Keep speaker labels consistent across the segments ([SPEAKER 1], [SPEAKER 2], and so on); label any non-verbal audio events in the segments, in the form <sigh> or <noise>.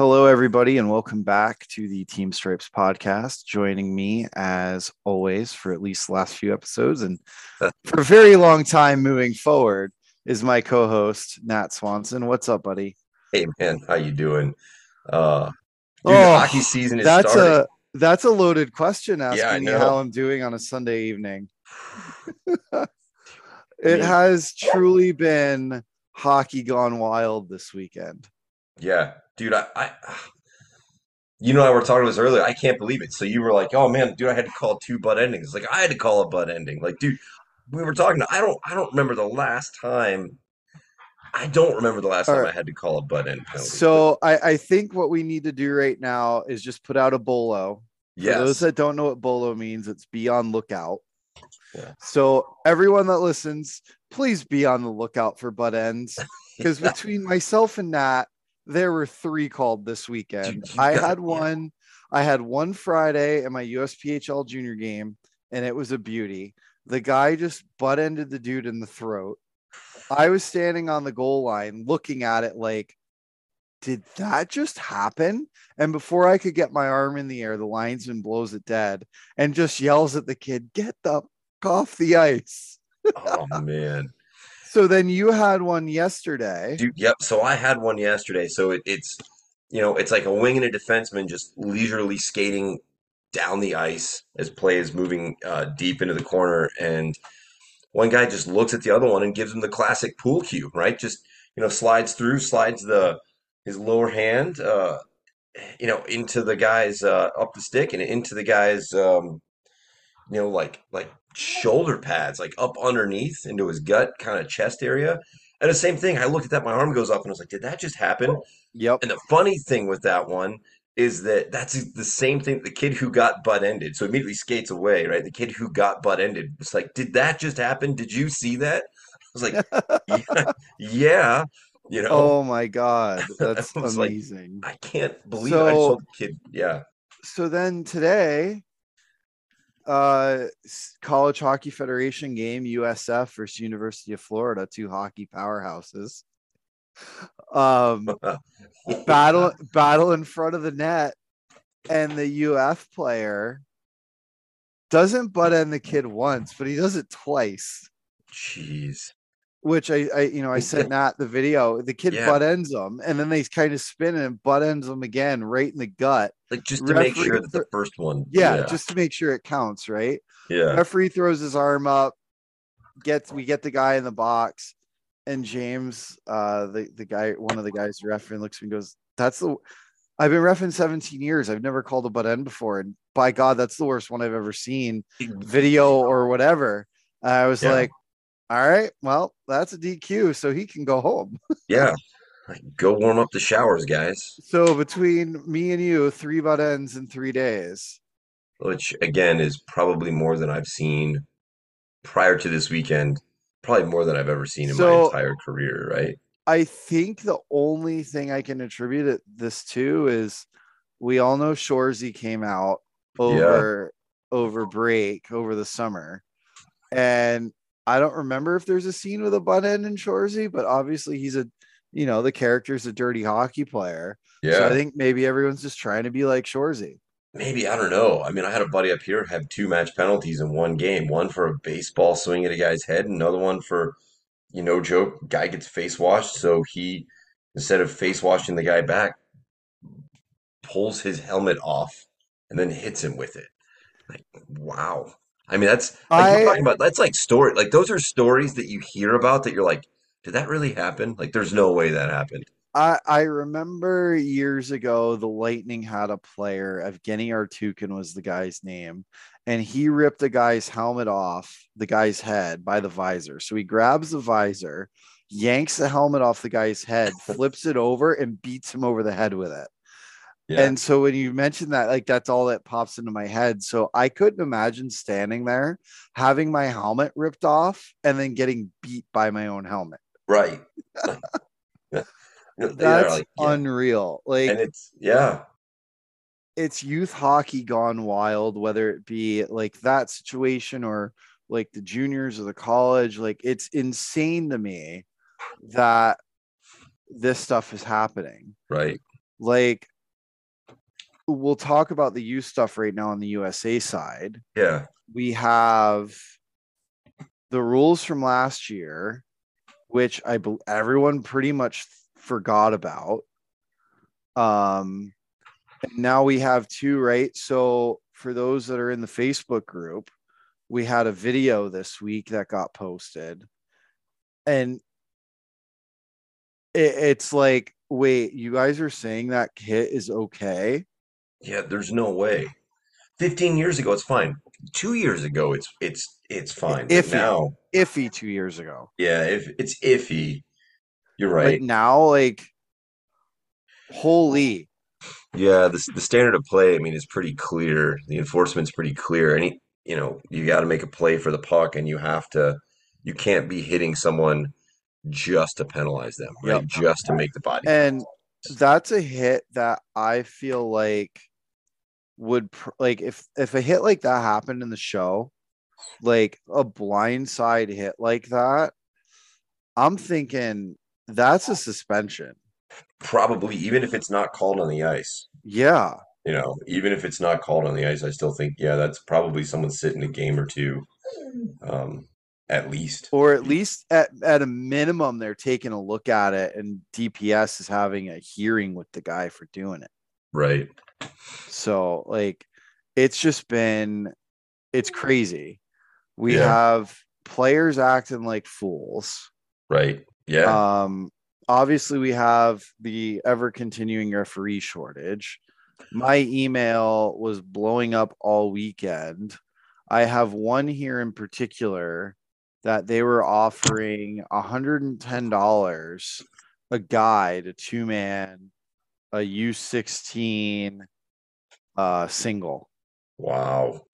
[SPEAKER 1] Hello, everybody, and welcome back to the Team Stripes podcast. Joining me, as always, for at least the last few episodes and <laughs> for a very long time moving forward, is my co-host Nat Swanson. What's up, buddy?
[SPEAKER 2] Hey man, how you doing? Uh, dude,
[SPEAKER 1] Oh,
[SPEAKER 2] hockey season is
[SPEAKER 1] That's
[SPEAKER 2] starting.
[SPEAKER 1] a that's a loaded question. Asking
[SPEAKER 2] I
[SPEAKER 1] me how I'm doing on a Sunday evening. <laughs> it has truly been hockey gone wild this weekend.
[SPEAKER 2] Yeah, dude, I, I, you know, I were talking about this earlier. I can't believe it. So you were like, "Oh man, dude, I had to call two butt endings." Like I had to call a butt ending. Like, dude, we were talking. I don't, I don't remember the last time. I don't remember the last
[SPEAKER 1] All
[SPEAKER 2] time
[SPEAKER 1] right.
[SPEAKER 2] I had to call a butt end penalty.
[SPEAKER 1] So I, I think what we need to do right now is just put out a bolo.
[SPEAKER 2] but
[SPEAKER 1] For those that don't know what bolo means, it's be on lookout.
[SPEAKER 2] Yeah.
[SPEAKER 1] So everyone that listens, please be on the lookout for butt ends. <laughs> Because between myself and Nat, there were three called this weekend. I had one, I had one Friday in my USPHL junior game, and it was a beauty. The guy just butt ended the dude in the throat. I was standing on the goal line looking at it like, did that just happen? And before I could get my arm in the air, the linesman blows it dead and just yells at the kid, get the off the ice.
[SPEAKER 2] oh man,
[SPEAKER 1] So then you had one yesterday.
[SPEAKER 2] dude. Yep. So I had one yesterday. So it, it's, you know, it's like a wing and a defenseman just leisurely skating down the ice as play is moving uh, deep into the corner, and one guy just looks at the other one and gives him the classic pool cue, right? Just you know, slides through, slides the his lower hand, uh, you know, into the guy's uh, up the stick and into the guy's, um, you know, like like shoulder pads, like up underneath into his gut, kind of chest area. And the same thing, I looked at that, my arm goes up, and I was like, "Did that just happen?"
[SPEAKER 1] Yep.
[SPEAKER 2] And the funny thing with that one is that that's the same thing. The kid who got butt ended, so immediately skates away, right? The kid who got butt ended was like, "Did that just happen? Did you see that?" I was like, "Yeah, yeah." You know,
[SPEAKER 1] Oh my god, <laughs> that's
[SPEAKER 2] I was like,
[SPEAKER 1] amazing.
[SPEAKER 2] I can't believe it. I
[SPEAKER 1] So-
[SPEAKER 2] told the kid, "Yeah,
[SPEAKER 1] so then today, uh, College Hockey Federation game, USF versus University of Florida, two hockey powerhouses. Um, <laughs> battle battle in front of the net, and the UF player doesn't butt end the kid once, but he does it twice.
[SPEAKER 2] Jeez,
[SPEAKER 1] Which I, I you know, I sent <laughs> Nat the video. The kid
[SPEAKER 2] Yeah.
[SPEAKER 1] butt ends him, and then they kind of spin and butt ends him again, right in the gut.
[SPEAKER 2] like just to make sure that the first one,
[SPEAKER 1] Yeah, just to make sure it counts, right?
[SPEAKER 2] yeah,
[SPEAKER 1] Referee throws his arm up, gets we get the guy in the box, and James, uh, the the guy, one of the guys refereeing looks at me and goes, "That's the." I've been refing 17 years. I've never called a butt end before, and by God, that's the worst one I've ever seen, video or whatever. I was
[SPEAKER 2] Yeah.
[SPEAKER 1] like, "All right, well, that's a DQ, so he can go home." <laughs>
[SPEAKER 2] yeah. Go warm up the showers, guys.
[SPEAKER 1] So between me and you, three butt ends in three days.
[SPEAKER 2] which again is probably more than I've seen prior to this weekend. Probably more than I've ever seen in my entire career, right?
[SPEAKER 1] I think the only thing I can attribute it, this to is we all know Shoresy came out over over break over the summer, and I don't remember if there's a scene with a butt end in Shoresy, but obviously he's a you know the character's a dirty hockey player, so I think maybe everyone's just trying to be like Shoresy.
[SPEAKER 2] Maybe I don't know. I mean, I had a buddy up here have two match penalties in one game. One for a baseball swing at a guy's head, and another one for, you know, joke, guy gets face washed, so he instead of face washing the guy back, pulls his helmet off and then hits him with it. Like, wow. I mean, that's like
[SPEAKER 1] I-
[SPEAKER 2] you're talking about. That's like story. Like those are stories that you hear about that you're like, did that really happen? Like, there's no way that happened.
[SPEAKER 1] I, I remember years ago the Lightning had a player, Evgeny Artyukhin was the guy's name, and he ripped the guy's helmet off the guy's head by the visor. So he grabs the visor, yanks the helmet off the guy's head, flips it over, and beats him over the head with it.
[SPEAKER 2] Yeah.
[SPEAKER 1] And so when you mentioned that, like that's all that pops into my head. So I couldn't imagine standing there, having my helmet ripped off, and then getting beat by my own helmet.
[SPEAKER 2] right. <laughs> Yeah, <laughs>
[SPEAKER 1] That's
[SPEAKER 2] like, yeah.
[SPEAKER 1] unreal. Like
[SPEAKER 2] and it's yeah,
[SPEAKER 1] it's youth hockey gone wild, whether it be like that situation or like the juniors or the college. Like it's insane to me that this stuff is happening.
[SPEAKER 2] right.
[SPEAKER 1] Like we'll talk about the youth stuff right now on the USA side.
[SPEAKER 2] Yeah.
[SPEAKER 1] We have the rules from last year, which I believe everyone pretty much forgot about. Um, and now we have two, right? So for those that are in the Facebook group, we had a video this week that got posted, and it, it's like, wait, you guys are saying that kit is okay?
[SPEAKER 2] Yeah, there's no way. 15 years ago, it's fine. Two years ago, it's it's it's fine. But
[SPEAKER 1] Iffy.
[SPEAKER 2] now,
[SPEAKER 1] Iffy two years ago,
[SPEAKER 2] yeah, if it's iffy, you're
[SPEAKER 1] but
[SPEAKER 2] right.
[SPEAKER 1] now, like, holy,
[SPEAKER 2] Yeah, the the standard of play, I mean, is pretty clear. The enforcement's pretty clear. Any, you know, you got to make a play for the puck, and you have to, you can't be hitting someone just to penalize them, right?
[SPEAKER 1] Yep.
[SPEAKER 2] Just to make the body.
[SPEAKER 1] and that's a hit that I feel like would pr- like if if a hit like that happened in the show, like a blindside hit like that, I'm thinking that's a suspension.
[SPEAKER 2] Probably, even if it's not called on the ice,
[SPEAKER 1] Yeah,
[SPEAKER 2] you know, even if it's not called on the ice, I still think, yeah, that's probably someone sitting a game or two, um, at least.
[SPEAKER 1] or at least at at a minimum, they're taking a look at it, and DPS is having a hearing with the guy for doing it.
[SPEAKER 2] Right.
[SPEAKER 1] So like it's just been it's crazy. We
[SPEAKER 2] Yeah.
[SPEAKER 1] have players acting like fools.
[SPEAKER 2] Right. Yeah.
[SPEAKER 1] Um obviously we have the ever continuing referee shortage. My email was blowing up all weekend. I have one here in particular that they were offering $110 a guy to two man a U16 uh single.
[SPEAKER 2] Wow.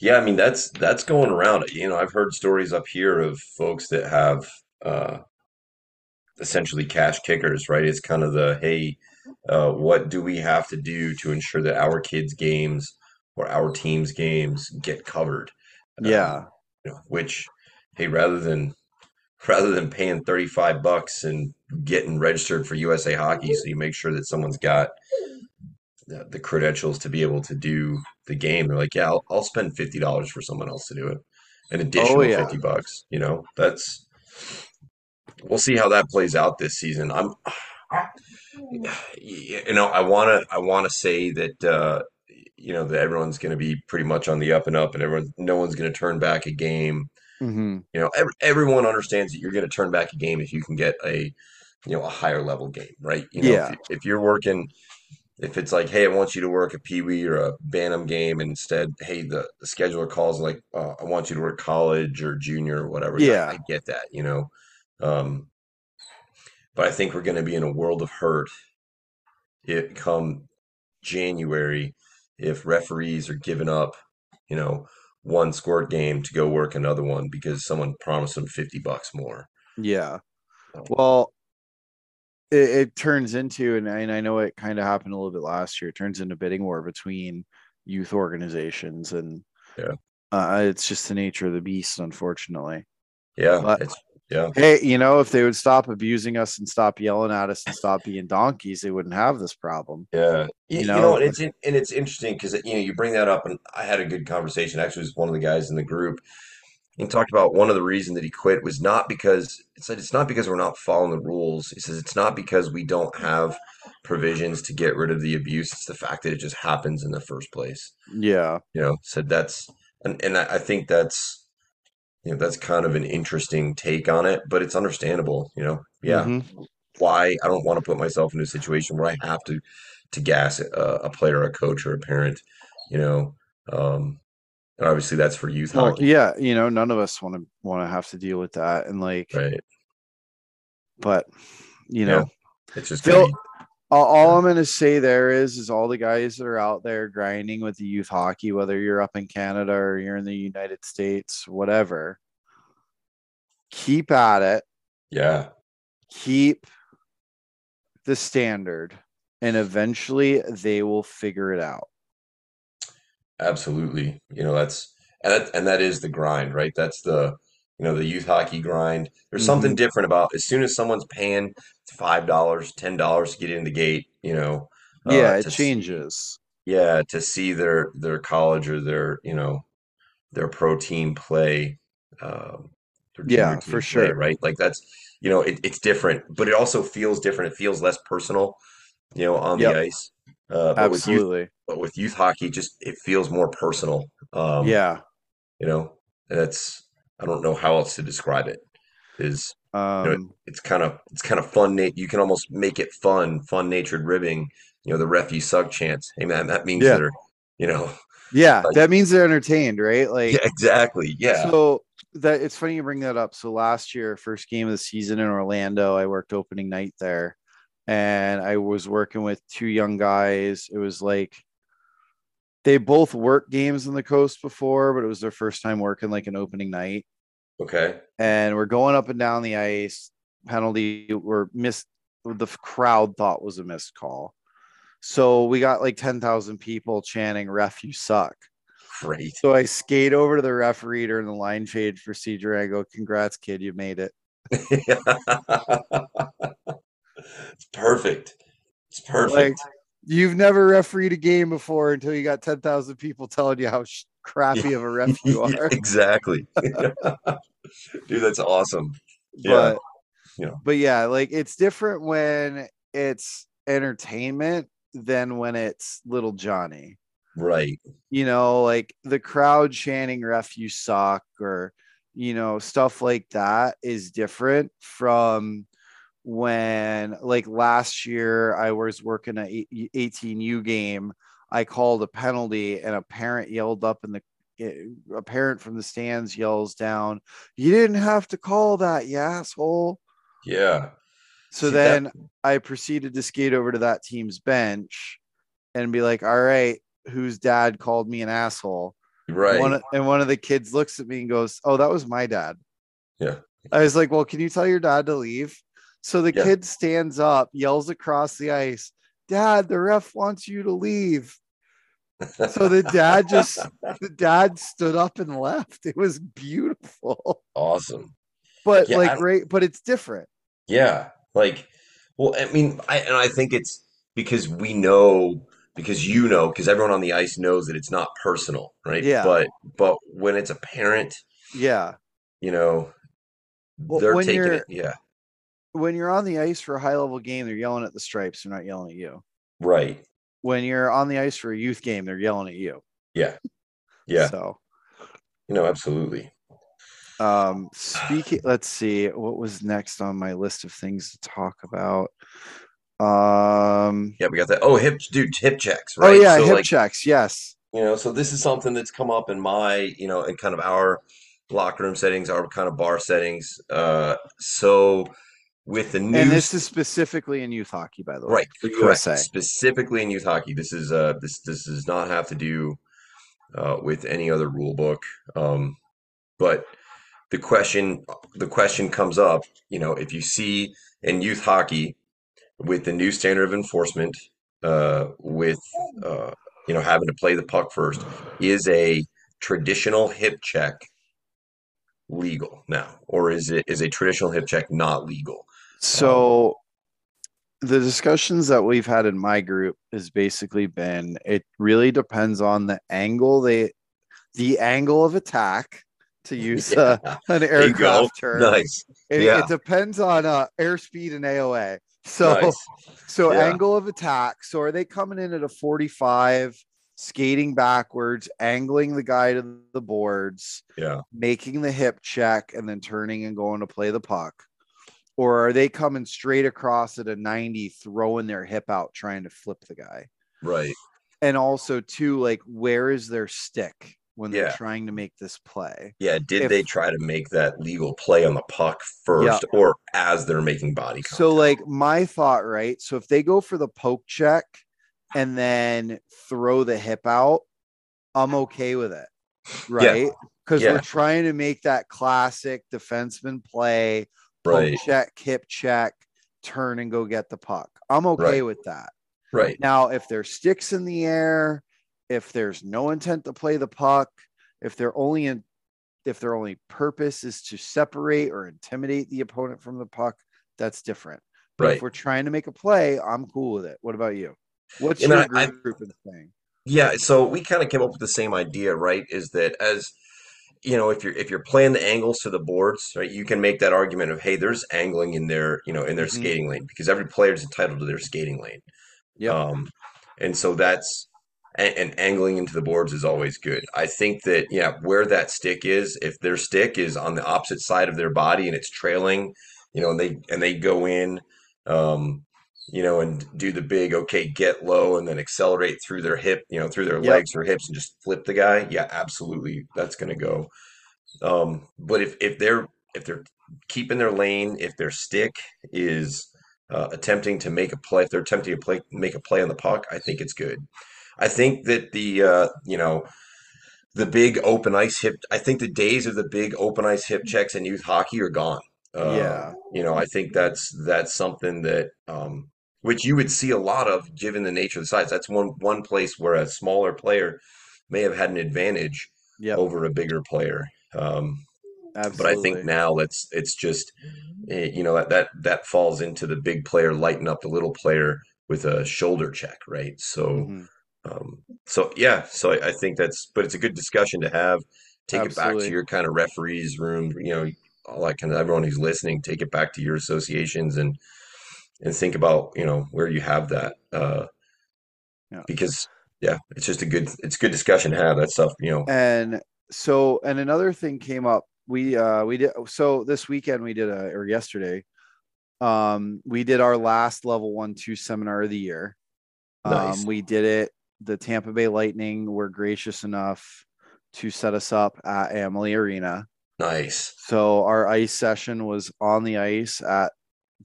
[SPEAKER 2] Yeah, I mean that's that's going around. You know, I've heard stories up here of folks that have uh essentially cash kickers, right? It's kind of the hey, uh what do we have to do to ensure that our kids' games or our team's games get covered? Um,
[SPEAKER 1] Yeah.
[SPEAKER 2] you know, which hey, rather than rather than paying 35 bucks and getting registered for USA Hockey so you make sure that someone's got the, the credentials to be able to do the game. They're like, yeah, I'll, I'll spend fifty dollars for someone else to do it. An additional
[SPEAKER 1] Oh, yeah.
[SPEAKER 2] fifty bucks. You know, that's. We'll see how that plays out this season. I'm, <sighs> you know, I want to, I want to say that, uh, you know, that everyone's going to be pretty much on the up and up, and everyone, no one's going to turn back a game.
[SPEAKER 1] Hmm
[SPEAKER 2] You know, ev everyone understands that you're going to turn back a game if you can get a, you know, a higher level game, right? You know,
[SPEAKER 1] Yeah.
[SPEAKER 2] if, if you're working, if it's like, hey, I want you to work a Pee Wee or a Bantam game, and instead, hey, the, the scheduler calls like, uh, I want you to work college or junior or whatever.
[SPEAKER 1] Yeah.
[SPEAKER 2] I, I get that, you know. Um, but I think we're going to be in a world of hurt it come January if referees are giving up, you know, one squirt game to go work another one because someone promised them 50 bucks more.
[SPEAKER 1] Yeah.
[SPEAKER 2] So-
[SPEAKER 1] Well, it, it turns into, and I, and I know it kind of happened a little bit last year. It turns into bidding war between youth organizations, and
[SPEAKER 2] Yeah.
[SPEAKER 1] uh, it's just the nature of the beast, unfortunately.
[SPEAKER 2] Yeah,
[SPEAKER 1] But-
[SPEAKER 2] it's yeah.
[SPEAKER 1] Hey, you know, if they would stop abusing us and stop yelling at us and stop being donkeys, they wouldn't have this problem.
[SPEAKER 2] Yeah, you,
[SPEAKER 1] You know,
[SPEAKER 2] know, and it's in, and it's interesting because you know you bring that up, and I had a good conversation. Actually, with one of the guys in the group. He talked about one of the reason that he quit was not because it said it's not because we're not following the rules. He says it's not because we don't have provisions to get rid of the abuse. It's the fact that it just happens in the first place.
[SPEAKER 1] Yeah.
[SPEAKER 2] You know, said that's and and I I think that's you know that's kind of an interesting take on it, but it's understandable. You know, yeah
[SPEAKER 1] Mhm.
[SPEAKER 2] why I don't want to put myself in a situation where I have to to gas a, a player, a coach, or a parent. You know, um, and obviously that's for youth
[SPEAKER 1] Well,
[SPEAKER 2] hockey,
[SPEAKER 1] yeah, you know, none of us want to want to have to deal with that, and like,
[SPEAKER 2] right?
[SPEAKER 1] but you
[SPEAKER 2] Yeah.
[SPEAKER 1] know,
[SPEAKER 2] It's just be,
[SPEAKER 1] all, all I'm gonna say there is is all the guys that are out there grinding with the youth hockey, whether you're up in Canada or you're in the United States, whatever. Keep at it.
[SPEAKER 2] Yeah.
[SPEAKER 1] Keep the standard, and eventually they will figure it out.
[SPEAKER 2] Absolutely. You know, that's and that and that is the grind, right? That's the you know the youth hockey grind. There's something
[SPEAKER 1] Mhm.
[SPEAKER 2] different about as soon as someone's paying five dollars, ten dollars to get in the gate, you know, uh,
[SPEAKER 1] Yeah, it
[SPEAKER 2] to s-
[SPEAKER 1] changes.
[SPEAKER 2] yeah, to see their their college or their you know their pro team play, um,
[SPEAKER 1] Yeah, for
[SPEAKER 2] play,
[SPEAKER 1] sure.
[SPEAKER 2] right? Like that's you know it, it's different, but it also feels different. It feels less personal, you know, on the ice. Uh, but with youth,
[SPEAKER 1] Absolutely.
[SPEAKER 2] but with youth hockey, just it feels more personal. Um,
[SPEAKER 1] Yeah.
[SPEAKER 2] you know, that's I don't know how else to describe it. Is you know,
[SPEAKER 1] Um,
[SPEAKER 2] it's kind of it's kind of fun. You can almost make it fun, fun natured ribbing. You know, the ref you suck chance. Hey man, that means
[SPEAKER 1] Yeah.
[SPEAKER 2] they're you know,
[SPEAKER 1] yeah,
[SPEAKER 2] like-
[SPEAKER 1] that means they're entertained, right? Like
[SPEAKER 2] yeah, exactly, yeah,
[SPEAKER 1] So that it's funny you bring that up. So last year, first game of the season in Orlando, I worked opening night there, and I was working with two young guys. It was like they both worked games on the coast before, but it was their first time working like an opening night.
[SPEAKER 2] okay,
[SPEAKER 1] And we're going up and down the ice. Penalty were missed. The crowd thought was a missed call. So we got like 10,000 people chanting, ref, you suck.
[SPEAKER 2] great.
[SPEAKER 1] So I skate over to the referee during the line change procedure. I go, "Congrats, kid, you made it." <laughs>
[SPEAKER 2] It's perfect. It's
[SPEAKER 1] Like
[SPEAKER 2] perfect.
[SPEAKER 1] You've never refereed a game before until you got ten thousand people telling you how sh- crappy of a ref <laughs> you are. <laughs>
[SPEAKER 2] exactly, <laughs> dude. That's awesome. Yeah.
[SPEAKER 1] But
[SPEAKER 2] You know.
[SPEAKER 1] but yeah, like it's different when it's entertainment than when it's little Johnny.
[SPEAKER 2] Right.
[SPEAKER 1] You know, like the crowd chanting "ref, you suck" or you know stuff like that is different from when like last year I was working a 18U game. I called a penalty and a parent yelled up in the eh, a parent from the stands yells down, "You didn't have to call that, you asshole."
[SPEAKER 2] Yeah.
[SPEAKER 1] So
[SPEAKER 2] See, that-
[SPEAKER 1] then I proceeded to skate over to that team's bench and be like, "All right, whose dad called me an asshole?"
[SPEAKER 2] Right.
[SPEAKER 1] One and one of the kids looks at me and goes, "Oh, that was my dad."
[SPEAKER 2] Yeah.
[SPEAKER 1] I was like, "Well, can you tell your dad to leave?" So the
[SPEAKER 2] Yeah.
[SPEAKER 1] kid stands up, yells across the ice, "Dad, the ref wants you to leave." So the dad just <laughs> the dad stood up and left. It was beautiful.
[SPEAKER 2] awesome.
[SPEAKER 1] But
[SPEAKER 2] Yeah,
[SPEAKER 1] like
[SPEAKER 2] I-
[SPEAKER 1] great, but it's different.
[SPEAKER 2] Yeah. Like, well, I mean, I and I think it's because we know, because you know, because everyone on the ice knows that it's not personal, right?
[SPEAKER 1] Yeah.
[SPEAKER 2] But but when it's a parent,
[SPEAKER 1] Yeah.
[SPEAKER 2] you know,
[SPEAKER 1] Well,
[SPEAKER 2] they're taking it. Yeah.
[SPEAKER 1] When you're on the ice for a high level game, they're yelling at the stripes, they're not yelling at you.
[SPEAKER 2] Right.
[SPEAKER 1] When you're on the ice for a youth game, they're yelling at you.
[SPEAKER 2] Yeah. Yeah.
[SPEAKER 1] So
[SPEAKER 2] You know, absolutely.
[SPEAKER 1] um speaking let's see what was next on my list of things to talk about um
[SPEAKER 2] Yeah, we got that. Oh, hip, dude, hip checks,
[SPEAKER 1] oh
[SPEAKER 2] right?
[SPEAKER 1] yeah
[SPEAKER 2] So
[SPEAKER 1] hip
[SPEAKER 2] like,
[SPEAKER 1] checks yes
[SPEAKER 2] you know, so this is something that's come up in my, you know, in kind of our locker room settings, our kind of bar settings. Uh, so with the new
[SPEAKER 1] and this is specifically in youth hockey by the way
[SPEAKER 2] Right, correct.
[SPEAKER 1] USA.
[SPEAKER 2] Specifically in youth hockey, this is uh this this does not have to do uh, with any other rule book. Um, but the question the question comes up, you know, if you see in youth hockey with the new standard of enforcement, uh, with uh, you know having to play the puck first, is a traditional hip check legal now, or is it is a traditional hip check not legal?
[SPEAKER 1] So the discussions that we've had in my group has basically been it really depends on the angle they the angle of attack to <laughs> use uh, an
[SPEAKER 2] There you go.
[SPEAKER 1] aircraft <laughs> term
[SPEAKER 2] Nice,
[SPEAKER 1] It,
[SPEAKER 2] Yeah.
[SPEAKER 1] it depends on uh, airspeed and AOA. So,
[SPEAKER 2] nice.
[SPEAKER 1] so
[SPEAKER 2] Yeah.
[SPEAKER 1] angle of attack. So, are they coming in at a 45, skating backwards, angling the guy to the boards,
[SPEAKER 2] Yeah.
[SPEAKER 1] making the hip check, and then turning and going to play the puck? Or are they coming straight across at a 90, throwing their hip out, trying to flip the guy?
[SPEAKER 2] Right.
[SPEAKER 1] And also, too, like, where is their stick? when they're
[SPEAKER 2] Yeah.
[SPEAKER 1] trying to make this play.
[SPEAKER 2] Yeah, did
[SPEAKER 1] If-
[SPEAKER 2] they try to make that legal play on the puck first or as they're making body contact?
[SPEAKER 1] So, like, my thought, right? So, if they go for the poke check and then throw the hip out, I'm okay with it, right? Because
[SPEAKER 2] Yeah.
[SPEAKER 1] we're trying to make that classic defenseman play,
[SPEAKER 2] right,
[SPEAKER 1] check, hip check, turn and go get the puck. I'm okay
[SPEAKER 2] Right.
[SPEAKER 1] with that.
[SPEAKER 2] right,
[SPEAKER 1] Now, if there's sticks in the air, if there's no intent to play the puck, if they're only in if their only purpose is to separate or intimidate the opponent from the puck, that's different. But
[SPEAKER 2] right.
[SPEAKER 1] if we're trying to make a play, I'm cool with it. What about you? What's
[SPEAKER 2] know,
[SPEAKER 1] your
[SPEAKER 2] I-
[SPEAKER 1] group in thing?
[SPEAKER 2] Yeah, so we kind of came up with the same idea, right? Is that as you know, if you're if you're playing the angles to the boards, right, you can make that argument of, hey, there's angling in their, you know, in their
[SPEAKER 1] Mhm.
[SPEAKER 2] skating lane because every player is entitled to their skating lane.
[SPEAKER 1] Yeah.
[SPEAKER 2] Um, and so that's and, and angling into the boards is always good. I think that yeah, where that stick is, if their stick is on the opposite side of their body and it's trailing, you know, and they and they go in, um, you know, and do the big okay, get low and then accelerate through their hip, you know, through their
[SPEAKER 1] Yep.
[SPEAKER 2] legs or hips and just flip the guy. Yeah, absolutely, that's gonna go. Um, but if if they're if they're keeping their lane, if their stick is uh, attempting to make a play, if they're attempting to play make a play on the puck, I think it's good. I think that the uh, you know the big open ice hip. I think the days of the big open ice hip checks in youth hockey are gone. Uh,
[SPEAKER 1] Yeah.
[SPEAKER 2] you know, I think that's that's something that um, which you would see a lot of given the nature of the size. That's one one place where a smaller player may have had an advantage
[SPEAKER 1] Yep.
[SPEAKER 2] over a bigger player. Um,
[SPEAKER 1] Absolutely.
[SPEAKER 2] but I think now it's it's just eh, you know that that that falls into the big player lighten up the little player with a shoulder check, right? So
[SPEAKER 1] Mhm.
[SPEAKER 2] um, so yeah, so I, I think that's but it's a good discussion to have. Take it back to your kind of referees room, you know, all that kind of everyone who's listening, take it back to your associations and and think about you know where you have that uh,
[SPEAKER 1] Yeah.
[SPEAKER 2] because yeah, it's just a good it's good discussion to have that stuff. You know,
[SPEAKER 1] and so and another thing came up we uh we did so this weekend we did a or yesterday um we did our last level one two seminar of the year
[SPEAKER 2] Nice.
[SPEAKER 1] um we did it the tampa bay lightning were gracious enough to set us up at Amalie arena
[SPEAKER 2] nice,
[SPEAKER 1] so our ice session was on the ice at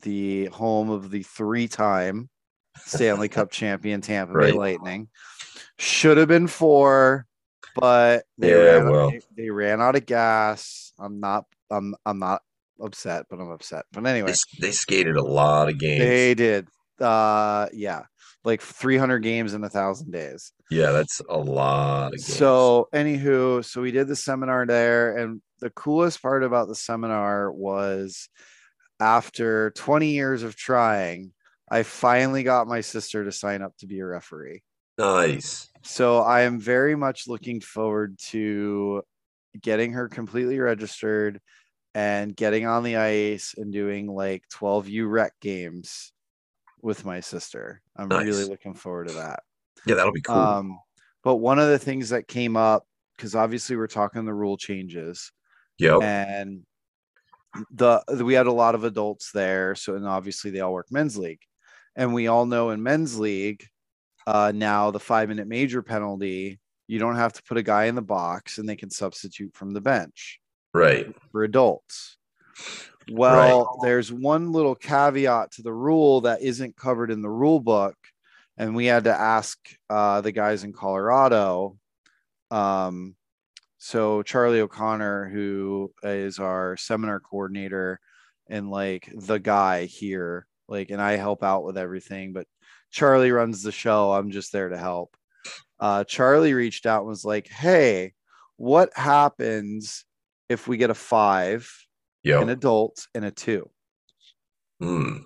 [SPEAKER 1] the home of the three-time Stanley <laughs> Cup champion Tampa Bay
[SPEAKER 2] Right.
[SPEAKER 1] Lightning. Should have been four, but they
[SPEAKER 2] Yeah,
[SPEAKER 1] ran,
[SPEAKER 2] well.
[SPEAKER 1] they, they ran out of gas. I'm not I'm I'm not upset, but I'm upset. But anyway,
[SPEAKER 2] they, they skated a lot of games.
[SPEAKER 1] they did. Uh yeah, like 300 games in a thousand days.
[SPEAKER 2] Yeah, that's a lot of games.
[SPEAKER 1] So, anywho, so we did the seminar there, and the coolest part about the seminar was after 20 years of trying, I finally got my sister to sign up to be a referee.
[SPEAKER 2] nice.
[SPEAKER 1] So, I am very much looking forward to getting her completely registered and getting on the ice and doing like 12U rec games with my sister. I'm
[SPEAKER 2] Nice.
[SPEAKER 1] really looking forward to that.
[SPEAKER 2] Yeah, that'll be cool.
[SPEAKER 1] Um, but one of the things that came up because obviously we're talking the rule changes,
[SPEAKER 2] yep.
[SPEAKER 1] and the we had a lot of adults there, so and obviously they all work men's league, and we all know in men's league, uh, now the five minute major penalty, you don't have to put a guy in the box, and they can substitute from the bench
[SPEAKER 2] Right.
[SPEAKER 1] for adults. Well, there's one little caveat to the rule that isn't covered in the rule book, and we had to ask uh, the guys in Colorado. Um, so Charlie O'Connor, who is our seminar coordinator, and like the guy here, like, and I help out with everything, but Charlie runs the show. I'm just there to help. Uh, Charlie reached out and was like, "Hey, what happens if we get a five,
[SPEAKER 2] Yep.
[SPEAKER 1] an adult and a two.
[SPEAKER 2] Mm.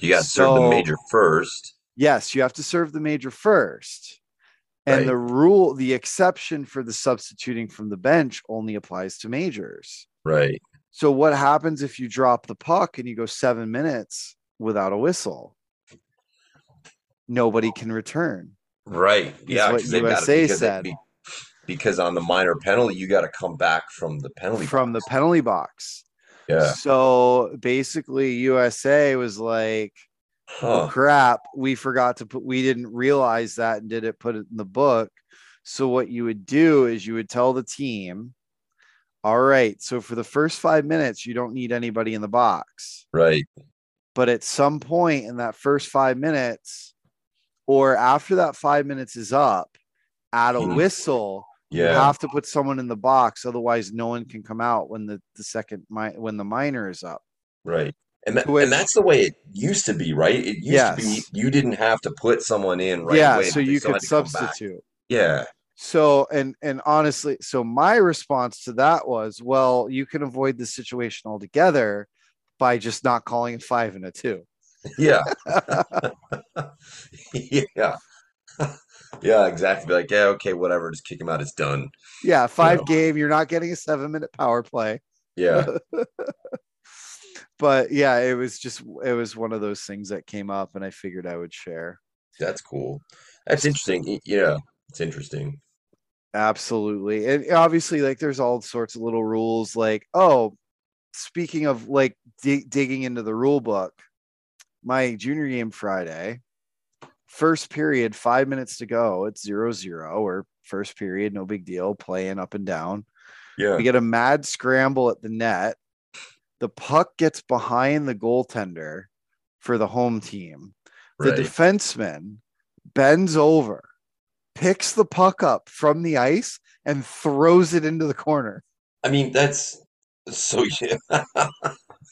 [SPEAKER 2] You got to serve the
[SPEAKER 1] So-
[SPEAKER 2] major first.
[SPEAKER 1] Yes, you have to serve the major first. And
[SPEAKER 2] Right.
[SPEAKER 1] the rule, the exception for the substituting from the bench only applies to majors.
[SPEAKER 2] Right.
[SPEAKER 1] So, what happens if you drop the puck and you go seven minutes without a whistle? Nobody can return.
[SPEAKER 2] Right. Yeah.
[SPEAKER 1] what USA
[SPEAKER 2] because
[SPEAKER 1] said.
[SPEAKER 2] be- because on the minor penalty, you got to come back from the penalty
[SPEAKER 1] from the penalty box.
[SPEAKER 2] Yeah.
[SPEAKER 1] So basically, USA was like,
[SPEAKER 2] Huh.
[SPEAKER 1] crap, we forgot to put, we didn't realize that and didn't put it in the book. So what you would do is you would tell the team, all right, so for the first five minutes, you don't need anybody in the box.
[SPEAKER 2] Right.
[SPEAKER 1] But at some point in that first five minutes, or after that five minutes is up, at a
[SPEAKER 2] Mhm.
[SPEAKER 1] whistle, you have to put someone in the box. Otherwise, no one can come out when the, the second mi- when the minor is up.
[SPEAKER 2] Right. And, that,
[SPEAKER 1] which-
[SPEAKER 2] and that's the way it used to be, right? It used to be you didn't have to put someone in right
[SPEAKER 1] yeah,
[SPEAKER 2] away.
[SPEAKER 1] so you could
[SPEAKER 2] had to come back.
[SPEAKER 1] substitute.
[SPEAKER 2] Yeah.
[SPEAKER 1] So and and honestly, so my response to that was, well, you can avoid the situation altogether by just not calling a five and a two. <laughs>
[SPEAKER 2] Yeah. <laughs> yeah. <laughs> yeah, exactly. Be like, yeah, okay, whatever. Just kick him out. It's done.
[SPEAKER 1] Yeah, five
[SPEAKER 2] Yeah.
[SPEAKER 1] game. You're not getting a seven minute power play.
[SPEAKER 2] Yeah.
[SPEAKER 1] But yeah, it was just it was one of those things that came up, and I figured I would share.
[SPEAKER 2] That's cool. That's interesting. Yeah. It's interesting.
[SPEAKER 1] Absolutely. And obviously, like there's all sorts of little rules. Like, oh, speaking of like dig- digging into the rule book, my junior game Friday, first period, five minutes to go. It's zero zero or first period, no big deal, playing up and down.
[SPEAKER 2] Yeah.
[SPEAKER 1] We get a mad scramble at the net. The puck gets behind the goaltender for the home team. The
[SPEAKER 2] Right.
[SPEAKER 1] defenseman bends over, picks the puck up from the ice, and throws it into the corner.
[SPEAKER 2] I mean, that's so <laughs> yeah.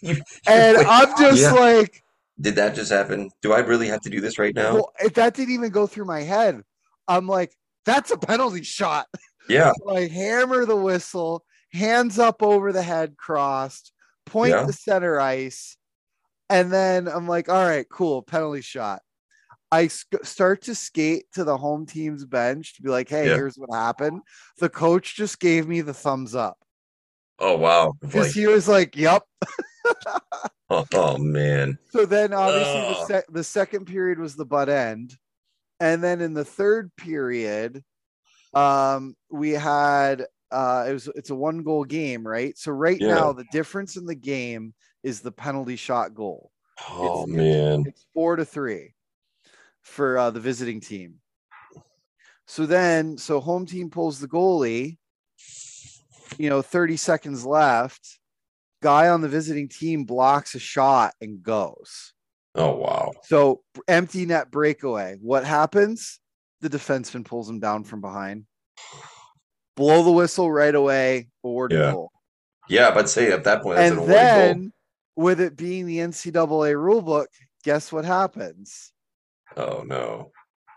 [SPEAKER 2] You-
[SPEAKER 1] And
[SPEAKER 2] wait,
[SPEAKER 1] I'm just
[SPEAKER 2] yeah.
[SPEAKER 1] like,
[SPEAKER 2] Did that just happen? Do I really have to do this right now?
[SPEAKER 1] well, if that didn't even go through my head. I'm like, that's a penalty shot.
[SPEAKER 2] Yeah. <laughs>
[SPEAKER 1] So I hammer the whistle, hands up over the head crossed, point
[SPEAKER 2] Yeah.
[SPEAKER 1] to center ice, and then I'm like, all right, cool, penalty shot. I sc- start to skate to the home team's bench to be like, hey,
[SPEAKER 2] Yeah.
[SPEAKER 1] here's what happened. The coach just gave me the thumbs up
[SPEAKER 2] Oh wow.
[SPEAKER 1] because
[SPEAKER 2] Like,
[SPEAKER 1] he was like, yep.
[SPEAKER 2] oh, <laughs> oh, man.
[SPEAKER 1] So then obviously the,
[SPEAKER 2] Ugh.
[SPEAKER 1] sec- the second period was the butt end. And then in the third period, um, we had uh it was it's a one goal game, right? So right
[SPEAKER 2] Yeah.
[SPEAKER 1] now the difference in the game is the penalty shot goal.
[SPEAKER 2] Oh
[SPEAKER 1] It's-
[SPEAKER 2] man.
[SPEAKER 1] It's four to three for uh, the visiting team. So then, so home team pulls the goalie. You know, 30 seconds left. Guy on the visiting team blocks a shot and goes.
[SPEAKER 2] Oh wow.
[SPEAKER 1] So empty net breakaway. What happens? The defenseman pulls him down from behind. Blow the whistle right away. Awarded
[SPEAKER 2] Yeah.
[SPEAKER 1] goal.
[SPEAKER 2] Yeah, but say at that point an
[SPEAKER 1] And
[SPEAKER 2] goal.
[SPEAKER 1] then, with it being the NCAA rule book, guess what happens?
[SPEAKER 2] Oh no.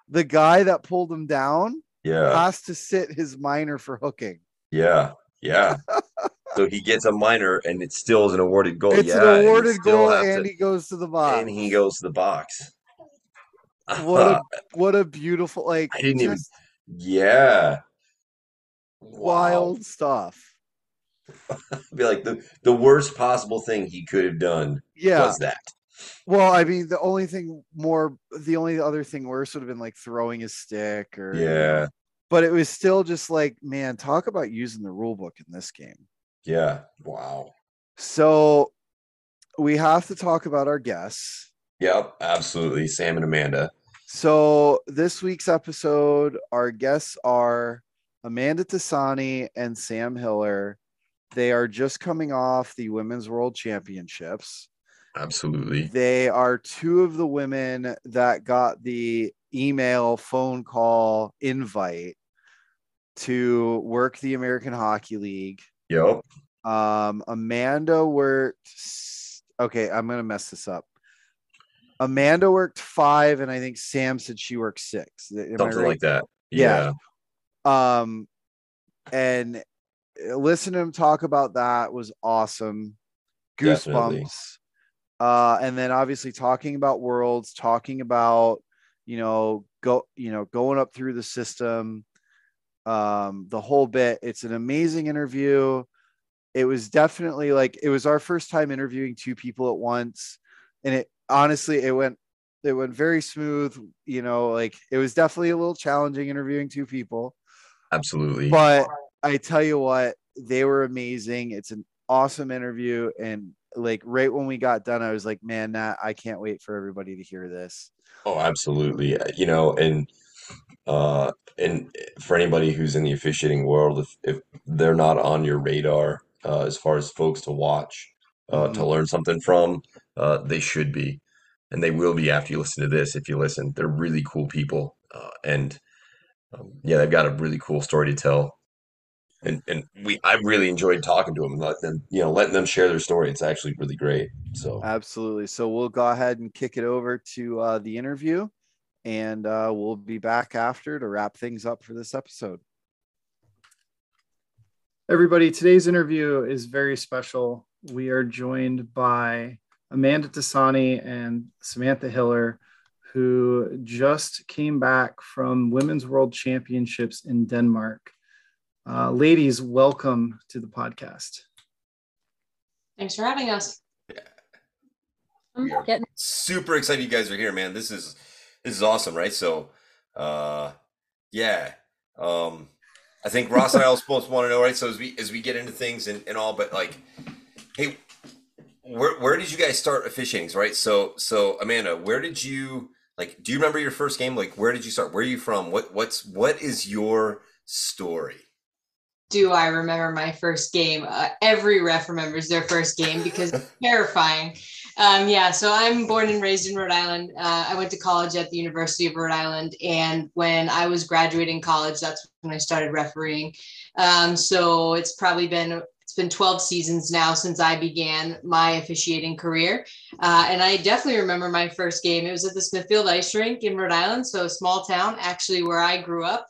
[SPEAKER 1] The guy that pulled him down
[SPEAKER 2] Yeah.
[SPEAKER 1] has to sit his minor for hooking.
[SPEAKER 2] Yeah. Yeah. <laughs> so he gets a minor and it still is an awarded goal.
[SPEAKER 1] it's
[SPEAKER 2] yeah, and
[SPEAKER 1] an awarded
[SPEAKER 2] still
[SPEAKER 1] goal, and
[SPEAKER 2] to-
[SPEAKER 1] he goes to the box.
[SPEAKER 2] and he goes to the box.
[SPEAKER 1] What a <laughs> what a beautiful like
[SPEAKER 2] I didn't even- yeah.
[SPEAKER 1] Wild stuff.
[SPEAKER 2] Wow. <laughs> Be like the the worst possible thing he could have done
[SPEAKER 1] Yeah.
[SPEAKER 2] was that.
[SPEAKER 1] Well, I mean, the only thing more, the only other thing worse would have been like throwing his stick or,
[SPEAKER 2] Yeah.
[SPEAKER 1] but it was still just like, man, talk about using the rule book in this game.
[SPEAKER 2] Yeah. Wow.
[SPEAKER 1] So we have to talk about our guests.
[SPEAKER 2] Yep. Absolutely. Sam and Amanda.
[SPEAKER 1] So this week's episode, our guests are Amanda Tassoni and Sam Hiller. They are just coming off the Women's World Championships.
[SPEAKER 2] Absolutely.
[SPEAKER 1] They are two of the women that got the email, phone call, invite to work the American Hockey League.
[SPEAKER 2] Yep.
[SPEAKER 1] Um, Amanda worked. Okay, I'm gonna mess this up. Amanda worked five, and I think Sam said she worked six. Am
[SPEAKER 2] Something
[SPEAKER 1] right?
[SPEAKER 2] like that.
[SPEAKER 1] Yeah.
[SPEAKER 2] Yeah.
[SPEAKER 1] Um and uh, listen to him talk about that was awesome.
[SPEAKER 2] Definitely.
[SPEAKER 1] goosebumps. Uh and then obviously talking about worlds talking about you know go you know going up through the system um the whole bit. It's an amazing interview. It was definitely like it was our first time interviewing two people at once. And it honestly it went it went very smooth you know like it was definitely a little challenging interviewing two people
[SPEAKER 2] Absolutely.
[SPEAKER 1] but I tell you what, they were amazing. It's an awesome interview. And like right when we got done, I was like, man, Nat, I can't wait for everybody to hear this.
[SPEAKER 2] Oh, absolutely. Uh, You know, and uh and for anybody who's in the officiating world, if, if they're not on your radar uh, as far as folks to watch, uh, to
[SPEAKER 1] Mhm.
[SPEAKER 2] learn something from, uh, they should be, and they will be after you listen to this. If you listen, they're really cool people, uh, and um, yeah, they've got a really cool story to tell. And and we, I really enjoyed talking to them and letting them, you know, letting them share their story. It's actually really great. So
[SPEAKER 1] Absolutely. So we'll go ahead and kick it over to uh, the interview, and uh, we'll be back after to wrap things up for this episode.
[SPEAKER 3] Everybody, today's interview is very special. We are joined by Amanda Tassoni and Samantha Hiller, who just came back from Women's World Championships in Denmark. Uh, ladies, welcome to the podcast.
[SPEAKER 4] Thanks for having us.
[SPEAKER 5] I'm
[SPEAKER 2] We are
[SPEAKER 5] getting
[SPEAKER 2] super excited you guys are here, man. This is this is awesome, right? So, uh, yeah, um, I think Ross and I also both want to know, right? So as we as we get into things and, and all, but like, hey, where where did you guys start officiating, right? So so Amanda, where did you like? Do you remember your first game? Like, where did you start? Where are you from? What what's what is your story?
[SPEAKER 4] Do I remember my first game? Uh, every ref remembers their first game because it's <laughs> terrifying. Um, yeah, so I'm born and raised in Rhode Island. Uh, I went to college at the University of Rhode Island, and when I was graduating college, that's when I started refereeing. Um, so it's probably been it's been 12 seasons now since I began my officiating career. Uh, and I definitely remember my first game. It was at the Smithfield Ice Rink in Rhode Island, so a small town, actually where I grew up.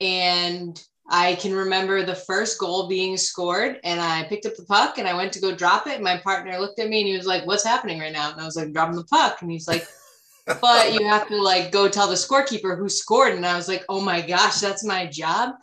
[SPEAKER 4] And I can remember the first goal being scored, and I picked up the puck and I went to go drop it. And my partner looked at me and he was like, "What's happening right now?" And I was like, "Dropping the puck." And he's like, <laughs> "But you have to like go tell the scorekeeper who scored." And I was like, "Oh my gosh, that's my job."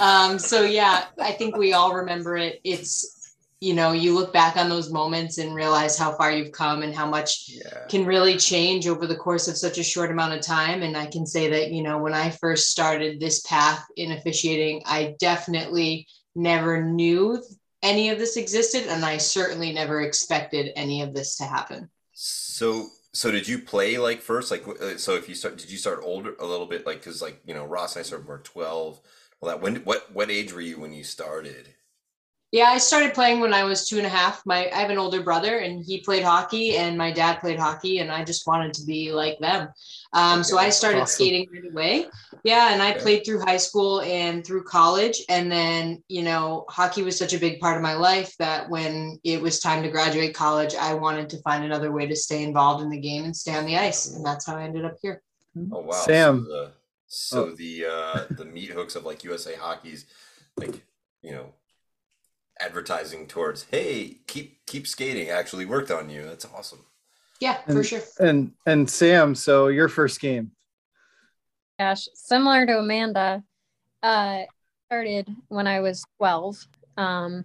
[SPEAKER 4] Um, so yeah, I think we all remember it. It's you know, you look back on those moments and realize how far you've come and how much
[SPEAKER 2] Yeah,
[SPEAKER 4] can really change over the course of such a short amount of time. And I can say that, you know, when I first started this path in officiating, I definitely never knew any of this existed. And I certainly never expected any of this to happen.
[SPEAKER 2] So, so did you play like first? Like, uh, so if you start, did you start older a little bit? Like, cause like you know, Ross and I started when we were twelve. Well, that when what what age were you when you started?
[SPEAKER 4] Yeah, I started playing when I was two and a half. My I have an older brother and he played hockey and my dad played hockey and I just wanted to be like them. Um, so I started
[SPEAKER 3] awesome.
[SPEAKER 4] skating right away. Yeah, and I
[SPEAKER 2] Okay.
[SPEAKER 4] played through high school and through college. And then, you know, hockey was such a big part of my life that when it was time to graduate college, I wanted to find another way to stay involved in the game and stay on the ice. And that's how I ended up here.
[SPEAKER 2] Oh wow,
[SPEAKER 3] Sam.
[SPEAKER 2] So the, so the uh the meat hooks of like USA Hockey's like you know advertising towards hey keep keep skating actually worked on you. That's awesome.
[SPEAKER 4] Yeah, for sure.
[SPEAKER 3] And and Sam, so your first game.
[SPEAKER 5] gosh, similar to Amanda. Uh, started when I was 12. Um,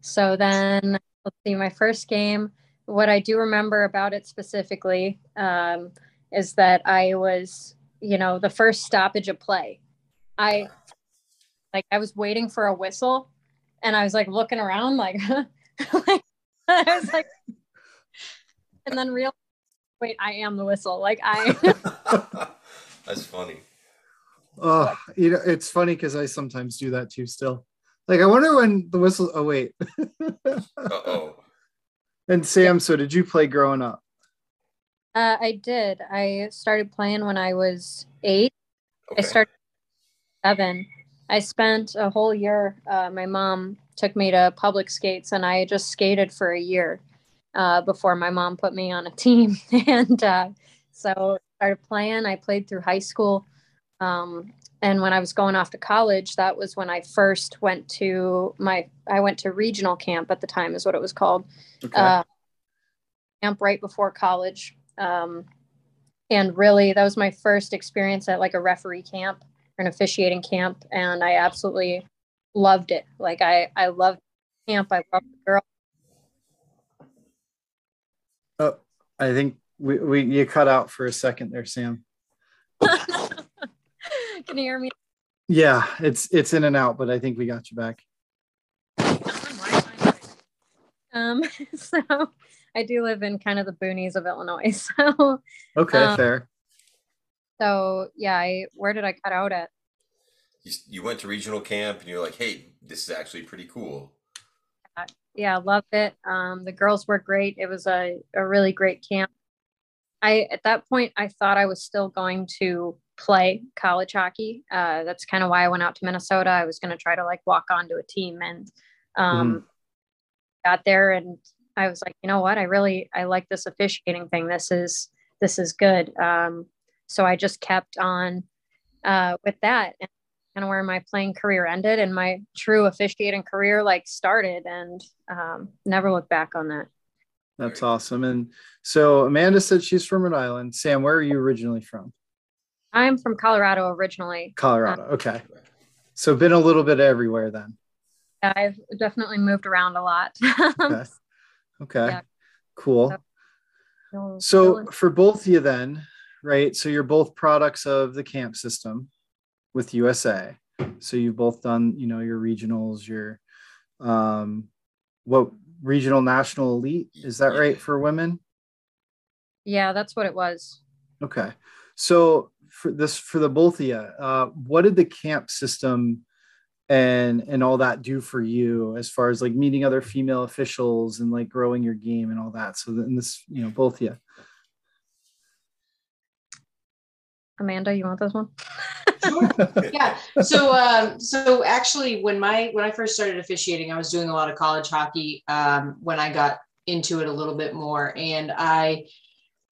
[SPEAKER 5] so then let's see, my first game. What I do remember about it specifically um, is that I was, you know, the first stoppage of play. I like I was waiting for a whistle, and I was like looking around, like, <laughs> like I was like, <laughs> and then real. Wait, I am the whistle. Like I. <laughs>
[SPEAKER 2] That's funny.
[SPEAKER 3] Oh, you know, it's funny because I sometimes do that too still. Like I wonder when the whistle oh wait.
[SPEAKER 2] Uh oh.
[SPEAKER 3] and Sam, so did you play growing up?
[SPEAKER 5] Uh, I did. I started playing when I was eight.
[SPEAKER 2] Okay.
[SPEAKER 5] I started seven. I spent a whole year. Uh, my mom took me to public skates, and I just skated for a year uh, before my mom put me on a <laughs> team. and uh, so I started playing. I played through high school. Um, and when I was going off to college, that was when I first went to my. I went to regional camp at the time, is what it was called
[SPEAKER 3] Okay.
[SPEAKER 5] uh, camp right before college. Um, and really, that was my first experience at like a referee camp or an officiating camp, and I absolutely loved it. Like I, I loved camp. I loved the girl.
[SPEAKER 3] oh, I think we, we you cut out for a second there, Sam. <laughs>
[SPEAKER 5] Can you hear me?
[SPEAKER 3] Yeah, it's it's in and out, but I think we got you back. <laughs>
[SPEAKER 5] Um, <laughs> so I do live in kind of the boonies of Illinois. <laughs> So,
[SPEAKER 3] Okay,
[SPEAKER 5] Um,
[SPEAKER 3] fair.
[SPEAKER 5] so yeah, I where did I cut out at?
[SPEAKER 2] you, you went to regional camp and you're like, hey, this is actually pretty cool.
[SPEAKER 5] Yeah, I loved it. Um, the girls were great. It was a, a really great camp. I at that point I thought I was still going to play college hockey. Uh, that's kind of why I went out to Minnesota. I was going to try to like walk onto a team and um, mm. got there and I was like, you know what? I really I like this officiating thing. This is this is good. Um, so I just kept on uh, with that and kind of where my playing career ended and my true officiating career like started and um, never looked back on that.
[SPEAKER 3] That's awesome. And so Amanda said she's from Rhode Island. Sam, where are you originally from?
[SPEAKER 5] I'm from Colorado originally.
[SPEAKER 3] Colorado. Uh, okay. So been a little bit everywhere then.
[SPEAKER 5] I've definitely moved around a lot.
[SPEAKER 3] okay. <laughs> Okay. Yeah. Cool. So for both of you then, right? So you're both products of the camp system with USA. So you've both done, you know, your regionals, your um what regional national elite, is that right for women?
[SPEAKER 5] Yeah, that's what it was.
[SPEAKER 3] Okay. So for this for the both of you, uh, what did the camp system and and all that do for you as far as like meeting other female officials and like growing your game and all that? So then this, you know, both of you.
[SPEAKER 5] Amanda, you want this one?
[SPEAKER 4] sure. Yeah. So, um, so actually, when my when I first started officiating, I was doing a lot of college hockey. Um, when I got into it a little bit more, and I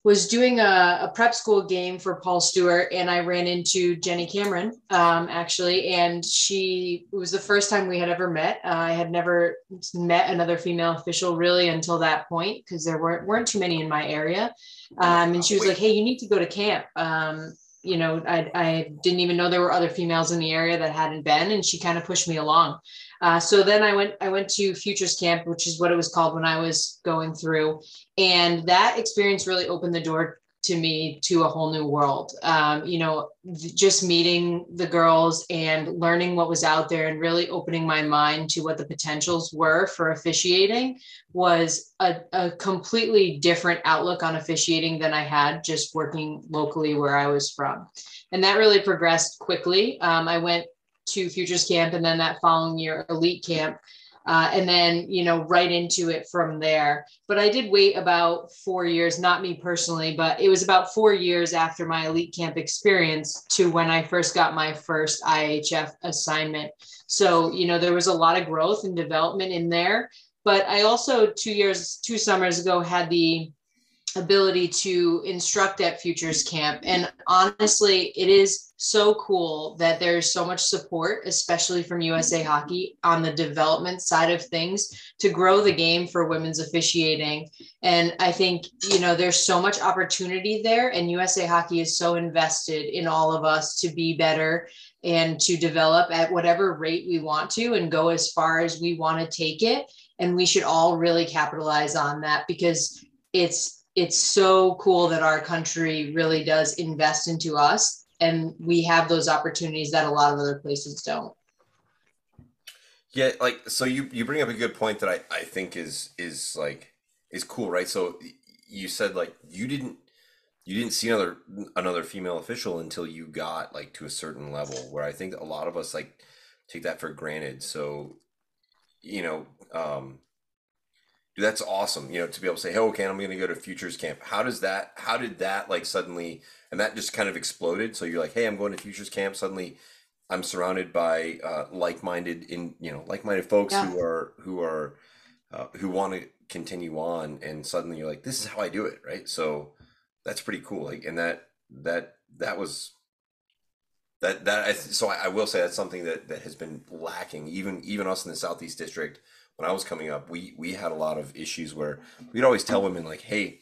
[SPEAKER 4] was doing a, a, prep school game for Paul Stewart, and I ran into Jenny Cameron um, actually, and she it was the first time we had ever met. Uh, I had never met another female official really until that point because there weren't weren't too many in my area. Um, and she was like, "Hey, you need to go to camp." Um, you know, I, I didn't even know there were other females in the area that hadn't been, and she kind of pushed me along. Uh, so then I went I went to Futures Camp, which is what it was called when I was going through, and that experience really opened the door to me to a whole new world. Um, you know, just meeting the girls and learning what was out there and really opening my mind to what the potentials were for officiating was a, a completely different outlook on officiating than I had just working locally where I was from. And that really progressed quickly. Um, I went to futures camp and then that following year elite camp uh, and then you know right into it from there. But i did wait about four years not me personally but it was about four years after my elite camp experience to when i first got my first iihf assignment. So you know there was a lot of growth and development in there but i also two years two summers ago had the ability to instruct at futures camp. And honestly it is so cool that there's so much support especially from usa hockey on the development side of things to grow the game for women's officiating. And i think you know there's so much opportunity there and usa hockey is so invested in all of us to be better and to develop at whatever rate we want to and go as far as we want to take it. And we should all really capitalize on that because it's it's so cool that our country really does invest into us and we have those opportunities that a lot of other places don't.
[SPEAKER 2] Yeah like so you you bring up a good point that i i think is is like is cool right? So you said like you didn't you didn't see another another female official until you got like to a certain level where i think a lot of us like take that for granted. So you know um that's awesome. You know, to be able to say, "Hey, okay, I'm going to go to futures camp." How does that? How did that like suddenly? And that just kind of exploded. So you're like, "Hey, I'm going to futures camp." Suddenly, I'm surrounded by uh, like-minded in you know like-minded folks yeah. who are who are uh, who want to continue on, and suddenly you're like, "This is how I do it," right? So that's pretty cool. Like, and that that that was that that I, so I, I will say that's something that that has been lacking. Even even us in the southeast district when I was coming up, we we had a lot of issues where we'd always tell women like, "Hey,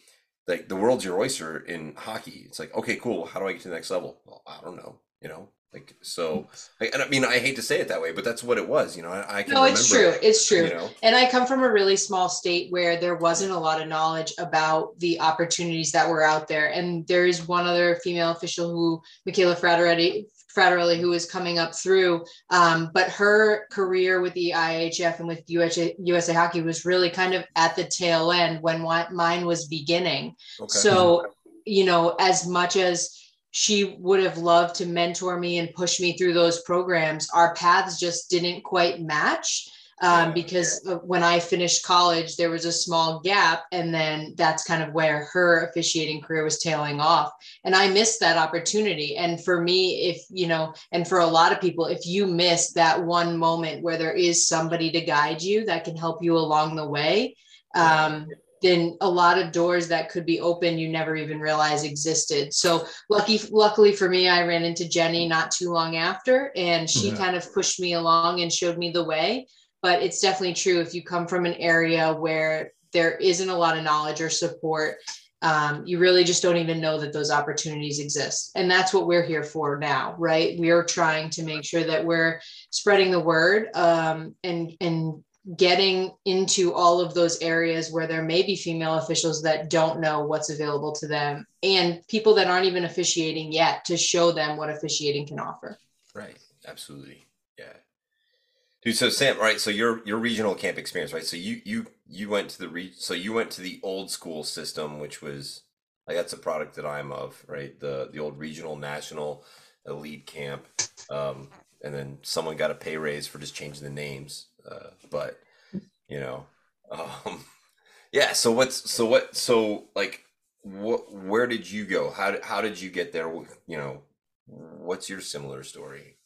[SPEAKER 2] like the world's your oyster in hockey." It's like, "Okay, cool. How do I get to the next level?" Well, I don't know. You know, like so. And I mean, I hate to say it that way, but that's what it was. You know, I, I can.
[SPEAKER 4] No, it's true. It's true. You know? And I come from a really small state where there wasn't a lot of knowledge about the opportunities that were out there. And there is one other female official who, Michaela Frateretti, Fraterelli, who is coming up through. Um, but her career with the IIHF and with USA, USA Hockey was really kind of at the tail end when mine was beginning. Okay. So, you know, as much as she would have loved to mentor me and push me through those programs. Our paths just didn't quite match um, because when I finished college, there was a small gap, and then that's kind of where her officiating career was tailing off. And I missed that opportunity. And for me, if you know, and for a lot of people, if you miss that one moment where there is somebody to guide you that can help you along the way, um, then a lot of doors that could be open you never even realize existed. So lucky, luckily for me, I ran into Jenny not too long after, and she mm-hmm. kind of pushed me along and showed me the way but it's definitely true if you come from an area where there isn't a lot of knowledge or support um, you really just don't even know that those opportunities exist. And that's what we're here for now right? We're trying to make sure that we're spreading the word um, and and getting into all of those areas where there may be female officials that don't know what's available to them and people that aren't even officiating yet to show them what officiating can offer.
[SPEAKER 2] Right. Absolutely Dude, so Sam, right? So your your regional camp experience, right? So you you you went to the re- so you went to the old school system, which was like that's a product that I'm of, right? The the old regional national elite camp, um, and then someone got a pay raise for just changing the names, uh, but you know, um, <laughs> yeah. So what's so what so like what where did you go? How how did you get there? You know, what's your similar story?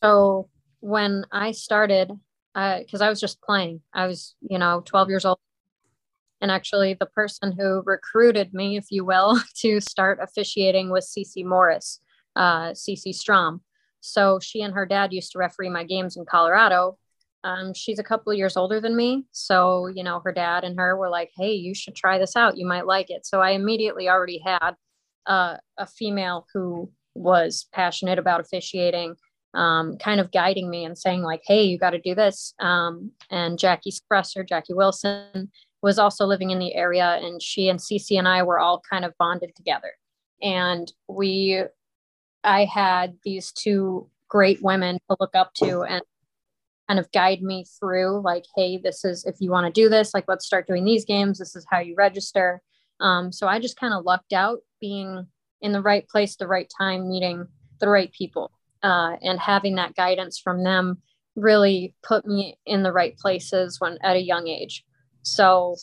[SPEAKER 5] So when I started, because uh, I was just playing, I was, you know, 12 years old. And actually, the person who recruited me, if you will, <laughs> to start officiating was Cece Morris, uh, Cece Strom. So she and her dad used to referee my games in Colorado. Um, she's a couple of years older than me. So, you know, her dad and her were like, hey, you should try this out. You might like it. So I immediately already had uh, a female who was passionate about officiating um, kind of guiding me and saying like, "Hey, you got to do this." Um, and Jackie Spresser, Jackie Wilson, was also living in the area, and she and Cece and I were all kind of bonded together. And we, I had these two great women to look up to and kind of guide me through like, "Hey, this is if you want to do this, like, let's start doing these games. This is how you register." Um, so I just kind of lucked out being in the right place, the right time, meeting the right people uh, and having that guidance from them really put me in the right places when at a young age. So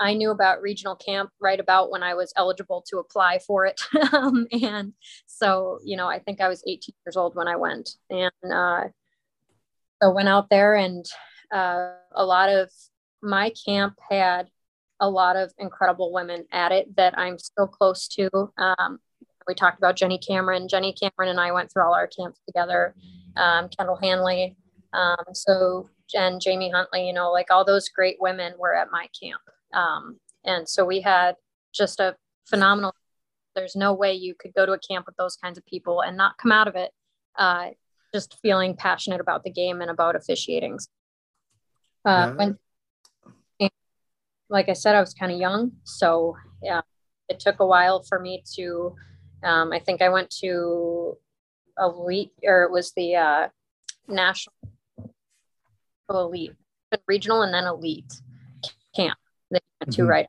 [SPEAKER 5] I knew about regional camp right about when I was eligible to apply for it. <laughs> um, and so, you know, I think I was 18 years old when I went. And uh, so went out there, and uh, a lot of my camp had a lot of incredible women at it that I'm still close to. Um, we talked about Jenny Cameron. Jenny Cameron and I went through all our camps together. Um, Kendall Hanley. Um, so and Jamie Huntley, you know, like all those great women were at my camp. Um, and so we had just a phenomenal. There's no way you could go to a camp with those kinds of people and not come out of it uh, just feeling passionate about the game and about officiating. Uh, when, like I said, I was kind of young, so yeah, it took a while for me to um, I think I went to elite, or it was the uh, national elite, regional, and then elite camp. They went to mm-hmm. right,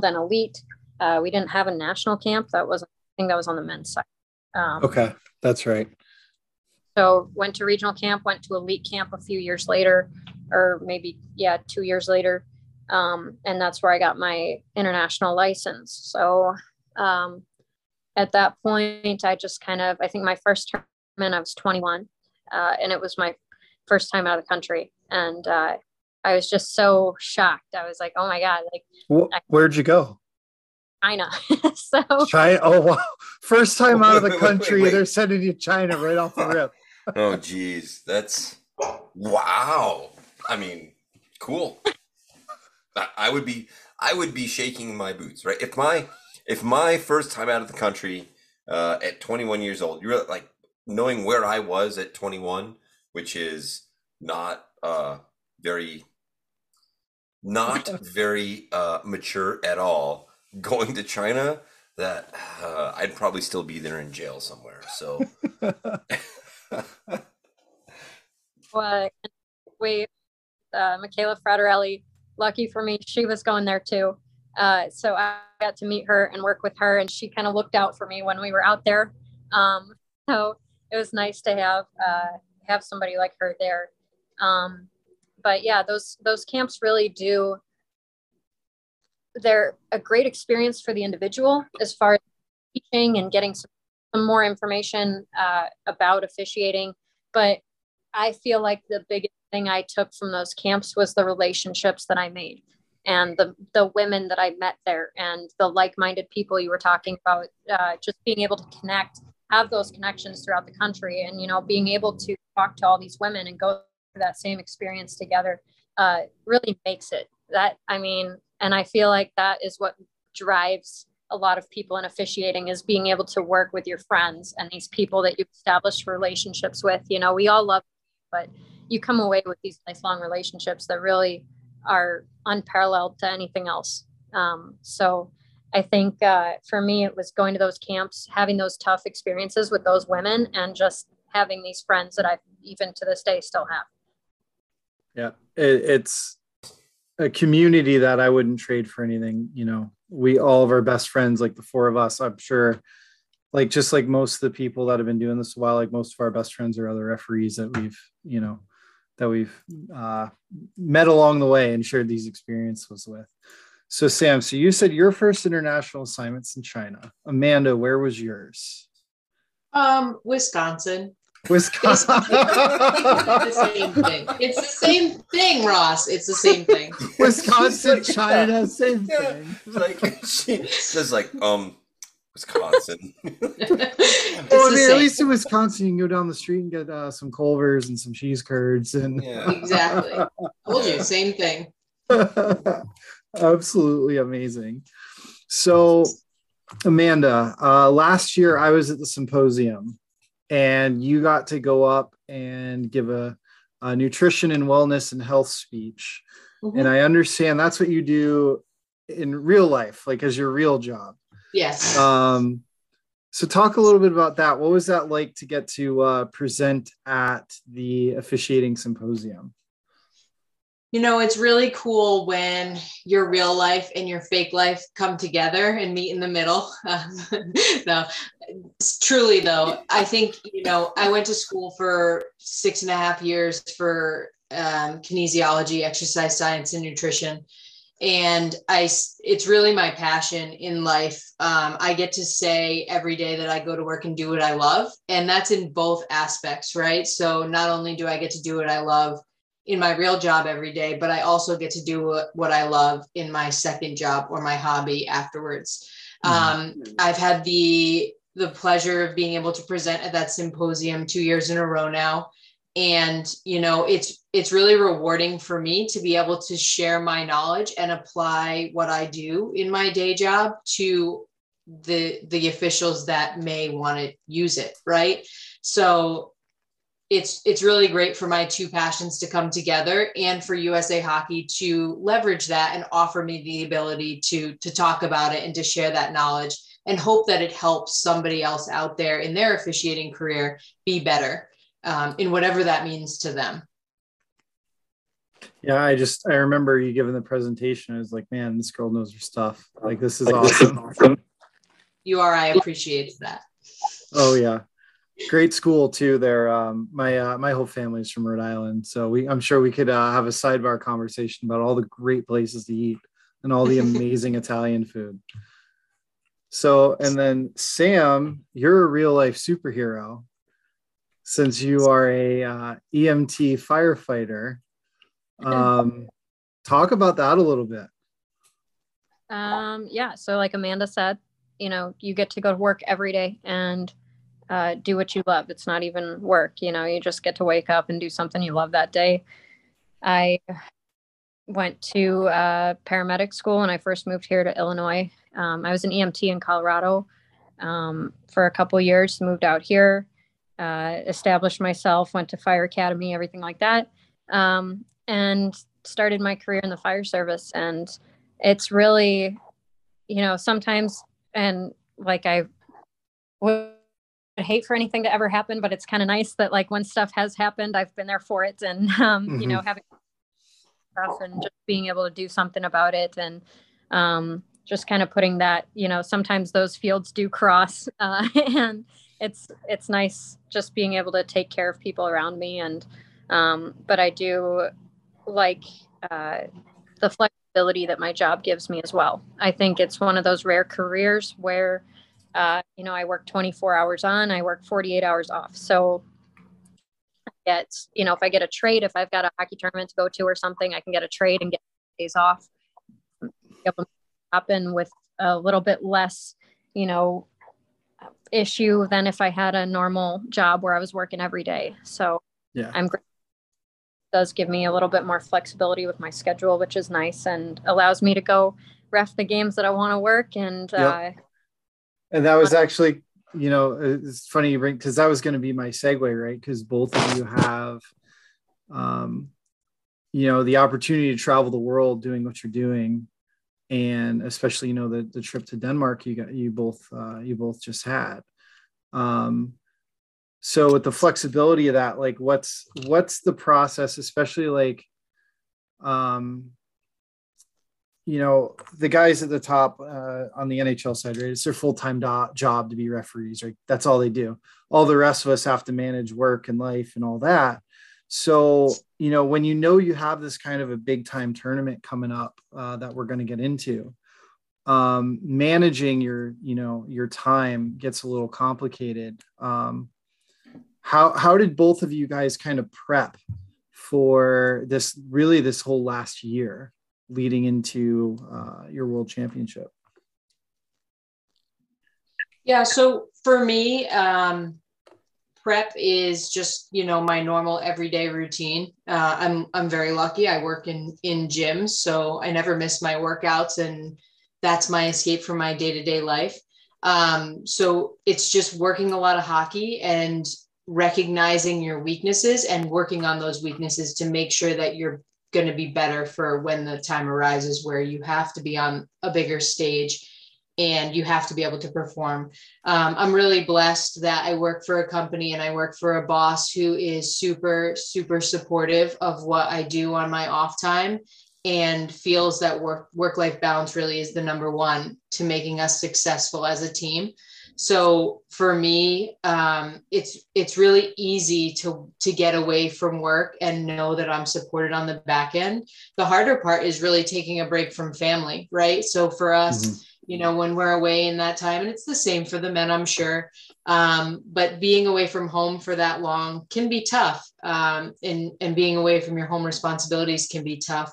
[SPEAKER 5] then elite. Uh, we didn't have a national camp. That was, I think, that was on the men's side.
[SPEAKER 3] Um, okay, that's right.
[SPEAKER 5] So went to regional camp, went to elite camp a few years later, or maybe yeah, two years later, um, and that's where I got my international license. So um, at that point, I just kind of, I think my first tournament, I was 21, uh, and it was my first time out of the country. And uh, I was just so shocked. I was like, oh my God, like,
[SPEAKER 3] where'd you go?
[SPEAKER 5] China. <laughs> so,
[SPEAKER 3] China. Oh, wow. First time out of the country, they're sending you China right off the rip. <laughs>
[SPEAKER 2] oh, geez. That's wow. I mean, cool. <laughs> I would be, I would be shaking my boots, right? If my, if my first time out of the country uh, at 21 years old, you're like knowing where I was at 21, which is not uh, very, not <laughs> very uh, mature at all. Going to China, that uh, I'd probably still be there in jail somewhere. So. <laughs>
[SPEAKER 5] well, we, uh, Michaela Fraterelli, lucky for me, she was going there too. Uh, so I got to meet her and work with her, and she kind of looked out for me when we were out there. Um, so it was nice to have uh, have somebody like her there. Um, but yeah, those those camps really do. They're a great experience for the individual as far as teaching and getting some, more information uh, about officiating. But I feel like the biggest thing I took from those camps was the relationships that I made and the the women that I met there and the like-minded people you were talking about uh, just being able to connect have those connections throughout the country and you know being able to talk to all these women and go through that same experience together uh, really makes it that I mean and I feel like that is what drives a lot of people in officiating is being able to work with your friends and these people that you've established relationships with. You know we all love but you come away with these lifelong relationships that really are unparalleled to anything else. Um, so I think uh, for me, it was going to those camps, having those tough experiences with those women, and just having these friends that I even to this day still have.
[SPEAKER 3] Yeah, it, it's a community that I wouldn't trade for anything. You know, we all of our best friends, like the four of us, I'm sure, like just like most of the people that have been doing this a while, like most of our best friends are other referees that we've, you know, that we've uh, met along the way and shared these experiences with. So, Sam, so you said your first international assignments in China. Amanda, where was yours?
[SPEAKER 4] Um, Wisconsin.
[SPEAKER 3] Wisconsin. <laughs>
[SPEAKER 4] it's the same thing. It's the same thing, Ross. It's the same thing.
[SPEAKER 3] Wisconsin,
[SPEAKER 2] like,
[SPEAKER 3] China,
[SPEAKER 2] yeah.
[SPEAKER 3] same
[SPEAKER 2] Yeah.
[SPEAKER 3] thing.
[SPEAKER 2] Like she says, like um, Wisconsin.
[SPEAKER 3] Well, I mean, at least in Wisconsin, you can go down the street and get uh, some Culvers and some cheese curds and
[SPEAKER 2] yeah. <laughs>
[SPEAKER 4] Exactly. Told you, same thing. <laughs>
[SPEAKER 3] Absolutely amazing. So, Amanda, uh, last year I was at the symposium and you got to go up and give a, a nutrition and wellness and health speech.
[SPEAKER 4] Mhm.
[SPEAKER 3] And I understand that's what you do in real life, like as your real job.
[SPEAKER 4] Yes.
[SPEAKER 3] Um, so, talk a little bit about that. What was that like to get to uh, present at the officiating symposium?
[SPEAKER 4] You know, it's really cool when your real life and your fake life come together and meet in the middle. Um, <laughs> no, truly though, I think, you know, I went to school for six and a half years for um, kinesiology, exercise science, and nutrition. And i it's really my passion in life. Um, I get to say every day that I go to work and do what I love. And that's in both aspects, right? So not only do I get to do what I love in my real job every day, but I also get to do what, I love in my second job or my hobby afterwards. Um, I've had the the pleasure of being able to present at that symposium two years in a row now, and you know it's it's really rewarding for me to be able to share my knowledge and apply what I do in my day job to the the officials that may want to use it, right? So it's it's really great for my two passions to come together and for USA Hockey to leverage that and offer me the ability to to talk about it and to share that knowledge and hope that it helps somebody else out there in their officiating career be better um, in whatever that means to them.
[SPEAKER 3] Yeah, I just I remember you giving the presentation. I was like, man, this girl knows her stuff. Like this is awesome.
[SPEAKER 4] You are, I appreciate that.
[SPEAKER 3] oh yeah, great school too. There, um, my uh, my whole family's from Rhode Island, so we I'm sure we could uh, have a sidebar conversation about all the great places to eat and all the <laughs> amazing Italian food. So, and then Sam, you're a real life superhero since you are a uh, EMT firefighter. Um, talk about that a little bit.
[SPEAKER 5] Um, yeah. So, like Amanda said, you know, you get to go to work every day and uh, do what you love. It's not even work. You know, you just get to wake up and do something you love that day. I went to uh, paramedic school when I first moved here to Illinois. Um, I was an EMT in Colorado um, for a couple years. Moved out here, uh, established myself, went to fire academy, everything like that, um, and started my career in the fire service. And it's really, you know, sometimes and like I would hate for anything to ever happen, but it's kind of nice that like when stuff has happened, I've been there for it, and um, you know, having stuff and just being able to do something about it. And um, just kind of putting that, you know, sometimes those fields do cross, <laughs> uh, and it's it's nice just being able to take care of people around me. And um, but I do like uh, the flexibility that my job gives me as well. I think it's one of those rare careers where, uh, you know, I work 24 hours on, I work 48 hours off. So get, you know, if I get a trade, if I've got a hockey tournament to go to or something, I can get a trade and get days off. Happen with a little bit less, you know, issue than if I had a normal job where I was working every day. So
[SPEAKER 3] yeah,
[SPEAKER 5] I'm great. Does give me a little bit more flexibility with my schedule, which is nice and allows me to go ref the games that I want to work. And yep. uh,
[SPEAKER 3] and that was actually you know, it's funny you bring because that was going to be my segue, right? Because both of you have, um, you know, the opportunity to travel the world doing what you're doing, and especially you know the the trip to Denmark you got you both uh, you both just had. Um, so with the flexibility of that, like what's what's the process, especially like, um, you know the guys at the top uh, on the NHL side, right? It's their full time do- job to be referees, right? That's all they do. All the rest of us have to manage work and life and all that. So you know when you know you have this kind of a big time tournament coming up uh, that we're going to get into, um, managing your you know your time gets a little complicated. Um, how how did both of you guys kind of prep for this really this whole last year? leading into uh, your world championship?
[SPEAKER 4] Yeah, so for me, um, prep is just you know my normal everyday routine. Uh, I'm I'm very lucky. I work in in gyms, so I never miss my workouts, and that's my escape from my day to day life. Um, so it's just working a lot of hockey and recognizing your weaknesses and working on those weaknesses to make sure that you're going to be better for when the time arises where you have to be on a bigger stage and you have to be able to perform. Um, I'm really blessed that I work for a company and I work for a boss who is super, super supportive of what I do on my off time and feels that work work life balance really is the number one to making us successful as a team. So for me, um, it's it's really easy to to get away from work and know that I'm supported on the back end. The harder part is really taking a break from family, right? So for us, mm-hmm. you know, when we're away in that time, and it's the same for the men, I'm sure. Um, but being away from home for that long can be tough, um, and and being away from your home responsibilities can be tough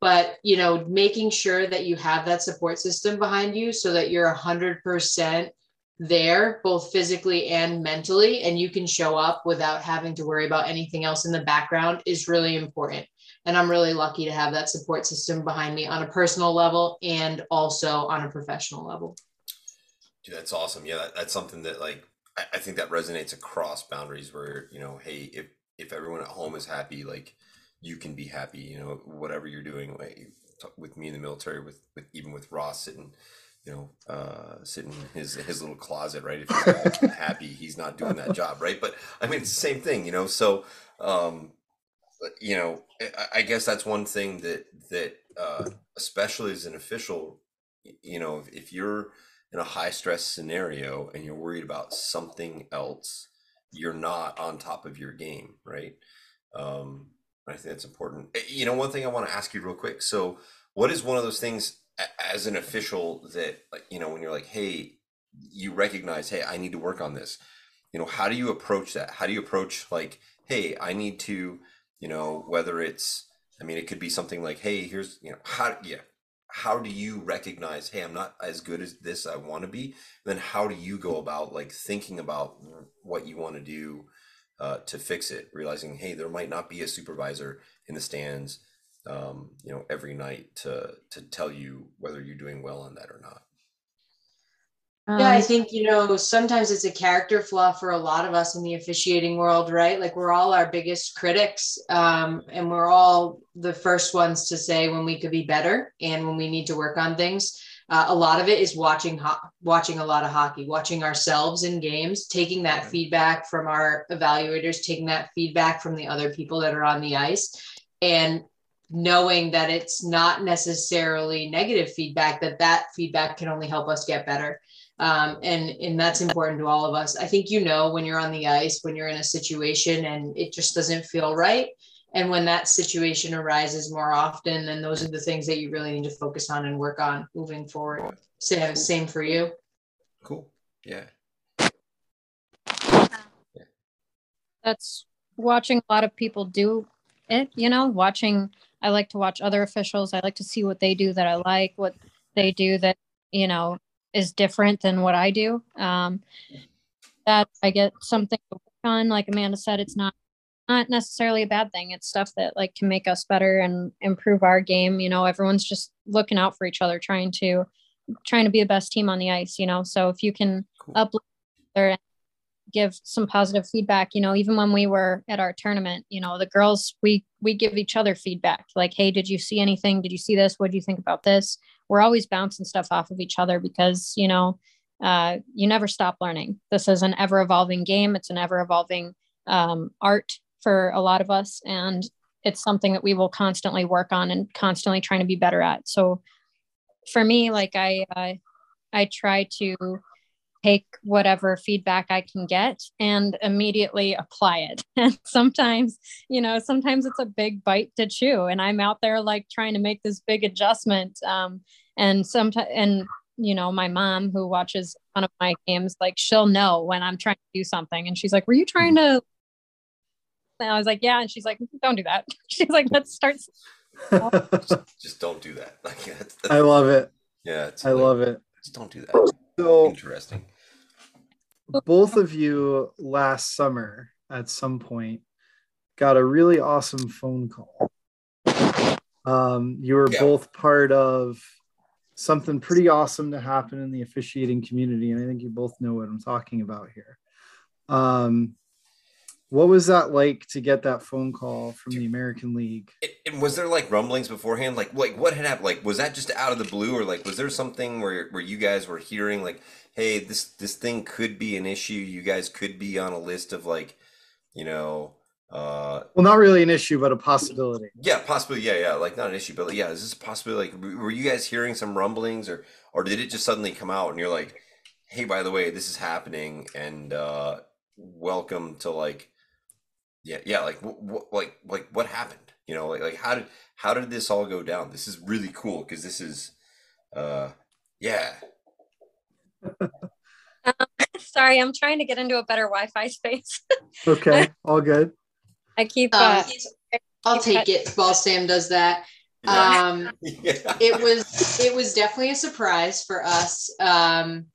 [SPEAKER 4] but you know making sure that you have that support system behind you so that you're 100% there both physically and mentally and you can show up without having to worry about anything else in the background is really important. And i'm really lucky to have that support system behind me on a personal level and also on a professional level.
[SPEAKER 2] Dude, that's awesome. Yeah that, that's something that like I, I think that resonates across boundaries where you know hey if if everyone at home is happy like you can be happy you know whatever you're doing like with me in the military with, with even with ross sitting you know, uh, sitting in his his little closet, right? If he's <laughs> happy, he's not doing that job, right? But I mean, it's the same thing, you know. So, um, you know, I, I guess that's one thing that that uh, especially as an official, you know, if, if you're in a high stress scenario and you're worried about something else, you're not on top of your game, right? Um, I think that's important. Eh, you know, one thing I want to ask you real quick. So, what is one of those things as an official that like you know when you're like hey you recognize hey i need to work on this. You know how do you approach that? How do you approach like hey i need to you know whether it's i mean it could be something like hey here's you know how yeah how do you recognize hey i'm not as good as this i want to be then how do you go about like thinking about what you want to do uh, to fix it? Realizing hey there might not be a supervisor in the stands um, you know, every night to to tell you whether you're doing well on that or not.
[SPEAKER 4] Yeah, I um, think, you know, sometimes it's a character flaw for a lot of us in the officiating world, right? Like we're all our biggest critics um, and we're all the first ones to say when we could be better and when we need to work on things. Uh, a lot of it is watching ho- watching a lot of hockey, watching ourselves in games, taking that feedback from our evaluators, taking that feedback from the other people that are on the ice, and knowing that it's not necessarily negative feedback that that feedback can only help us get better um, and and that's important to all of us i think you know when you're on the ice when you're in a situation and it just doesn't feel right and when that situation arises more often then those are the things that you really need to focus on and work on moving forward same, same for you
[SPEAKER 2] Cool. Yeah.
[SPEAKER 5] that's watching a lot of people do it you know watching i like to watch other officials. I like to see what they do that i like what they do that you know is different than what i do. Um that i get something to work on. Like amanda said it's not not necessarily a bad thing. It's stuff that like can make us better and improve our game. You know everyone's just looking out for each other trying to trying to be the best team on the ice you know? So if you can
[SPEAKER 2] Cool.
[SPEAKER 5] uplift and give some positive feedback you know even when we were at our tournament you know the girls we we give each other feedback like hey did you see anything? Did you see this? What do you think about this? We're always bouncing stuff off of each other because you know uh, you never stop learning. This is an ever evolving game. It's an ever evolving um, art for a lot of us and it's something that we will constantly work on and constantly trying to be better at. So for me like i uh, i try to take whatever feedback I can get and immediately apply it. <laughs> And sometimes, you know, sometimes it's a big bite to chew, and I'm out there like trying to make this big adjustment. Um, and sometimes, and you know, my mom who watches one of my games, like she'll know when I'm trying to do something, and she's like, "Were you trying to?" And I was like, "Yeah," and she's like, "Don't do that." <laughs> She's like, "Let's start." <laughs>
[SPEAKER 2] Just don't do that. Like that's,
[SPEAKER 3] I love it.
[SPEAKER 2] yeah. It's
[SPEAKER 3] I
[SPEAKER 2] like,
[SPEAKER 3] love it.
[SPEAKER 2] Just don't do that.
[SPEAKER 3] So
[SPEAKER 2] Interesting.
[SPEAKER 3] both of you last summer at some point got a really awesome phone call. Um, you were
[SPEAKER 2] Yeah.
[SPEAKER 3] both part of something pretty awesome to happen in the officiating community, and I think you both know what I'm talking about here. Um, what was that like to get that phone call from the American League?
[SPEAKER 2] And- was there like rumblings beforehand? Like, like what had happened? Like, was that just out of the blue, or like was there something where where you guys were hearing like, hey, this this thing could be an issue. You guys could be on a list of like, you know, uh,
[SPEAKER 3] Well, not really an issue, but a possibility.
[SPEAKER 2] yeah, possibly, yeah, yeah, like not an issue, but like, yeah, is this possibly like were you guys hearing some rumblings, or or did it just suddenly come out and you're like, hey, by the way, this is happening, and uh, welcome to like, yeah, yeah, like what, what like like what happened? You know, like like how did how did this all go down? This is really cool because this is, uh, yeah, <laughs>
[SPEAKER 5] Sorry, I'm trying to get into a better Wi-Fi space. <laughs>
[SPEAKER 3] Okay, all good.
[SPEAKER 5] I keep.
[SPEAKER 4] Um,
[SPEAKER 5] Uh,
[SPEAKER 4] I'll take it while Sam does that.
[SPEAKER 2] yeah,
[SPEAKER 4] Um, <laughs>
[SPEAKER 2] yeah.
[SPEAKER 4] it was it was definitely a surprise for us. Um,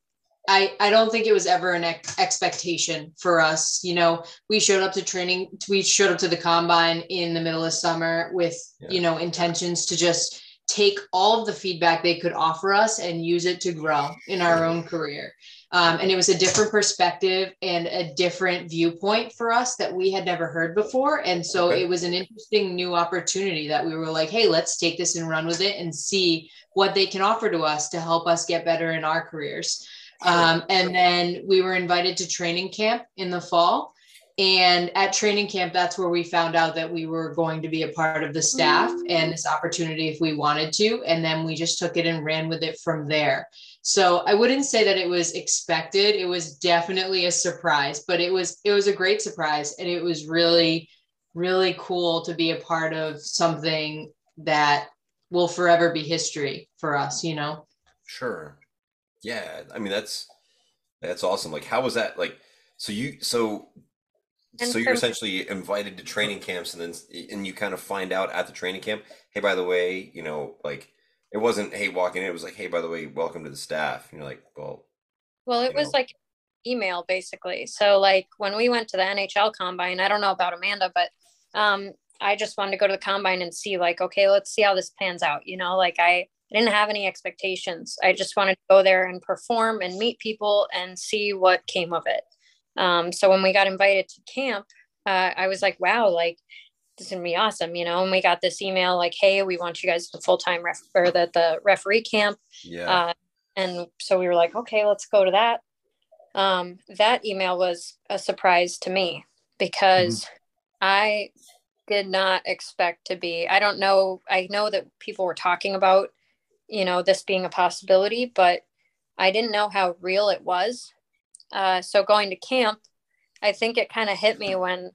[SPEAKER 4] I I don't think it was ever an ex- expectation for us. You know, we showed up to training. We showed up to the combine in the middle of summer with
[SPEAKER 2] Yeah.
[SPEAKER 4] you know intentions to just take all of the feedback they could offer us and use it to grow in our own career. Um, and it was a different perspective and a different viewpoint for us that we had never heard before. And so
[SPEAKER 2] Okay.
[SPEAKER 4] it was an interesting new opportunity that we were like, hey, let's take this and run with it and see what they can offer to us to help us get better in our careers. Um, and then we were invited to training camp in the fall. And at training camp, that's where we found out that we were going to be a part of the staff and this opportunity if we wanted to. And then we just took it and ran with it from there. So I wouldn't say that it was expected. It was definitely a surprise, but it was it was a great surprise. And it was really, really cool to be a part of something that will forever be history for us, you know?
[SPEAKER 2] Sure. Yeah, I mean that's that's awesome. Like how was that like so you so
[SPEAKER 5] And
[SPEAKER 2] so you're essentially invited to training camps and then and you kind of find out at the training camp, hey by the way, you know, like it wasn't hey walking in, it was like hey by the way, welcome to the staff. And you're like, well,
[SPEAKER 5] Well, it was
[SPEAKER 2] know?
[SPEAKER 5] like email basically. So like when we went to the NHL combine, I don't know about Amanda, but um I just wanted to go to the combine and see like, okay, let's see how this pans out. You know, like I, I didn't have any expectations. I just wanted to go there and perform and meet people and see what came of it. Um, so when we got invited to camp, uh, I was like, wow, like this is gonna be awesome, you know. And we got this email like, hey, we want you guys to full time ref or the the referee camp.
[SPEAKER 2] yeah.
[SPEAKER 5] Uh, and so we were like, okay, let's go to that. Um, that email was a surprise to me because I did not expect to be. I don't know. I know that people were talking about, you know, this being a possibility, but I didn't know how real it was. Uh, so going to camp, I think it kind of hit me when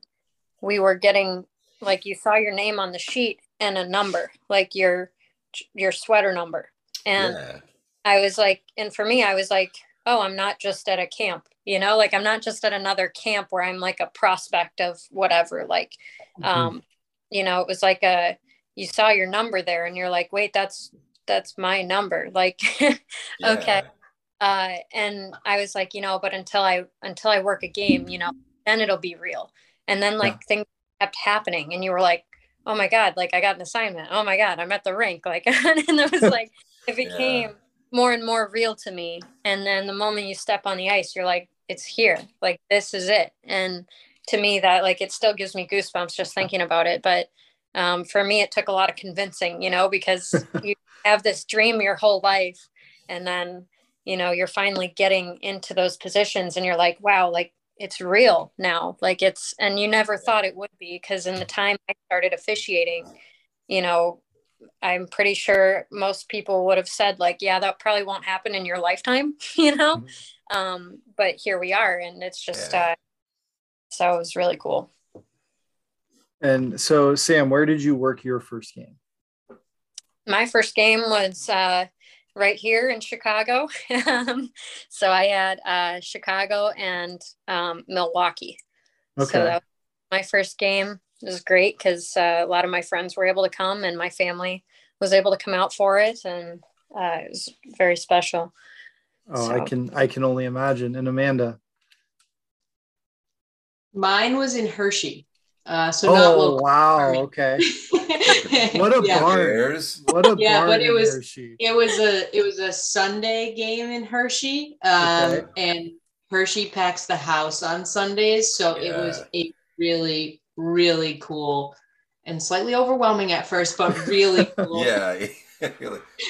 [SPEAKER 5] we were getting like you saw your name on the sheet and a number, like your your sweater number, and yeah. I was like, and for me, I was like, oh, I'm not just at a camp, you know, like I'm not just at another camp where I'm like a prospect of whatever. Like, mm-hmm. um, you know, it was like a you saw your number there, and you're like, wait, that's that's my number. Like, <laughs> yeah. okay. Uh, and I was like, you know, but until I until I work a game, you know, then it'll be real. And then like yeah. things kept happening, and you were like, oh my god, like I got an assignment. Oh my god, I'm at the rink. Like, <laughs> and it was like it <laughs> became yeah. more and more real to me. And then the moment you step on the ice, you're like, it's here. Like this is it. And to me, that like it still gives me goosebumps just thinking about it. But um, for me, it took a lot of convincing, you know, because <laughs> you have this dream your whole life, and then you know you're finally getting into those positions and you're like wow like it's real now like it's and you never thought it would be because in the time i started officiating you know i'm pretty sure most people would have said like yeah that probably won't happen in your lifetime <laughs> you know mm-hmm. um but here we are and it's just yeah. uh so it was really cool
[SPEAKER 3] and so sam where did you work your first game
[SPEAKER 5] my first game was uh right here in Chicago. Um, <laughs> so I had uh, Chicago and um, Milwaukee. Okay. So that was my first game it was great because uh, a lot of my friends were able to come and my family was able to come out for it, and uh, it was very special.
[SPEAKER 3] Oh, so. I can I can only imagine. And Amanda,
[SPEAKER 4] mine was in Hershey. Uh, so
[SPEAKER 3] oh,
[SPEAKER 4] not
[SPEAKER 3] local. wow. Okay. <laughs> what a yeah. barn! What a
[SPEAKER 4] yeah,
[SPEAKER 3] barn
[SPEAKER 4] but it was Hershey. it was a it was a Sunday game in Hershey, um, okay. and Hershey packs the house on Sundays, so yeah. it was a really really cool and slightly overwhelming at first, but really <laughs> cool.
[SPEAKER 2] yeah. <laughs>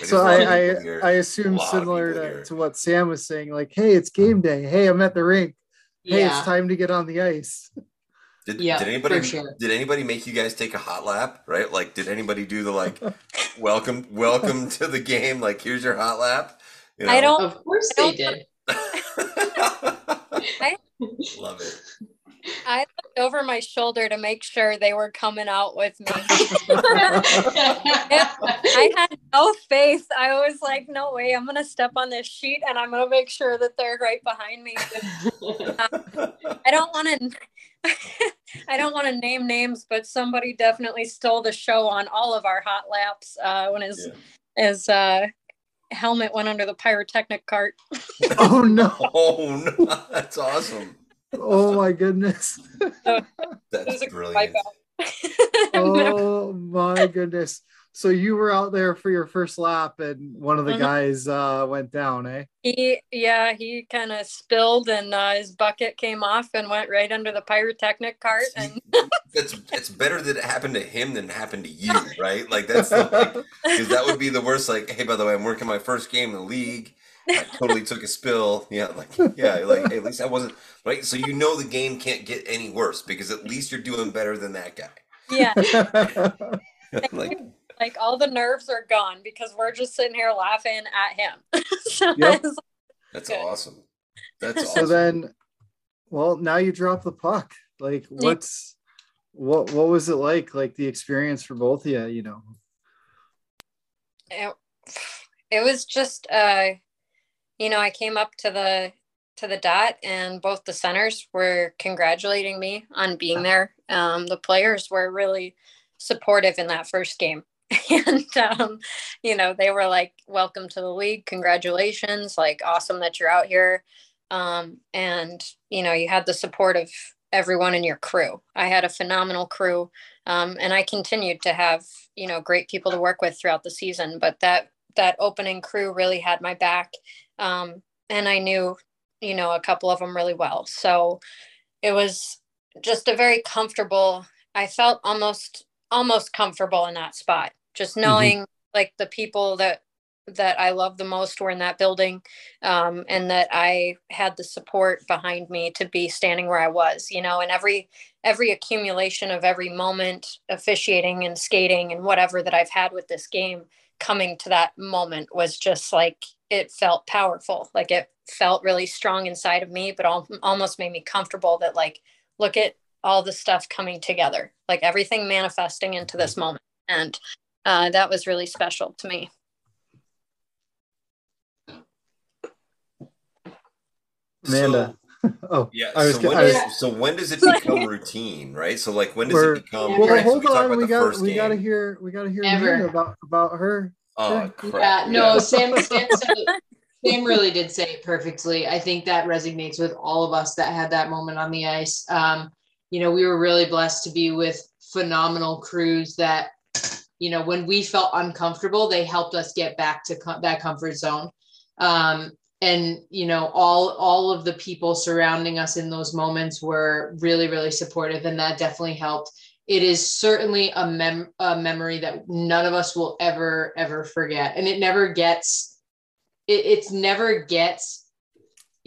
[SPEAKER 3] so I I, I assume similar to, to what Sam was saying, like, hey, it's game day. Hey, I'm at the rink. Hey, yeah. it's time to get on the ice.
[SPEAKER 2] Did, yeah, did anybody sure. did anybody make you guys take a hot lap? Right? Like, did anybody do the like, <laughs> welcome, welcome to the game? Like, here's your hot lap.
[SPEAKER 5] You know? I don't.
[SPEAKER 4] Of course they did. <laughs>
[SPEAKER 5] I
[SPEAKER 2] love it.
[SPEAKER 5] I looked over my shoulder to make sure they were coming out with me. <laughs> I had no faith. I was like, no way, I'm going to step on this sheet and I'm going to make sure that they're right behind me. Um, I don't want to <laughs> I don't want to name names, but somebody definitely stole the show on all of our hot laps uh, when his yeah. his uh, helmet went under the pyrotechnic cart. <laughs>
[SPEAKER 3] oh no!
[SPEAKER 2] Oh no! <laughs> That's awesome.
[SPEAKER 3] Oh my goodness!
[SPEAKER 2] That's brilliant.
[SPEAKER 3] oh my goodness! So you were out there for your first lap and one of the mm-hmm. guys uh, went down eh
[SPEAKER 5] he yeah he kind of spilled and uh, his bucket came off and went right under the pyrotechnic cart and <laughs>
[SPEAKER 2] that's it's better that it happened to him than happened to you right like that's because like, <laughs> that would be the worst like hey by the way i'm working my first game in the league I totally took a spill. Yeah, like yeah, like hey, at least I wasn't right. So you know the game can't get any worse because at least you're doing better than that guy.
[SPEAKER 5] Yeah. <laughs> like like all the nerves are gone because we're just sitting here laughing at him. <laughs> so
[SPEAKER 2] yep. That's good. awesome. That's awesome.
[SPEAKER 3] So then, well, now you drop the puck. Like, what's what? What was it like? Like the experience for both of you? You know,
[SPEAKER 5] it, it was just, uh, you know, I came up to the to the dot and both the centers were congratulating me on being there um, the players were really supportive in that first game <laughs> and um, you know they were like welcome to the league. Congratulations. Like awesome that you're out here. Um, and you know you had the support of everyone in your crew. I had a phenomenal crew. Um, and i continued to have you know great people to work with throughout the season but that that opening crew really had my back. Um, and i knew you know a couple of them really well. So it was just a very comfortable i felt almost almost comfortable in that spot just mm-hmm. knowing mm-hmm. like the people that that I love the most were in that building, um, and that I had the support behind me to be standing where I was. You know, and every every accumulation of every moment officiating and skating and whatever that I've had with this game coming to that moment was just like it felt powerful. Like it felt really strong inside of me, but almost made me comfortable that like look at all the stuff coming together, like everything manifesting into this moment, and uh, that was really special to me.
[SPEAKER 3] Amanda.
[SPEAKER 2] So, <laughs> oh, yeah. I was, so, when I was, does, so when does it become routine, right? So like when does it become?
[SPEAKER 3] Well, hold on. We got we got to hear we got to hear about about her.
[SPEAKER 2] Oh, crap.
[SPEAKER 4] Yeah, no. Sam, Sam, said <laughs> Sam really did say it perfectly. I think that resonates with all of us that had that moment on the ice. Um, you know, we were really blessed to be with phenomenal crews that, you know, when we felt uncomfortable, they helped us get back to com- that comfort zone. Um, and you know all all of the people surrounding us in those moments were really really supportive and that definitely helped it is certainly a, mem- a memory that none of us will ever ever forget and it never gets it, it's never gets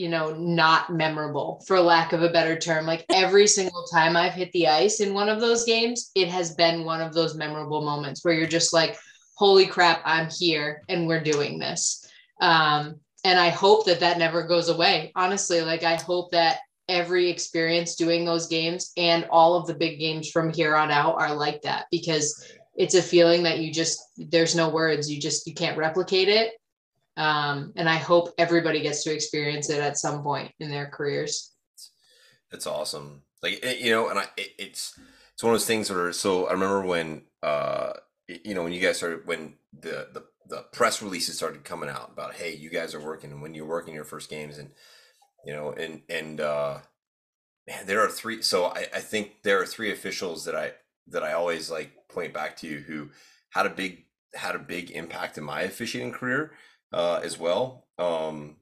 [SPEAKER 4] you know not memorable for lack of a better term. Like every single time i've hit the ice in one of those games it has been one of those memorable moments where you're just like holy crap i'm here and we're doing this. Um, and i hope that that never goes away. Honestly like i hope that every experience doing those games and all of the big games from here on out are like that because it's a feeling that you just there's no words. You just you can't replicate it um, and i hope everybody gets to experience it at some point in their careers.
[SPEAKER 2] It's awesome. Like you know and i it, it's it's one of those things where so i remember when uh you know when you guys started when the the the press releases started coming out about hey you guys are working and when you're working your first games and you know and and uh man there are three so I, I think there are three officials that i that i always like point back to you who had a big had a big impact in my officiating career uh as well. Um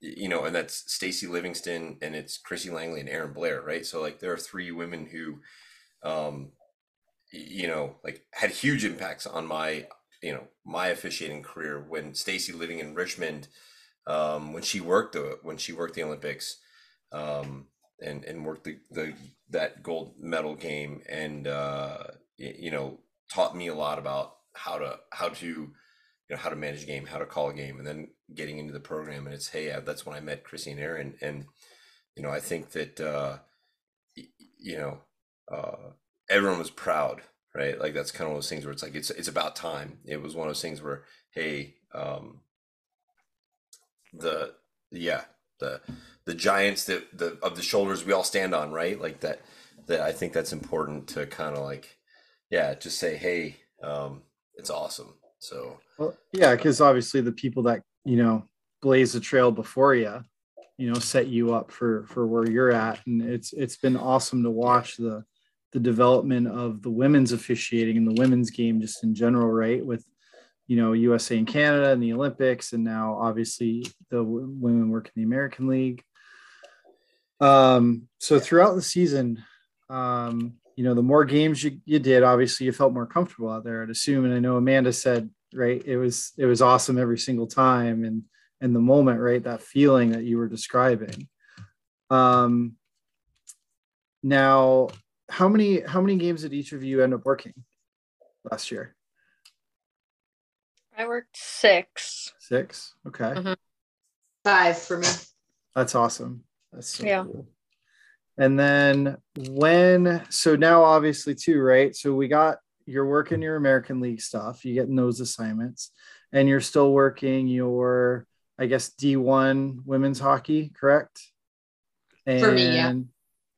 [SPEAKER 2] you know and that's stacy livingston and it's chrissy langley and Erin blair right? So like there are three women who um you know like had huge impacts on my you know my officiating career when stacy living in richmond um, when she worked the when she worked the Olympics, um, and and worked the, the that gold medal game, and uh, you know taught me a lot about how to how to you know how to manage a game, how to call a game, and then getting into the program. And it's hey, that's when I met Chrissy and Erin, and you know I think that uh, you know uh, everyone was proud, right? Like that's kind of one of those things where it's like it's it's about time. It was one of those things where hey. Um, the yeah the the giants that the of the shoulders we all stand on right like that that i think that's important to kind of like yeah just say hey um it's awesome so
[SPEAKER 3] well, yeah because obviously the people that you know blaze the trail before you you know set you up for for where you're at and it's it's been awesome to watch the the development of the women's officiating and the women's game just in general right with you know USA and Canada and the Olympics, and now obviously the women work in the American League. Um, so throughout the season, um, you know, the more games you, you did, obviously you felt more comfortable out there. I'd assume, and I know Amanda said, right, it was it was awesome every single time, and and the moment, right, that feeling that you were describing. Um, now, how many how many games did each of you end up working last year?
[SPEAKER 5] I worked six.
[SPEAKER 3] Six. Okay. Mm-hmm.
[SPEAKER 4] Five for me.
[SPEAKER 3] That's awesome. That's so yeah. Cool. And then when so now obviously too, right? So we got you're working your American League stuff, you getting those assignments, and you're still working your I guess D1 women's hockey, correct?
[SPEAKER 4] And, For me, yeah.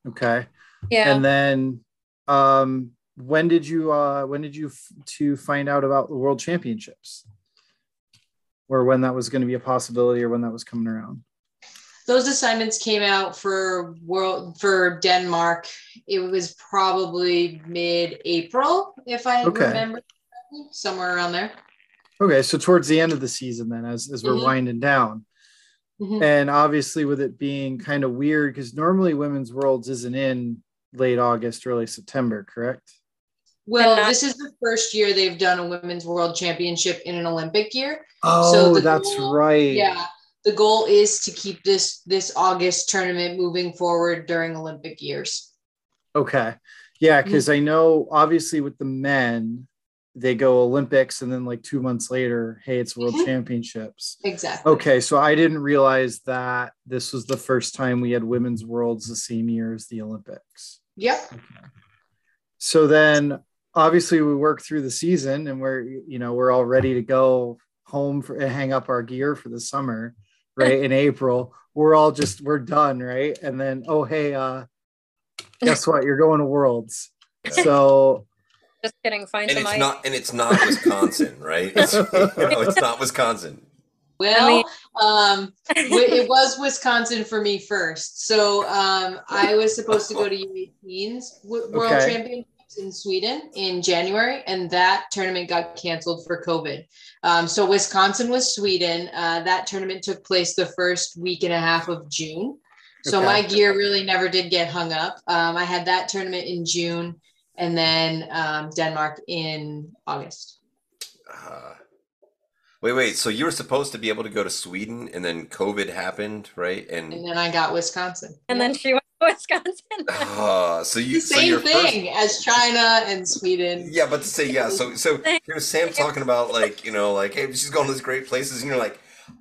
[SPEAKER 3] Okay.
[SPEAKER 5] Yeah.
[SPEAKER 3] And then um when did you uh when did you f- to find out about the world championships or when that was going to be a possibility or when that was coming around
[SPEAKER 4] those assignments came out for world for denmark it was probably mid-april if i okay. remember somewhere around there
[SPEAKER 3] okay so towards the end of the season then as, as we're mm-hmm. winding down mm-hmm. and obviously with it being kind of weird because normally women's worlds isn't in late august early september correct
[SPEAKER 4] Well,
[SPEAKER 5] not-
[SPEAKER 4] this is the first year they've done a women's world championship in an Olympic year.
[SPEAKER 3] Oh,
[SPEAKER 4] the
[SPEAKER 3] that's
[SPEAKER 4] goal-
[SPEAKER 3] right.
[SPEAKER 4] Yeah. The goal is to keep this this August tournament moving forward during Olympic years.
[SPEAKER 3] Okay. Yeah,
[SPEAKER 4] Mm-hmm.
[SPEAKER 3] because I know obviously with the men, they go Olympics and then like two months later, hey, it's World
[SPEAKER 4] Mhm.
[SPEAKER 3] Championships.
[SPEAKER 4] Exactly.
[SPEAKER 3] Okay, so I didn't realize that this was the first time we had women's worlds the same year as the Olympics.
[SPEAKER 4] Yep.
[SPEAKER 3] So then obviously we work through the season and we're you know we're all ready to go home for and hang up our gear for the summer, right? In April. We're all just we're done, right? And then oh hey, uh guess what? You're going to worlds. So
[SPEAKER 5] Just kidding. Find
[SPEAKER 2] And
[SPEAKER 5] some
[SPEAKER 2] it's
[SPEAKER 5] ice.
[SPEAKER 2] not and it's not Wisconsin, right? It's, <laughs> you know, it's not Wisconsin.
[SPEAKER 4] Well,
[SPEAKER 5] mean-
[SPEAKER 4] um, wi- it was Wisconsin for me first. So um, I was supposed to go to U18's World
[SPEAKER 3] Okay.
[SPEAKER 4] Championships in Sweden in January, and that tournament got canceled for COVID. Um, so Wisconsin was Sweden. Uh, that tournament took place the first week and a half of June. So
[SPEAKER 3] Okay.
[SPEAKER 4] my gear really never did get hung up. Um, I had that tournament in June, and then um, Denmark in August.
[SPEAKER 2] Uh, wait, wait. So you were supposed to be able to go to Sweden, and then COVID happened, right?
[SPEAKER 4] And
[SPEAKER 2] And
[SPEAKER 4] then I got Wisconsin.
[SPEAKER 5] and then she went to <laughs> Wisconsin.
[SPEAKER 2] uh, so you
[SPEAKER 4] the
[SPEAKER 2] so
[SPEAKER 4] same
[SPEAKER 2] your first-
[SPEAKER 4] thing as China and Sweden.
[SPEAKER 2] Yeah, but to say yeah, so so <laughs> here's Sam talking about like you know like hey she's going to these great places and you're like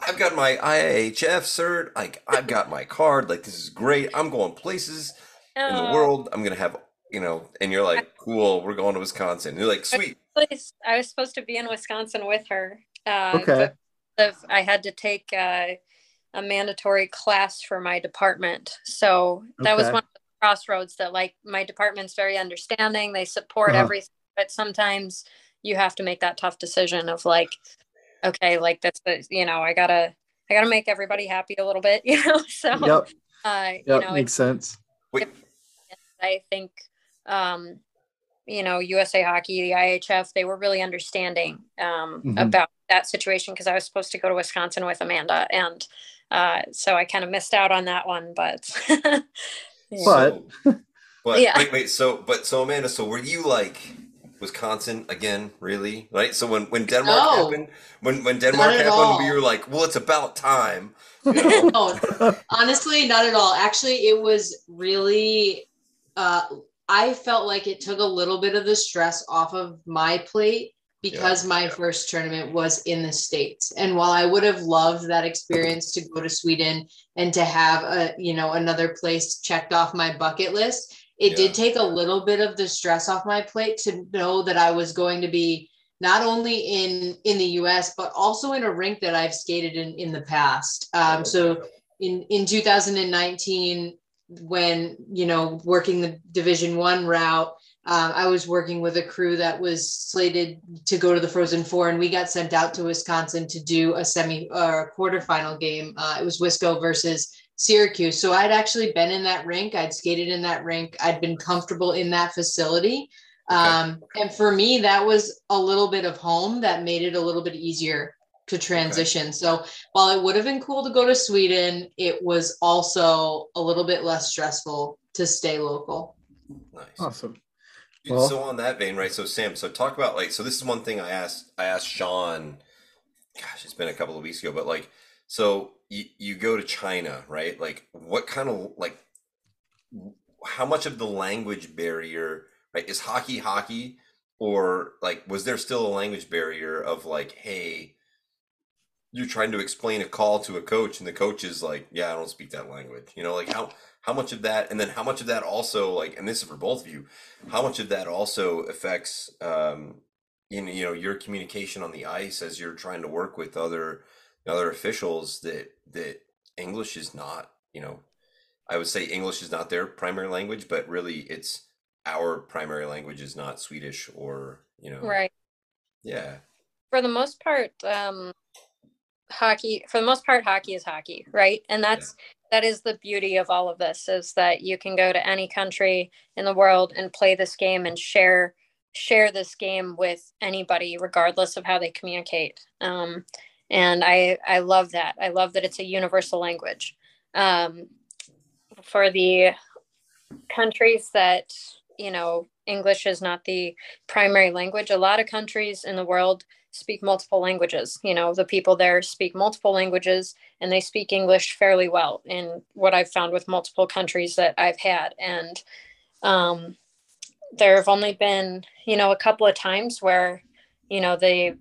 [SPEAKER 2] I've got my IIHF cert like I've got my card like this is great I'm going places in the
[SPEAKER 5] Oh.
[SPEAKER 2] world I'm gonna have you know and you're like cool we're going to Wisconsin and you're like sweet
[SPEAKER 5] place. I was supposed to be in Wisconsin with her. Uh,
[SPEAKER 3] Okay.
[SPEAKER 5] I had to take uh, a mandatory class for my department. So that was one of the crossroads that, like, my department's very understanding. They support
[SPEAKER 3] Uh-huh.
[SPEAKER 5] everything, but sometimes you have to make that tough decision of like, okay, like that's the, you know, I gotta, I gotta make everybody happy a little bit, <laughs> you know. So,
[SPEAKER 3] yep,
[SPEAKER 5] uh,
[SPEAKER 3] yep,
[SPEAKER 5] you know,
[SPEAKER 3] makes sense.
[SPEAKER 2] wait
[SPEAKER 5] I think, um, you know, USA Hockey, the IIHF, they were really understanding um,
[SPEAKER 3] Mhm.
[SPEAKER 5] about that situation because I was supposed to go to Wisconsin with Amanda, and uh, so I kind of missed out on that one. But, <laughs> Yeah.
[SPEAKER 3] But-
[SPEAKER 2] but
[SPEAKER 5] Yeah.
[SPEAKER 2] wait wait so but so Amanda so were you like Wisconsin again really right so when when Denmark
[SPEAKER 4] No.
[SPEAKER 2] happened when when Denmark happened
[SPEAKER 4] all.
[SPEAKER 2] we were like well it's about time <laughs> you know?
[SPEAKER 4] No, honestly, not at all. Actually, it was really, uh, I felt like it took a little bit of the stress off of my plate because my first tournament was in the States. And while I would have loved that experience to go to Sweden and to have a, you know, another place checked off my bucket list, it
[SPEAKER 2] Yeah.
[SPEAKER 4] did take a little bit of the stress off my plate to know that I was going to be not only in in the US but also in a rink that I've skated in in the past. Um, so in in 2019 when you know working the division one route um, i was working with a crew that was slated to go to the frozen four and we got sent out to wisconsin to do a semi or a quarterfinal game. Uh, it was wisco versus syracuse. So i'd actually been in that rink. I'd skated in that rink. I'd been comfortable in that facility. Um, and for me that was a little bit of home that made it a little bit easier to transition. So while it would have been cool to go to Sweden, it was also a little bit less stressful to stay local.
[SPEAKER 2] nice.
[SPEAKER 3] Awesome. Well-
[SPEAKER 2] so on that vein, right? So Sam, so talk about like so this is one thing I asked I asked Sean gosh, it's been a couple of weeks ago, but like so you, you go to China, right? Like what kind of like how much of the language barrier, right? Is hockey hockey or like was there still a language barrier of like, hey, you're trying to explain a call to a coach and the coach is like, yeah, I don't speak that language. You know, like how how much of that and then how much of that also like and this is for both of you how much of that also affects um in you know your communication on the ice as you're trying to work with other other officials that that english is not you know i would say english is not their primary language but really it's our primary language is not swedish or you know
[SPEAKER 5] right.
[SPEAKER 2] yeah
[SPEAKER 5] For the most part, um, hockey. For the most part, hockey is hockey, right? And that's that is the beauty of all of this is that you can go to any country in the world and play this game and share share this game with anybody regardless of how they communicate um, and i i love that i love that it's a universal language um, for the countries that you know English is not the primary language. A lot of countries in the world speak multiple languages. You know, the people there speak multiple languages and they speak English fairly well in what I've found with multiple countries that I've had. And um, there have only been, you know, a couple of times where, you know, the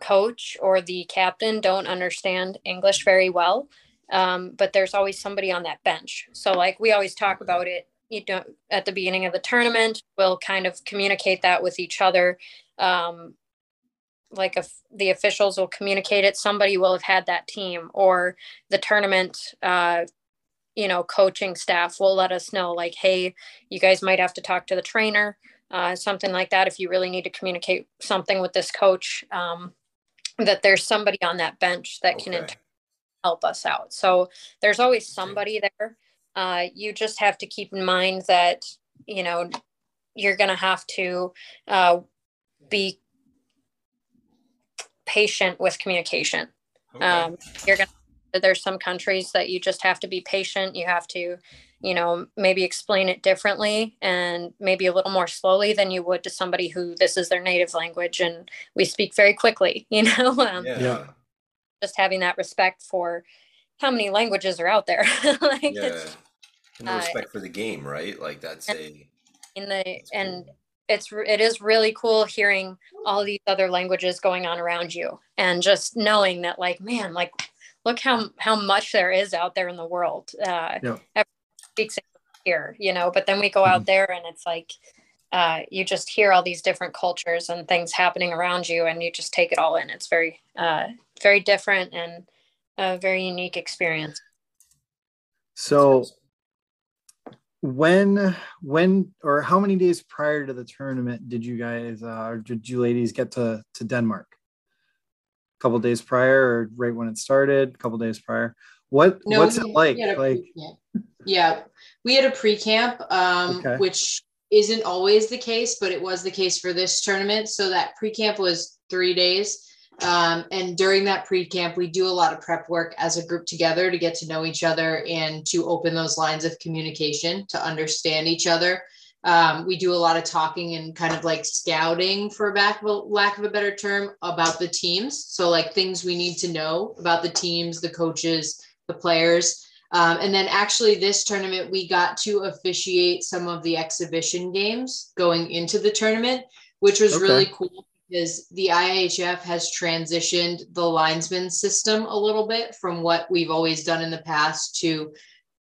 [SPEAKER 5] coach or the captain don't understand English very well. Um, but there's always somebody on that bench. So, like, we always talk about it you know at the beginning of the tournament we'll kind of communicate that with each other um, like if the officials will communicate it somebody will have had that team or the tournament uh, you know coaching staff will let us know like hey you guys might have to talk to the trainer uh, something like that if you really need to communicate something with this coach um, that there's somebody on that bench that okay. can help us out. So there's always somebody there. Uh, you just have to keep in mind that you know you're going to have to uh, be patient with communication. Okay. Um, you're gonna there's some countries that you just have to be patient. You have to, you know, maybe explain it differently and maybe a little more slowly than you would to somebody who this is their native language and we speak very quickly. <laughs> You know, um,
[SPEAKER 2] yeah. yeah.
[SPEAKER 5] Just having that respect for how many languages are out there. <laughs> like
[SPEAKER 2] yeah. And the uh, respect uh, for the game, right? Like that's a
[SPEAKER 5] in the and it's it is really cool hearing all these other languages going on around you and just knowing that like man like look how how much there is out there in the world uh yeah. speaks here you know but then we go out mm-hmm. there and it's like uh, you just hear all these different cultures and things happening around you and you just take it all in it's very uh, very different and a very unique experience
[SPEAKER 3] so when when or how many days prior to the tournament did you guys uh, or did you ladies get to to denmark? A couple days prior or right when it started a couple days prior? What no, what's it like? like
[SPEAKER 4] yeah we had a pre-camp um, okay. which isn't always the case but it was the case for this tournament. So that pre-camp was three days um, and during that pre camp, we do a lot of prep work as a group together to get to know each other and to open those lines of communication to understand each other. Um, we do a lot of talking and kind of like scouting, for back lack of a better term, about the teams. So, like things we need to know about the teams, the coaches, the players. Um, and then, actually, this tournament, we got to officiate some of the exhibition games going into the tournament, which was okay. really cool because the IIHF has transitioned the linesman system a little bit from what we've always done in the past to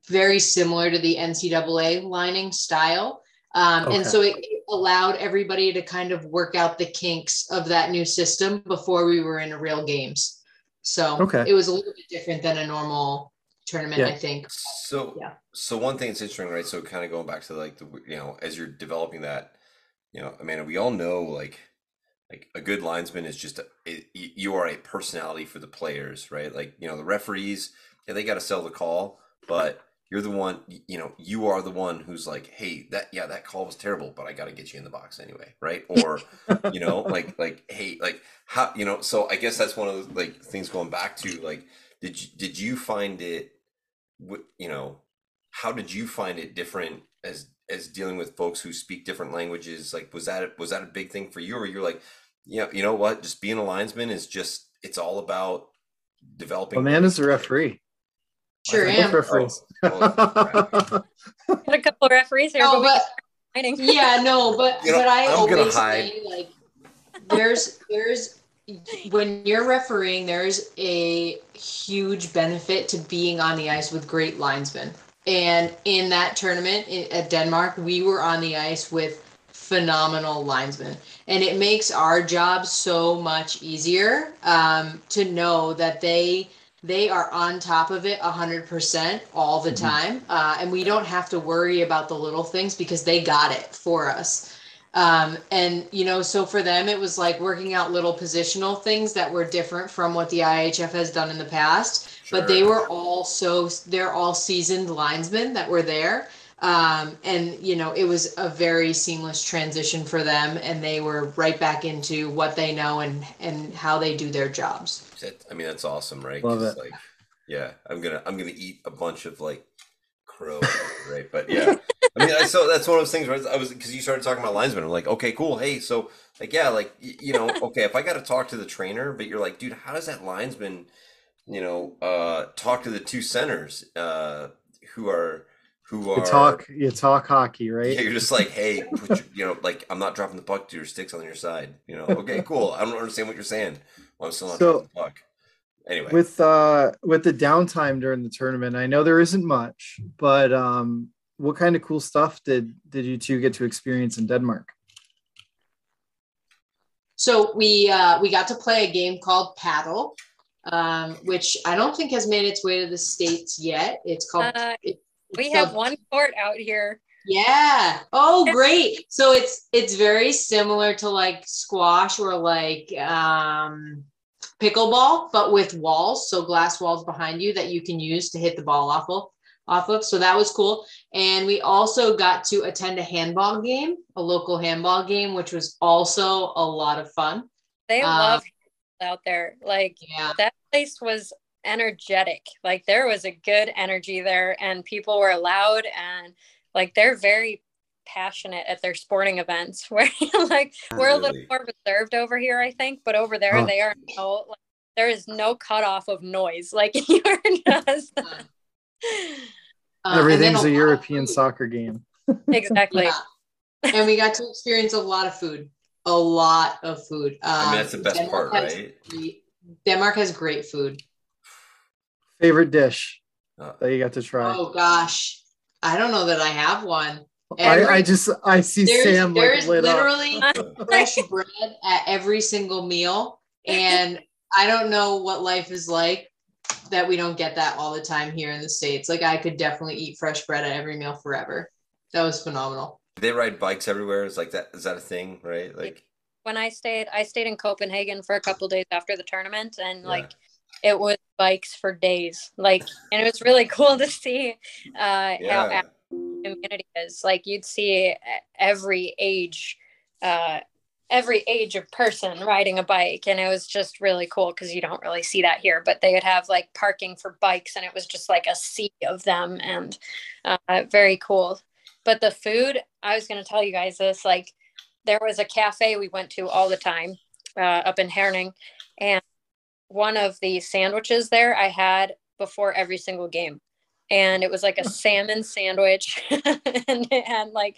[SPEAKER 4] very similar to the NCAA lining style. Um, okay. And so it allowed everybody to kind of work out the kinks of that new system before we were in real games. So okay. it was a little bit different than a normal tournament, yeah. I think.
[SPEAKER 2] So, yeah. So one thing that's interesting, right? So kind of going back to like the, you know, as you're developing that, you know, Amanda, we all know like like a good linesman is just a, it, you are a personality for the players, right? Like you know the referees, yeah, they got to sell the call, but you're the one, you know, you are the one who's like, hey, that yeah, that call was terrible, but I got to get you in the box anyway, right? <laughs> Or you know, like like hey, like how you know? So I guess that's one of the like things going back to like, did you did you find it, you know, how did you find it different as as dealing with folks who speak different languages like was that was that a big thing for you or you're like you know, you know what? Just being a linesman is just it's all about developing.
[SPEAKER 3] Amanda's a referee.
[SPEAKER 4] Sure am. Referees.
[SPEAKER 5] Oh, Got a couple of referees here.
[SPEAKER 4] No, but, but yeah, no, but you know, but I I'm always say like there's there's when you're refereeing, there's a huge benefit to being on the ice with great linesmen. And in that tournament at Denmark, we were on the ice with phenomenal linesmen and it makes our job so much easier um, to know that they they are on top of it 100% all the mm-hmm. time uh, and we don't have to worry about the little things because they got it for us um, and you know so for them it was like working out little positional things that were different from what the iihf has done in the past sure. but they were all so they're all seasoned linesmen that were there um, and you know it was a very seamless transition for them and they were right back into what they know and and how they do their jobs
[SPEAKER 2] i mean that's awesome right
[SPEAKER 3] Love it.
[SPEAKER 2] like yeah i'm gonna i'm gonna eat a bunch of like crow right but yeah <laughs> I mean, I so that's one of those things where I was because you started talking about linesmen. I'm like, okay, cool. Hey, so like, yeah, like you know, <laughs> okay, if I got to talk to the trainer, but you're like, dude, how does that linesman, you know, uh, talk to the two centers, uh, who are who are
[SPEAKER 3] you talk you talk hockey, right?
[SPEAKER 2] Yeah, you're just like, hey, your, you know, like I'm not dropping the puck to your sticks on your side. You know, okay, <laughs> cool. I don't understand what you're saying. Well, I'm still not so, dropping the puck. Anyway,
[SPEAKER 3] with uh with the downtime during the tournament, I know there isn't much, but um, what kind of cool stuff did did you two get to experience in Denmark?
[SPEAKER 4] So we uh, we got to play a game called Padel, um, which I don't think has made its way to the states yet. It's called. Uh, it,
[SPEAKER 5] we have one court out here.
[SPEAKER 4] Yeah. Oh, great. So it's it's very similar to like squash or like um pickleball, but with walls, so glass walls behind you that you can use to hit the ball off of off of. So that was cool. And we also got to attend a handball game, a local handball game, which was also a lot of fun.
[SPEAKER 5] They um, love out there. Like yeah. that place was energetic. Like there was a good energy there and people were loud and like they're very passionate at their sporting events. <laughs> Where like we're a little more reserved over here i think but over there huh. they are no like, there is no cutoff of noise. <laughs> Like you're just <laughs>
[SPEAKER 3] uh, everything's a, a european soccer game.
[SPEAKER 5] Exactly. Yeah.
[SPEAKER 4] and we got to experience a lot of food. A lot of food.
[SPEAKER 2] Um, I mean, that's the best denmark part right?
[SPEAKER 4] denmark has great food
[SPEAKER 3] favorite dish uh, that you got to try
[SPEAKER 4] oh gosh i don't know that i have one
[SPEAKER 3] Every, I, I, just I see
[SPEAKER 4] there's,
[SPEAKER 3] Sam like
[SPEAKER 4] there's literally <laughs> fresh bread at every single meal, and I don't know what life is like that we don't get that all the time here in the states. Like I could definitely eat fresh bread at every meal forever. That was phenomenal.
[SPEAKER 2] They ride bikes everywhere. Is like that. Is that a thing? Right? Like
[SPEAKER 5] when I stayed, I stayed in Copenhagen for a couple days after the tournament, and yeah. like it was bikes for days. Like, and it was really <laughs> cool to see uh, yeah. how community is like you'd see every age uh every age of person riding a bike and it was just really cool because you don't really see that here but they would have like parking for bikes and it was just like a sea of them and uh, very cool but the food i was going to tell you guys this like there was a cafe we went to all the time uh, up in herning and one of the sandwiches there i had before every single game and it was like a salmon sandwich <laughs> and it had like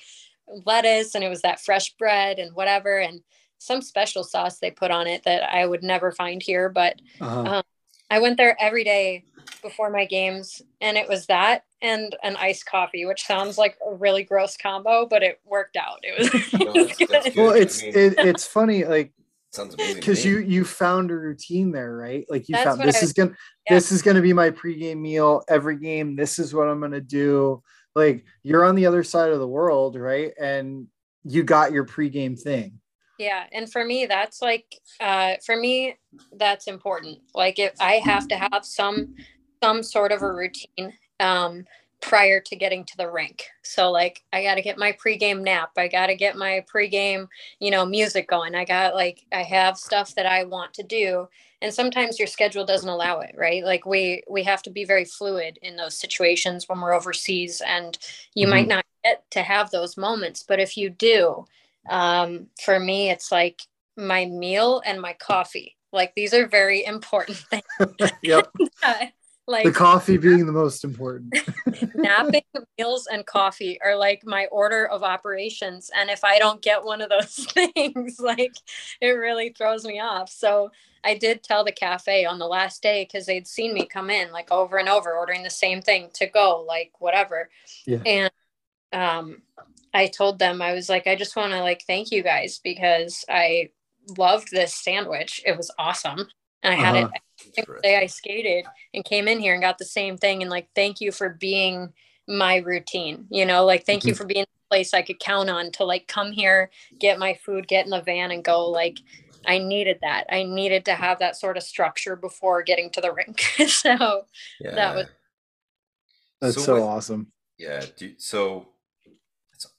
[SPEAKER 5] lettuce and it was that fresh bread and whatever and some special sauce they put on it that I would never find here. But uh-huh. um, I went there every day before my games and it was that and an iced coffee, which sounds like a really gross combo, but it worked out. It was, <laughs>
[SPEAKER 3] no, that's, that's well, it's, it, it's funny. Like Sounds amazing. Because you you found a routine there, right? Like you That's found this is gonna yeah. this is gonna be my pregame meal every game. This is what I'm gonna do. Like you're on the other side of the world, right? And you got your pregame thing.
[SPEAKER 5] Yeah, and for me, that's like uh, for me, that's important. Like if I have to have some some sort of a routine. Um, prior to getting to the rink. So like I got to get my pregame nap. I got to get my pregame, you know, music going. I got like I have stuff that I want to do and sometimes your schedule doesn't allow it, right? Like we we have to be very fluid in those situations when we're overseas and you mm-hmm. might not get to have those moments, but if you do, um for me it's like my meal and my coffee. Like these are very important <laughs> things. <laughs>
[SPEAKER 3] yep. <laughs> like the coffee <laughs> being the most important. <laughs>
[SPEAKER 5] Napping meals and coffee are like my order of operations. And if i don't get one of those <laughs> things like it really throws me off. So i did tell the cafe on the last day because they'd seen me come in like over and over ordering the same thing to go like whatever. Yeah. and um i told them i was like i just want to like thank you guys because i loved this sandwich. It was awesome. And I had uh-huh. it the day I skated and came in here and got the same thing. And like, thank you for being my routine. You know, like thank mm-hmm. you for being a place I could count on to like come here, get my food, get in the van and go. Like I needed that. I needed to have that sort of structure before getting to the rink. <laughs> so yeah. that was
[SPEAKER 3] that's so, so with, awesome.
[SPEAKER 2] Yeah. Do, so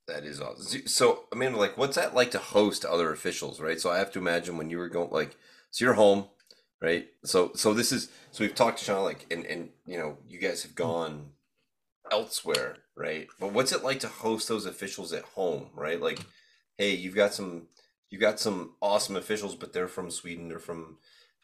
[SPEAKER 2] that is awesome. So I mean, like, what's that like to host other officials, right? So I have to imagine when you were going, like, so you're home, right? So so this is so we've talked to Sean like and and you know you guys have gone elsewhere right? But what's it like to host those officials at home, right? Like, hey, you've got some you've got some awesome officials, but they're from Sweden, they're from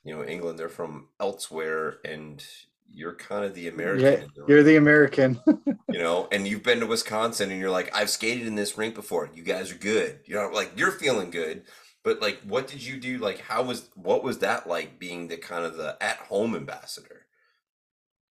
[SPEAKER 2] you know England, they're from elsewhere, and you're kind of the American.
[SPEAKER 3] Yeah,
[SPEAKER 2] the
[SPEAKER 3] you're the American. <laughs>
[SPEAKER 2] you know, and you've been to Wisconsin, and you're like, I've skated in this rink before. You guys are good. You know, like you're feeling good. But like, what did you do? Like, how was what was that like being the kind of the at home ambassador?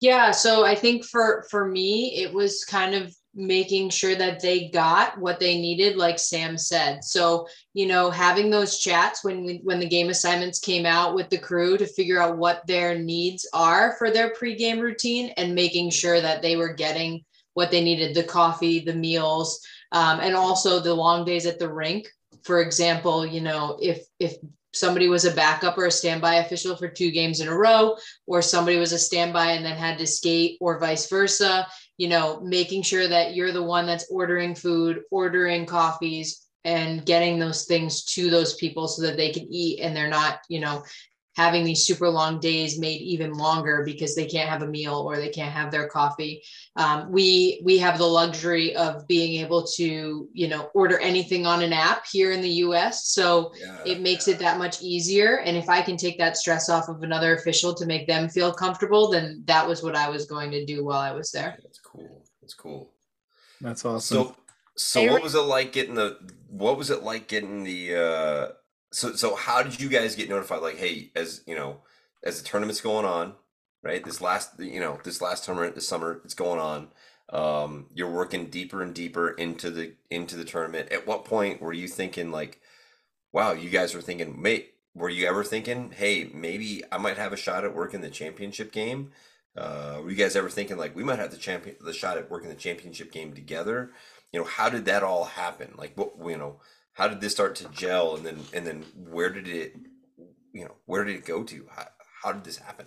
[SPEAKER 4] Yeah, so I think for for me, it was kind of making sure that they got what they needed like sam said so you know having those chats when we, when the game assignments came out with the crew to figure out what their needs are for their pregame routine and making sure that they were getting what they needed the coffee the meals um, and also the long days at the rink for example you know if if somebody was a backup or a standby official for two games in a row, or somebody was a standby and then had to skate, or vice versa. You know, making sure that you're the one that's ordering food, ordering coffees, and getting those things to those people so that they can eat and they're not, you know, having these super long days made even longer because they can't have a meal or they can't have their coffee. Um, we we have the luxury of being able to you know order anything on an app here in the U.S. So yeah, it makes yeah. it that much easier. And if I can take that stress off of another official to make them feel comfortable, then that was what I was going to do while I was there.
[SPEAKER 2] That's cool. That's cool.
[SPEAKER 3] That's awesome.
[SPEAKER 2] So so what was it like getting the what was it like getting the uh so so how did you guys get notified? Like hey as you know as the tournament's going on right? This last you know this last tournament this summer it's going on. Um you're working deeper and deeper into the into the tournament. At what point were you thinking like wow you guys were thinking mate were you ever thinking hey maybe i might have a shot at working the championship game? Uh were you guys ever thinking like we might have the champion the shot at working the championship game together? You know how did that all happen? Like what you know how did this start to gel? And then and then where did it you know where did it go to? How, how did this happen?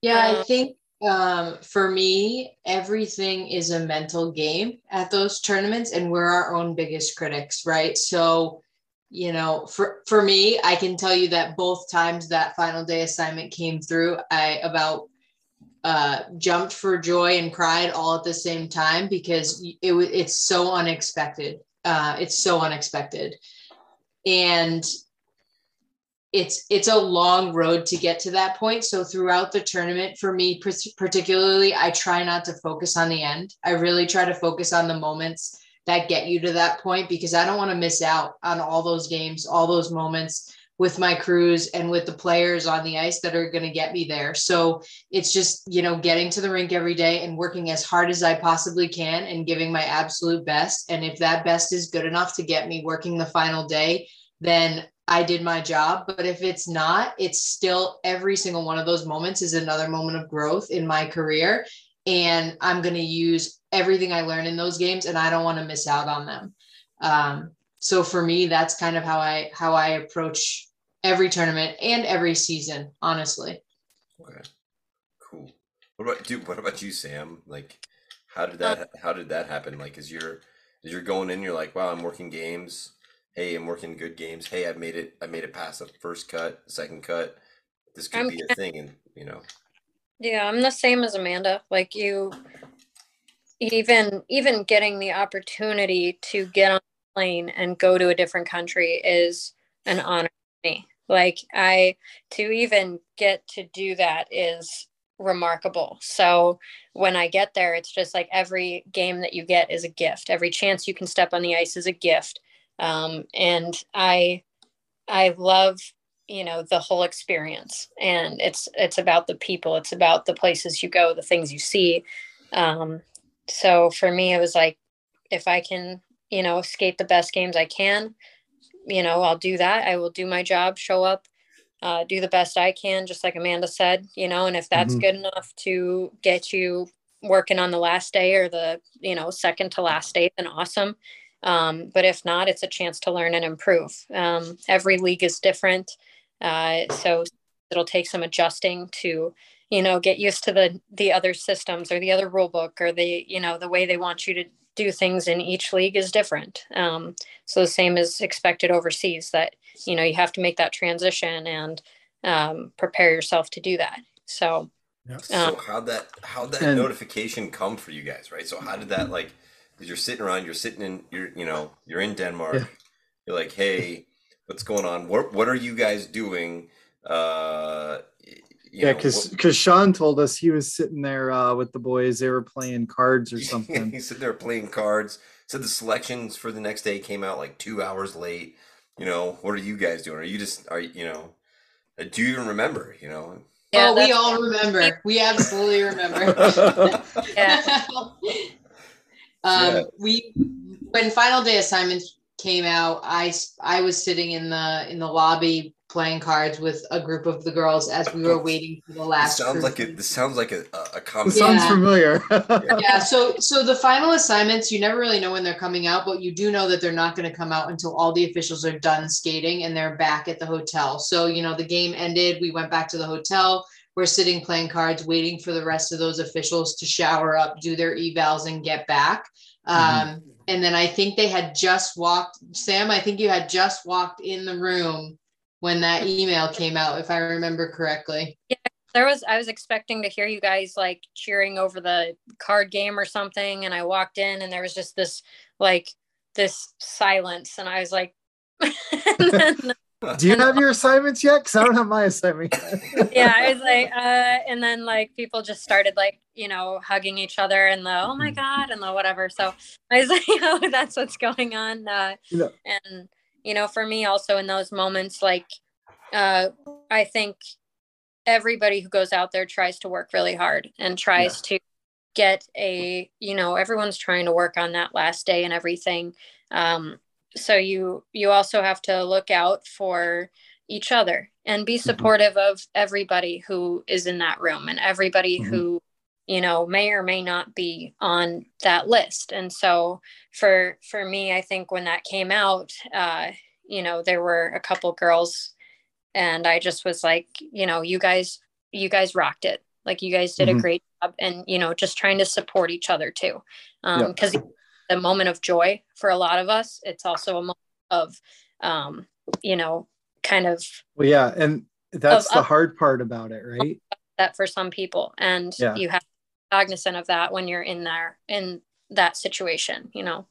[SPEAKER 4] Yeah i think um, for me everything is a mental game at those tournaments and we're our own biggest critics right? So you know for for me i can tell you that both times that final day assignment came through i about uh, jumped for joy and cried all at the same time because it was it's so unexpected uh, it's so unexpected. And it's it's a long road to get to that point. So throughout the tournament for me particularly i try not to focus on the end. I really try to focus on the moments that get you to that point because i don't want to miss out on all those games all those moments with my crews and with the players on the ice that are going to get me there. So it's just, you know, getting to the rink every day and working as hard as I possibly can and giving my absolute best. And if that best is good enough to get me working the final day, then I did my job. But if it's not, it's still every single one of those moments is another moment of growth in my career. And I'm going to use everything I learned in those games and I don't want to miss out on them. Um, so for me, that's kind of how I how I approach every tournament and every season, honestly.
[SPEAKER 2] Okay. Cool. What about dude, what about you, Sam? Like how did uh, that how did that happen? Like as you're as you're going in, you're like, wow, I'm working games. Hey, I'm working good games. Hey, I made it I made it past the first cut, second cut. This could I'm, be a thing and you know.
[SPEAKER 5] Yeah, I'm the same as Amanda. Like you even even getting the opportunity to get on a plane and go to a different country is an honor to me. Like I to even get to do that is remarkable. So when I get there, it's just like every game that you get is a gift. Every chance you can step on the ice is a gift. Um, and I I love you know the whole experience and it's it's about the people it's about the places you go the things you see um, so for me it was like if i can you know skate the best games i can you know, I'll do that. I will do my job, show up, uh, do the best I can, just like Amanda said, you know, and if that's mm-hmm. good enough to get you working on the last day or the, you know, second to last day, then awesome. Um, but if not, it's a chance to learn and improve. Um, every league is different. Uh, so it'll take some adjusting to, you know, get used to the, the other systems or the other rule book or the, you know, the way they want you to do things in each league is different. Um, so the same is expected overseas that, you know, you have to make that transition and um, prepare yourself to do that. So Um,
[SPEAKER 2] So how that how that
[SPEAKER 3] And-
[SPEAKER 2] notification come for you guys, right? So how did that like? Because you're sitting around, you're sitting in, you're you know, you're in Denmark.
[SPEAKER 3] Yeah.
[SPEAKER 2] You're like, hey, what's going on? What what are you guys doing? Uh, y- you
[SPEAKER 3] yeah, because because Sean told us he was sitting there uh, with the boys. They were playing cards or <laughs> something.
[SPEAKER 2] He's sitting there playing cards. Said the selections for the next day came out like two hours late. You know, what are you guys doing? Are you just are you know? uh, Do you even remember? You know,
[SPEAKER 5] Yeah,
[SPEAKER 4] oh, we all remember. <laughs> We absolutely remember. <laughs>
[SPEAKER 5] Yeah.
[SPEAKER 4] um,
[SPEAKER 2] Yeah.
[SPEAKER 4] we when final day assignments came out, I I was sitting in the in the lobby playing cards with a group of the girls as we were waiting for the
[SPEAKER 2] this
[SPEAKER 4] last.
[SPEAKER 2] sounds like
[SPEAKER 4] to
[SPEAKER 2] a this sounds like a a, a comic.
[SPEAKER 3] This sounds familiar. <laughs>
[SPEAKER 4] yeah so so the final assignments you never really know when they're coming out but you do know that they're not going to come out until all the officials are done skating and they're back at the hotel so you know the game ended we went back to the hotel we're sitting playing cards waiting for the rest of those officials to shower up do their evals and get back um, and then i think they had just walked sam i think you had just walked in the room when that email came out if i remember correctly Yeah,
[SPEAKER 5] there was I was expecting to hear you guys like cheering over the card game or something, and I walked in and there was just this like this silence, and I was like, <laughs> then,
[SPEAKER 3] Do you have your assignments yet? Because I don't have my assignment yet.
[SPEAKER 5] yeah, I was like, uh, and then like people just started like you know hugging each other and the oh my god and the whatever. So I was like, <laughs> oh, that's what's going on. Uh,
[SPEAKER 3] You know-
[SPEAKER 5] and you know, for me also in those moments, like uh, I think everybody who goes out there tries to work really hard and tries to get a you know everyone's trying to work on that last day and everything. Um so you you also have to look out for each other and be supportive of everybody who is in that room and everybody
[SPEAKER 3] Mhm.
[SPEAKER 5] who you know may or may not be on that list and so for for me i think when that came out uh you know there were a couple girls and i just was like you know you guys you guys rocked it like you guys did
[SPEAKER 3] Mhm.
[SPEAKER 5] a great job and you know just trying to support each other too um
[SPEAKER 3] Yeah.
[SPEAKER 5] because the moment of joy for a lot of us it's also a moment of um you know kind of
[SPEAKER 3] Well, yeah, and that's
[SPEAKER 5] Of-
[SPEAKER 3] the hard part about it, right?
[SPEAKER 5] that for some people and
[SPEAKER 3] Yeah.
[SPEAKER 5] you have cognizant of that when you're in there in that situation you know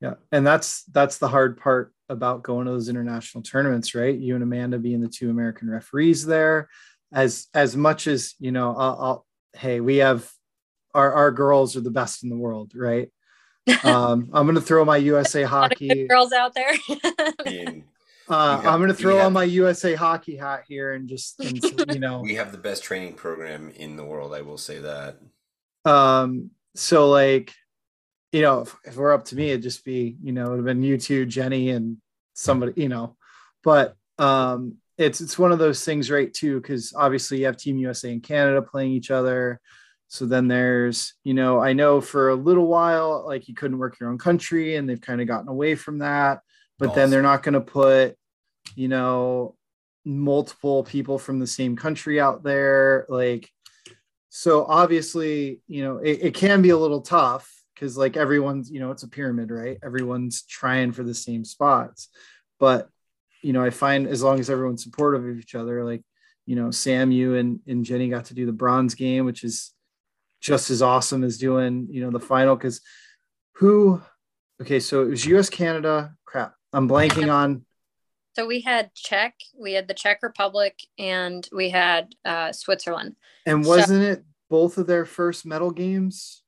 [SPEAKER 3] Yeah, and that's that's the hard part about going to those international tournaments, right? You and Amanda being the two American referees there, as as much as you know, I'll, I'll hey, we have our our girls are the best in the world, right? <laughs> Um, I'm gonna throw my USA
[SPEAKER 5] a lot of good
[SPEAKER 3] hockey.
[SPEAKER 5] girls out there <laughs>
[SPEAKER 3] Uh,
[SPEAKER 2] have-
[SPEAKER 3] I'm gonna throw
[SPEAKER 2] have-
[SPEAKER 3] on my USA hockey hat here and just and, you <laughs> know
[SPEAKER 2] we have the best training program in the world. I will say that.
[SPEAKER 3] Um so like you know if, if we're up to me it'd just be you know it would have been you two jenny and somebody you know. But um it's it's one of those things right too because obviously you have team usa and canada playing each other. So then there's you know i know for a little while like you couldn't work your own country and they've kind of gotten away from that but then they're not going to put you know multiple people from the same country out there. Like so obviously you know it, it can be a little tough because like everyone's you know it's a pyramid right? Everyone's trying for the same spots. But you know i find as long as everyone's supportive of each other like you know sam you and, and jenny got to do the bronze game which is just as awesome as doing you know the final because who okay so it was us canada crap i'm blanking on
[SPEAKER 5] so we had czech we had the czech republic and we had uh switzerland
[SPEAKER 3] and wasn't it both of their first medal games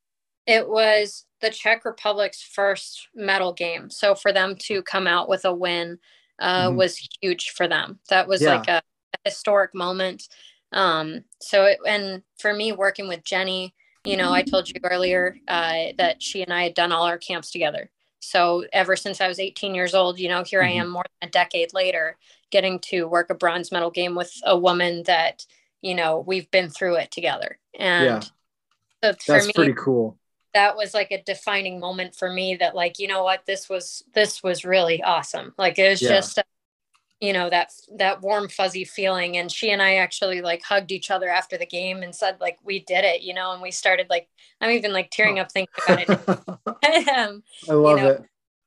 [SPEAKER 5] It was the Czech Republic's first medal game. So for them to come out with a win uh,
[SPEAKER 3] Mhm.
[SPEAKER 5] was huge for them. That was
[SPEAKER 3] Yeah.
[SPEAKER 5] like a, a historic moment. Um, so, it, and for me, working with Jenny, you know, I told you earlier uh, that she and I had done all our camps together. So ever since I was 18 years old, you know, here I
[SPEAKER 3] Mhm.
[SPEAKER 5] am more than a decade later, getting to work a bronze medal game with a woman that, you know, we've been through it together. And
[SPEAKER 3] Yeah.
[SPEAKER 5] so for
[SPEAKER 3] that's
[SPEAKER 5] me,
[SPEAKER 3] pretty cool
[SPEAKER 5] that was like a defining moment for me that like you know what this was this was really awesome like it was
[SPEAKER 3] Yeah.
[SPEAKER 5] just uh, you know that that warm fuzzy feeling and she and i actually like hugged each other after the game and said like we did it you know and we started like i'm even like tearing up thinking about it <laughs> <laughs> um,
[SPEAKER 3] i love
[SPEAKER 5] know,
[SPEAKER 3] it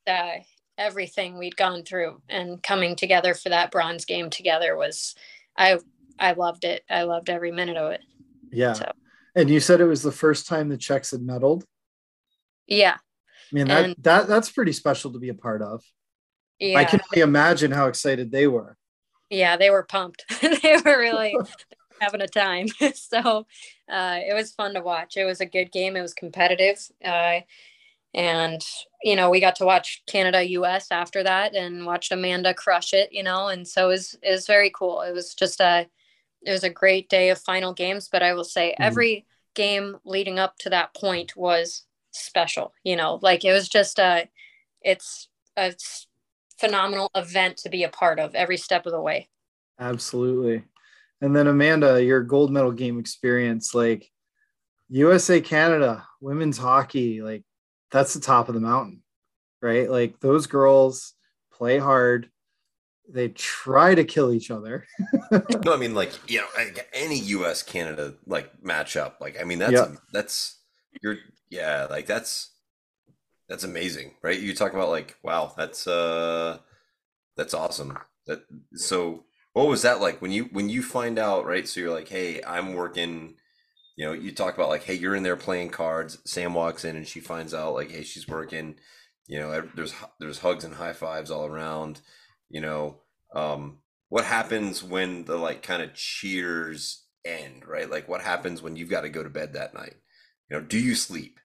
[SPEAKER 5] uh, everything we'd gone through and coming together for that bronze game together was i i loved it i loved every minute of it
[SPEAKER 3] Yeah.
[SPEAKER 5] So.
[SPEAKER 3] And you said it was the first time the Czechs had medaled.
[SPEAKER 5] Yeah.
[SPEAKER 3] I mean that
[SPEAKER 5] And-
[SPEAKER 3] that that's pretty special to be a part of.
[SPEAKER 5] Yeah.
[SPEAKER 3] I can only imagine how excited they were.
[SPEAKER 5] yeah, they were pumped. <laughs> they were really <laughs> having a time. <laughs> so uh, it was fun to watch. It was a good game. It was competitive. Uh, and, you know, we got to watch Canada US after that and watched Amanda crush it, you know, and so it was, it was very cool. It was just a, it was a great day of final games, but I will say
[SPEAKER 3] Mhm.
[SPEAKER 5] every game leading up to that point was special, you know, like it was just a, it's a phenomenal event to be a part of every step of the way.
[SPEAKER 3] Absolutely. And then Amanda, your gold medal game experience, like USA Canada women's hockey, like that's the top of the mountain, right? Like those girls play hard. They try to kill each other. <laughs>
[SPEAKER 2] No, I mean like you know any U.S. Canada like matchup. Like I mean that's
[SPEAKER 3] Yeah.
[SPEAKER 2] that's you're yeah like that's that's amazing, right? You talk about like wow that's uh that's awesome. That so what was that like when you when you find out right? So you're like hey I'm working. You know, you talk about like, hey, you're in there playing cards. Sam walks in and she finds out like, hey, she's working. You know, there's there's hugs and high fives all around. You know, um, what happens when the like kind of cheers end, right? Like, what happens when you've got to go to bed that night? You know, do you sleep?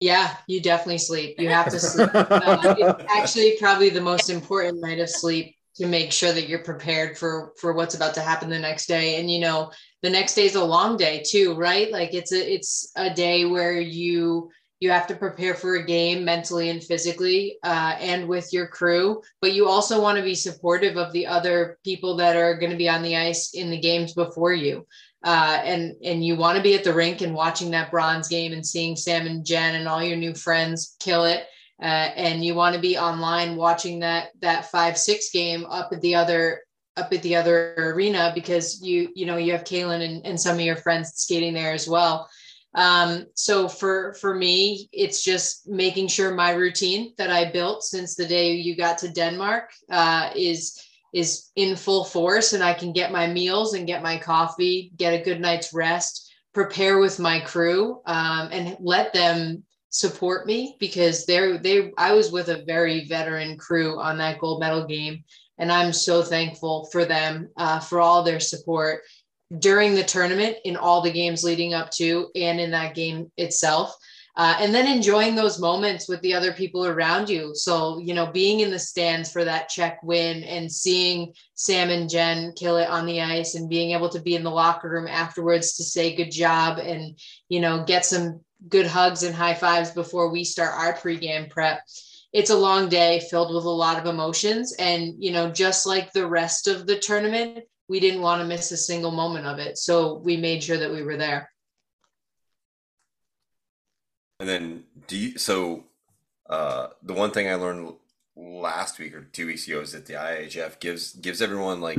[SPEAKER 4] Yeah, you definitely sleep. You have to sleep. <laughs> Uh, it's actually probably the most important night of sleep to make sure that you're prepared for for what's about to happen the next day. And you know, the next day is a long day too, right? Like it's a it's a day where you you have to prepare for a game mentally and physically uh, and with your crew but you also want to be supportive of the other people that are going to be on the ice in the games before you uh, and and you want to be at the rink and watching that bronze game and seeing Sam and Jen and all your new friends kill it. Uh, and you want to be online watching that that five six game up at the other up at the other arena because you you know you have Kaylin and, and some of your friends skating there as well. Um, so for for me, it's just making sure my routine that I built since the day you got to Denmark uh, is is in full force and I can get my meals and get my coffee, get a good night's rest, prepare with my crew, um, and let them support me because they're they I was with a very veteran crew on that gold medal game. And I'm so thankful for them, uh, for all their support during the tournament, in all the games leading up to, and in that game itself. Uh, and then enjoying those moments with the other people around you. So, you know, being in the stands for that Czech win and seeing Sam and Jen kill it on the ice and being able to be in the locker room afterwards to say good job and, you know, get some good hugs and high fives before we start our pregame prep. It's a long day filled with a lot of emotions. And, you know, just like the rest of the tournament, we didn't want to miss a single moment of it. So we made sure that we were there.
[SPEAKER 2] And then do you so uh the one thing I learned last week or two weeks ago is that the IIHF gives gives everyone like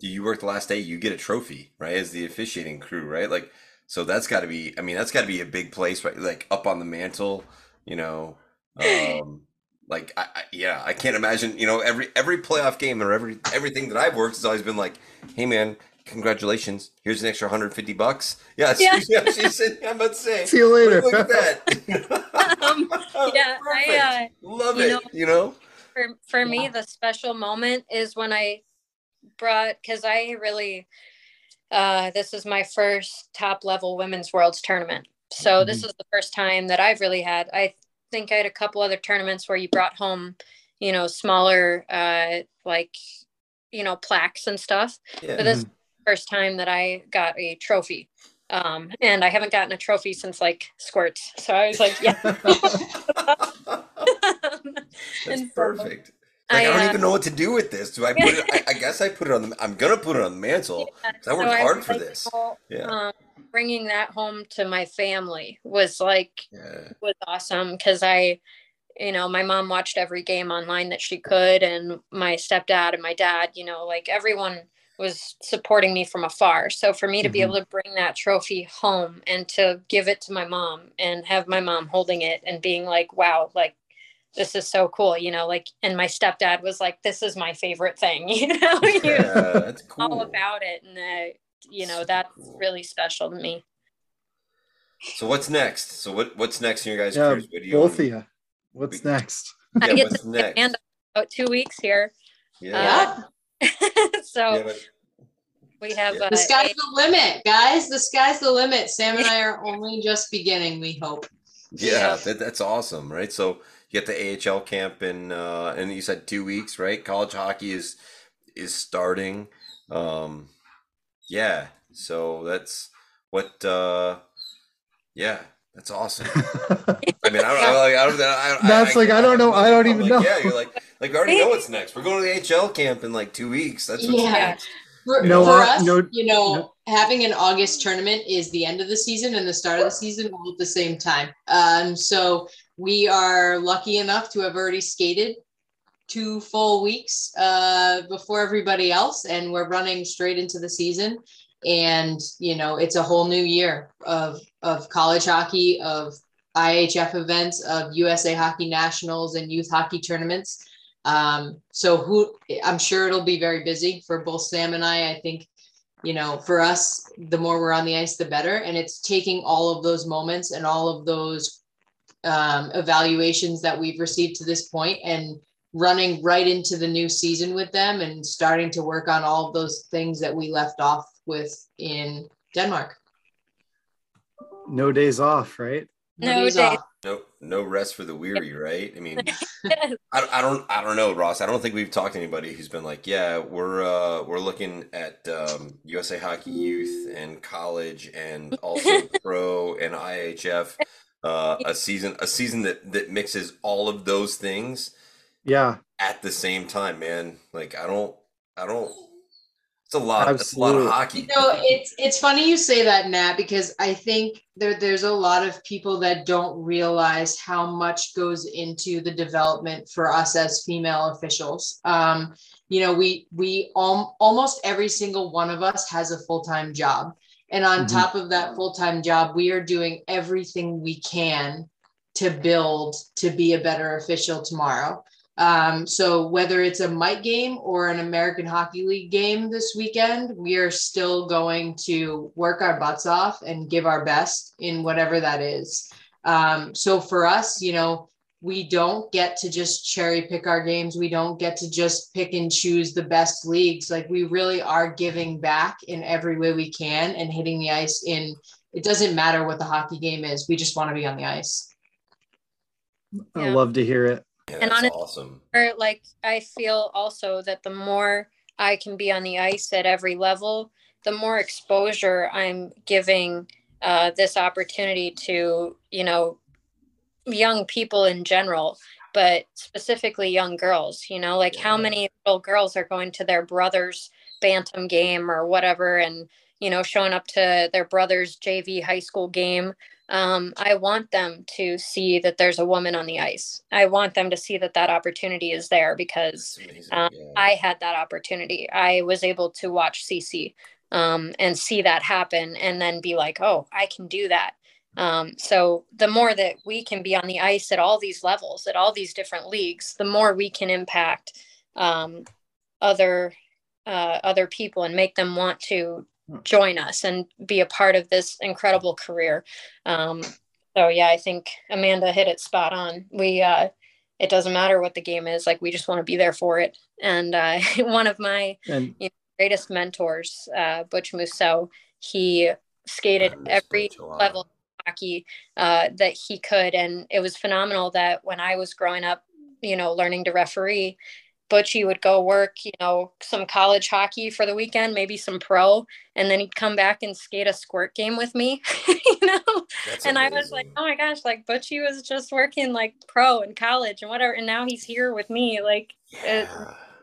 [SPEAKER 2] do you work the last day, you get a trophy, right? As the officiating crew, right? Like so that's gotta be I mean, that's gotta be a big place, right? Like up on the mantle, you know. Um <laughs> like I, I yeah, I can't imagine, you know, every every playoff game or every everything that I've worked has always been like, hey man, congratulations. Here's an extra 150 bucks. Yeah,
[SPEAKER 5] Yeah.
[SPEAKER 2] she, yeah, she said, I'm about to say.
[SPEAKER 3] See you later.
[SPEAKER 2] Look at that. <laughs>
[SPEAKER 5] Um, yeah, I,
[SPEAKER 2] Perfect. Love
[SPEAKER 5] you
[SPEAKER 2] it.
[SPEAKER 5] know-
[SPEAKER 2] you know?
[SPEAKER 5] for for me the special moment is when i brought because i really uh this is my first top level women's worlds tournament so this is the first time that i've really had i think i had a couple other tournaments where you brought home you know smaller uh like you know plaques and stuff
[SPEAKER 2] Yeah.
[SPEAKER 5] but this is the first time that i got a trophy um and i haven't gotten a trophy since like squirts so i was like yeah <laughs> <laughs>
[SPEAKER 2] That's
[SPEAKER 5] so
[SPEAKER 2] perfect. Like, I,
[SPEAKER 5] I,
[SPEAKER 2] don't
[SPEAKER 5] uh,
[SPEAKER 2] even know what to do with this. Do I put it? I, I guess I put it on the. I'm gonna put it on the mantle.
[SPEAKER 5] Yeah,
[SPEAKER 2] I worked
[SPEAKER 5] so
[SPEAKER 2] hard for this. Yeah.
[SPEAKER 5] um, bringing that home to my family was like
[SPEAKER 2] Yeah.
[SPEAKER 5] was awesome because I, you know, my mom watched every game online that she could, and my stepdad and my dad, you know, like everyone was supporting me from afar. So for me to be
[SPEAKER 3] Mhm.
[SPEAKER 5] able to bring that trophy home and to give it to my mom and have my mom holding it and being like, wow, like this is so cool, you know, like, and my stepdad was like, this is my favorite thing, <laughs> you know, <laughs> he
[SPEAKER 2] Yeah, that's cool.
[SPEAKER 5] all about it and uh, you know that's really special to me.
[SPEAKER 2] So what's next? So what what's next in your guys'
[SPEAKER 3] Yeah,
[SPEAKER 2] careers? What do you
[SPEAKER 3] both of you. What's next?
[SPEAKER 5] I
[SPEAKER 2] Yeah,
[SPEAKER 5] get
[SPEAKER 2] what's
[SPEAKER 5] to
[SPEAKER 2] next?
[SPEAKER 5] stand about two weeks here.
[SPEAKER 2] Yeah.
[SPEAKER 5] Uh, <laughs> so
[SPEAKER 2] yeah, but
[SPEAKER 5] we have
[SPEAKER 2] Yeah.
[SPEAKER 5] uh,
[SPEAKER 4] The sky's the limit, guys. The sky's the limit. Sam and I are only just beginning, we hope.
[SPEAKER 2] yeah, that, that's awesome, right? So you get the AHL camp in uh and you said two weeks, right? College hockey is is starting. Um yeah, so that's what uh yeah, that's awesome. <laughs> I mean, I don't, I, I don't, I, I,
[SPEAKER 3] That's like, I don't know, I don't
[SPEAKER 2] I'm
[SPEAKER 3] even
[SPEAKER 2] like,
[SPEAKER 3] know.
[SPEAKER 2] Yeah, you're like, like we already know what's next. We're going to the AHL camp in like two weeks. That's what's
[SPEAKER 4] Yeah.
[SPEAKER 2] next.
[SPEAKER 4] For,
[SPEAKER 3] No,
[SPEAKER 4] for us,
[SPEAKER 3] no-
[SPEAKER 4] you know,
[SPEAKER 3] no.
[SPEAKER 4] having an August tournament is the end of the season and the start of the season all at the same time. Um, so we are lucky enough to have already skated two full weeks uh, before everybody else, and we're running straight into the season. And you know, it's a whole new year of of college hockey, of IIHF events, of USA Hockey Nationals and youth hockey tournaments. Um, so who I'm sure it'll be very busy for both Sam and I. I think, you know, for us, the more we're on the ice, the better. And it's taking all of those moments and all of those um, evaluations that we've received to this point and running right into the new season with them and starting to work on all of those things that we left off with in Denmark.
[SPEAKER 3] no days off, right?
[SPEAKER 5] No
[SPEAKER 4] days
[SPEAKER 5] days.
[SPEAKER 4] off.
[SPEAKER 2] No, no rest for the weary, right? I mean, <laughs> I, I don't I don't know, Ross. I don't think we've talked to anybody who's been like, yeah, we're uh, we're looking at um, USA Hockey Youth and college and <laughs> also pro and IIHF uh, a season a season that that mixes all of those things
[SPEAKER 3] Yeah,
[SPEAKER 2] at the same time, man. Like I don't I don't. It's a lot. It's a lot of hockey.
[SPEAKER 4] You know, it's it's funny you say that, Nat, because I think there there's a lot of people that don't realize how much goes into the development for us as female officials. Um, you know, we we al- almost every single one of us has a full time job, and on
[SPEAKER 3] Mhm.
[SPEAKER 4] top of that full time job, we are doing everything we can to build to be a better official tomorrow. Um, so whether it's a Mite game or an American Hockey League game this weekend, we are still going to work our butts off and give our best in whatever that is. Um, so for us, you know, we don't get to just cherry pick our games. We don't get to just pick and choose the best leagues. Like we really are giving back in every way we can and hitting the ice in. It doesn't matter what the hockey game is. We just want to be on the ice.
[SPEAKER 3] I
[SPEAKER 5] Yeah.
[SPEAKER 3] love to hear it.
[SPEAKER 2] Yeah,
[SPEAKER 5] And
[SPEAKER 2] that's
[SPEAKER 5] honest-
[SPEAKER 2] awesome.
[SPEAKER 5] or like I feel also that the more I can be on the ice at every level, the more exposure I'm giving uh, this opportunity to, you know, young people in general, but specifically young girls. You know, like how many little girls are going to their brother's bantam game or whatever, and you know, showing up to their brother's JV high school game um, I want them to see that there's a woman on the ice. I want them to see that that opportunity is there because um,
[SPEAKER 2] yeah.
[SPEAKER 5] I had that opportunity. I was able to watch CC um, and see that happen and then be like, oh, I can do that. Um, so the more that we can be on the ice at all these levels, at all these different leagues, the more we can impact um, other uh, other people and make them want to join us and be a part of this incredible career. Um, so yeah, I think Amanda hit it spot on. We uh, it doesn't matter what the game is, like we just want to be there for it. And uh, <laughs> one of my
[SPEAKER 3] And
[SPEAKER 5] greatest mentors, uh, Butch Musso, he skated every
[SPEAKER 2] Butch a lot.
[SPEAKER 5] level of hockey uh, that he could, and it was phenomenal that when I was growing up, you know, learning to referee. Butchie would go work, you know, some college hockey for the weekend, maybe some pro, and then he'd come back and skate a squirt game with me, <laughs> you know.
[SPEAKER 2] That's
[SPEAKER 5] and I was like, oh my gosh, like Butchie was just working like pro in college and whatever, and now he's here with me. Like, it,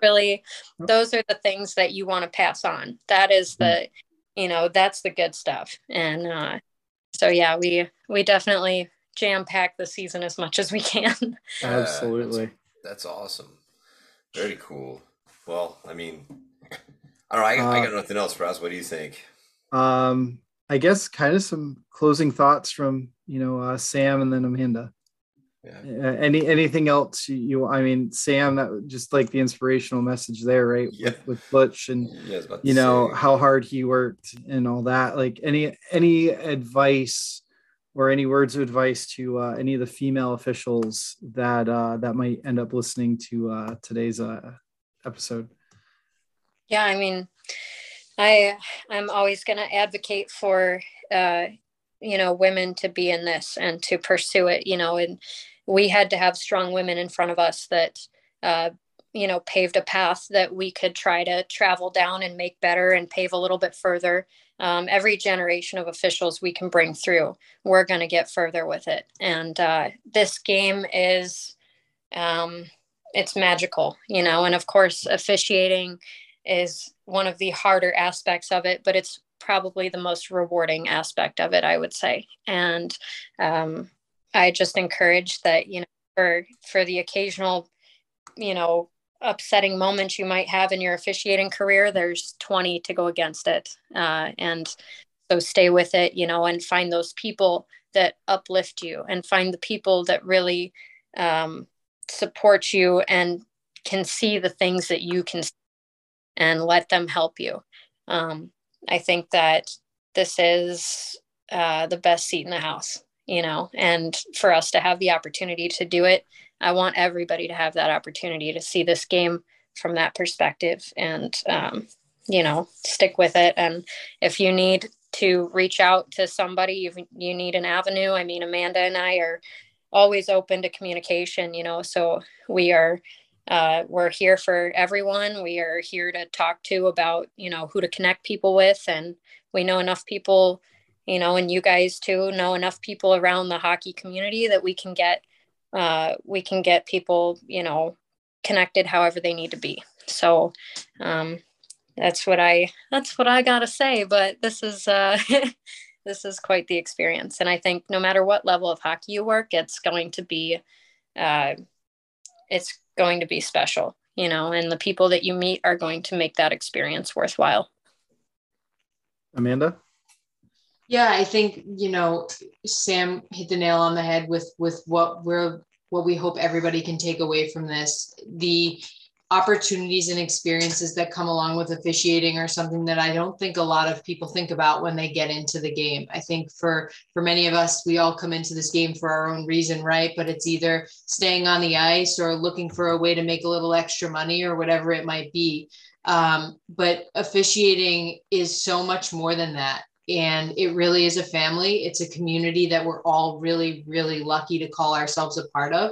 [SPEAKER 5] really those are the things that you want to pass on that is the you know that's the good stuff and uh so yeah we we definitely jam pack the season as much as we can
[SPEAKER 2] Yeah,
[SPEAKER 3] absolutely.
[SPEAKER 2] That's awesome. Very cool. Well, I mean, I don't know. I, I
[SPEAKER 3] Uh,
[SPEAKER 2] got nothing else, Ross. What do you think?
[SPEAKER 3] Um, I guess kind of some closing thoughts from you know uh, Sam and then Amanda. Yeah. Uh, any anything else you? I mean, Sam, that just like the inspirational message there, right?
[SPEAKER 2] Yeah.
[SPEAKER 3] With, with Butch and
[SPEAKER 2] Yeah, I was about to
[SPEAKER 3] you know
[SPEAKER 2] say.
[SPEAKER 3] how hard he worked and all that. Like any any advice or any words of advice to uh, any of the female officials that uh, that might end up listening to uh, today's uh, episode.
[SPEAKER 5] Yeah, I mean, I I'm always going to advocate for uh, you know women to be in this and to pursue it. You know, and we had to have strong women in front of us that uh, you know paved a path that we could try to travel down and make better and pave a little bit further. Um, every generation of officials we can bring through, we're going to get further with it. And uh, this game is um, it's magical, you know. And of course, officiating is one of the harder aspects of it, but it's probably the most rewarding aspect of it, I would say. And um, I just encourage that, you know, for for the occasional, you know, upsetting moments you might have in your officiating career, there's 20 to go against it. Uh, and so stay with it, you know, and find those people that uplift you and find the people that really um, support you and can see the things that you can and let them help you. Um, I think that this is uh, the best seat in the house, you know, and for us to have the opportunity to do it, I want everybody to have that opportunity to see this game from that perspective and, um, you know, stick with it. And if you need to reach out to somebody, if you need an avenue, I mean, Amanda and I are always open to communication, you know, so we are uh, we're here for everyone. We are here to talk to about, you know, who to connect people with. And we know enough people, you know, and you guys too know enough people around the hockey community that we can get, uh, we can get people, you know, connected however they need to be. So, um, that's what I, that's what I got to say. But this is, uh, <laughs> this is quite the experience. And I think no matter what level of hockey you work, it's going to be, uh, it's going to be special, you know, and the people that you meet are going to make that experience worthwhile.
[SPEAKER 3] Amanda?
[SPEAKER 4] Yeah, I think, you know, Sam hit the nail on the head with with what we're what we hope everybody can take away from this. The opportunities and experiences that come along with officiating are something that I don't think a lot of people think about when they get into the game. I think for for many of us, we all come into this game for our own reason, right? But it's either staying on the ice or looking for a way to make a little extra money or whatever it might be. Um, but officiating is so much more than that. And it really is a family. It's a community that we're all really, really lucky to call ourselves a part of.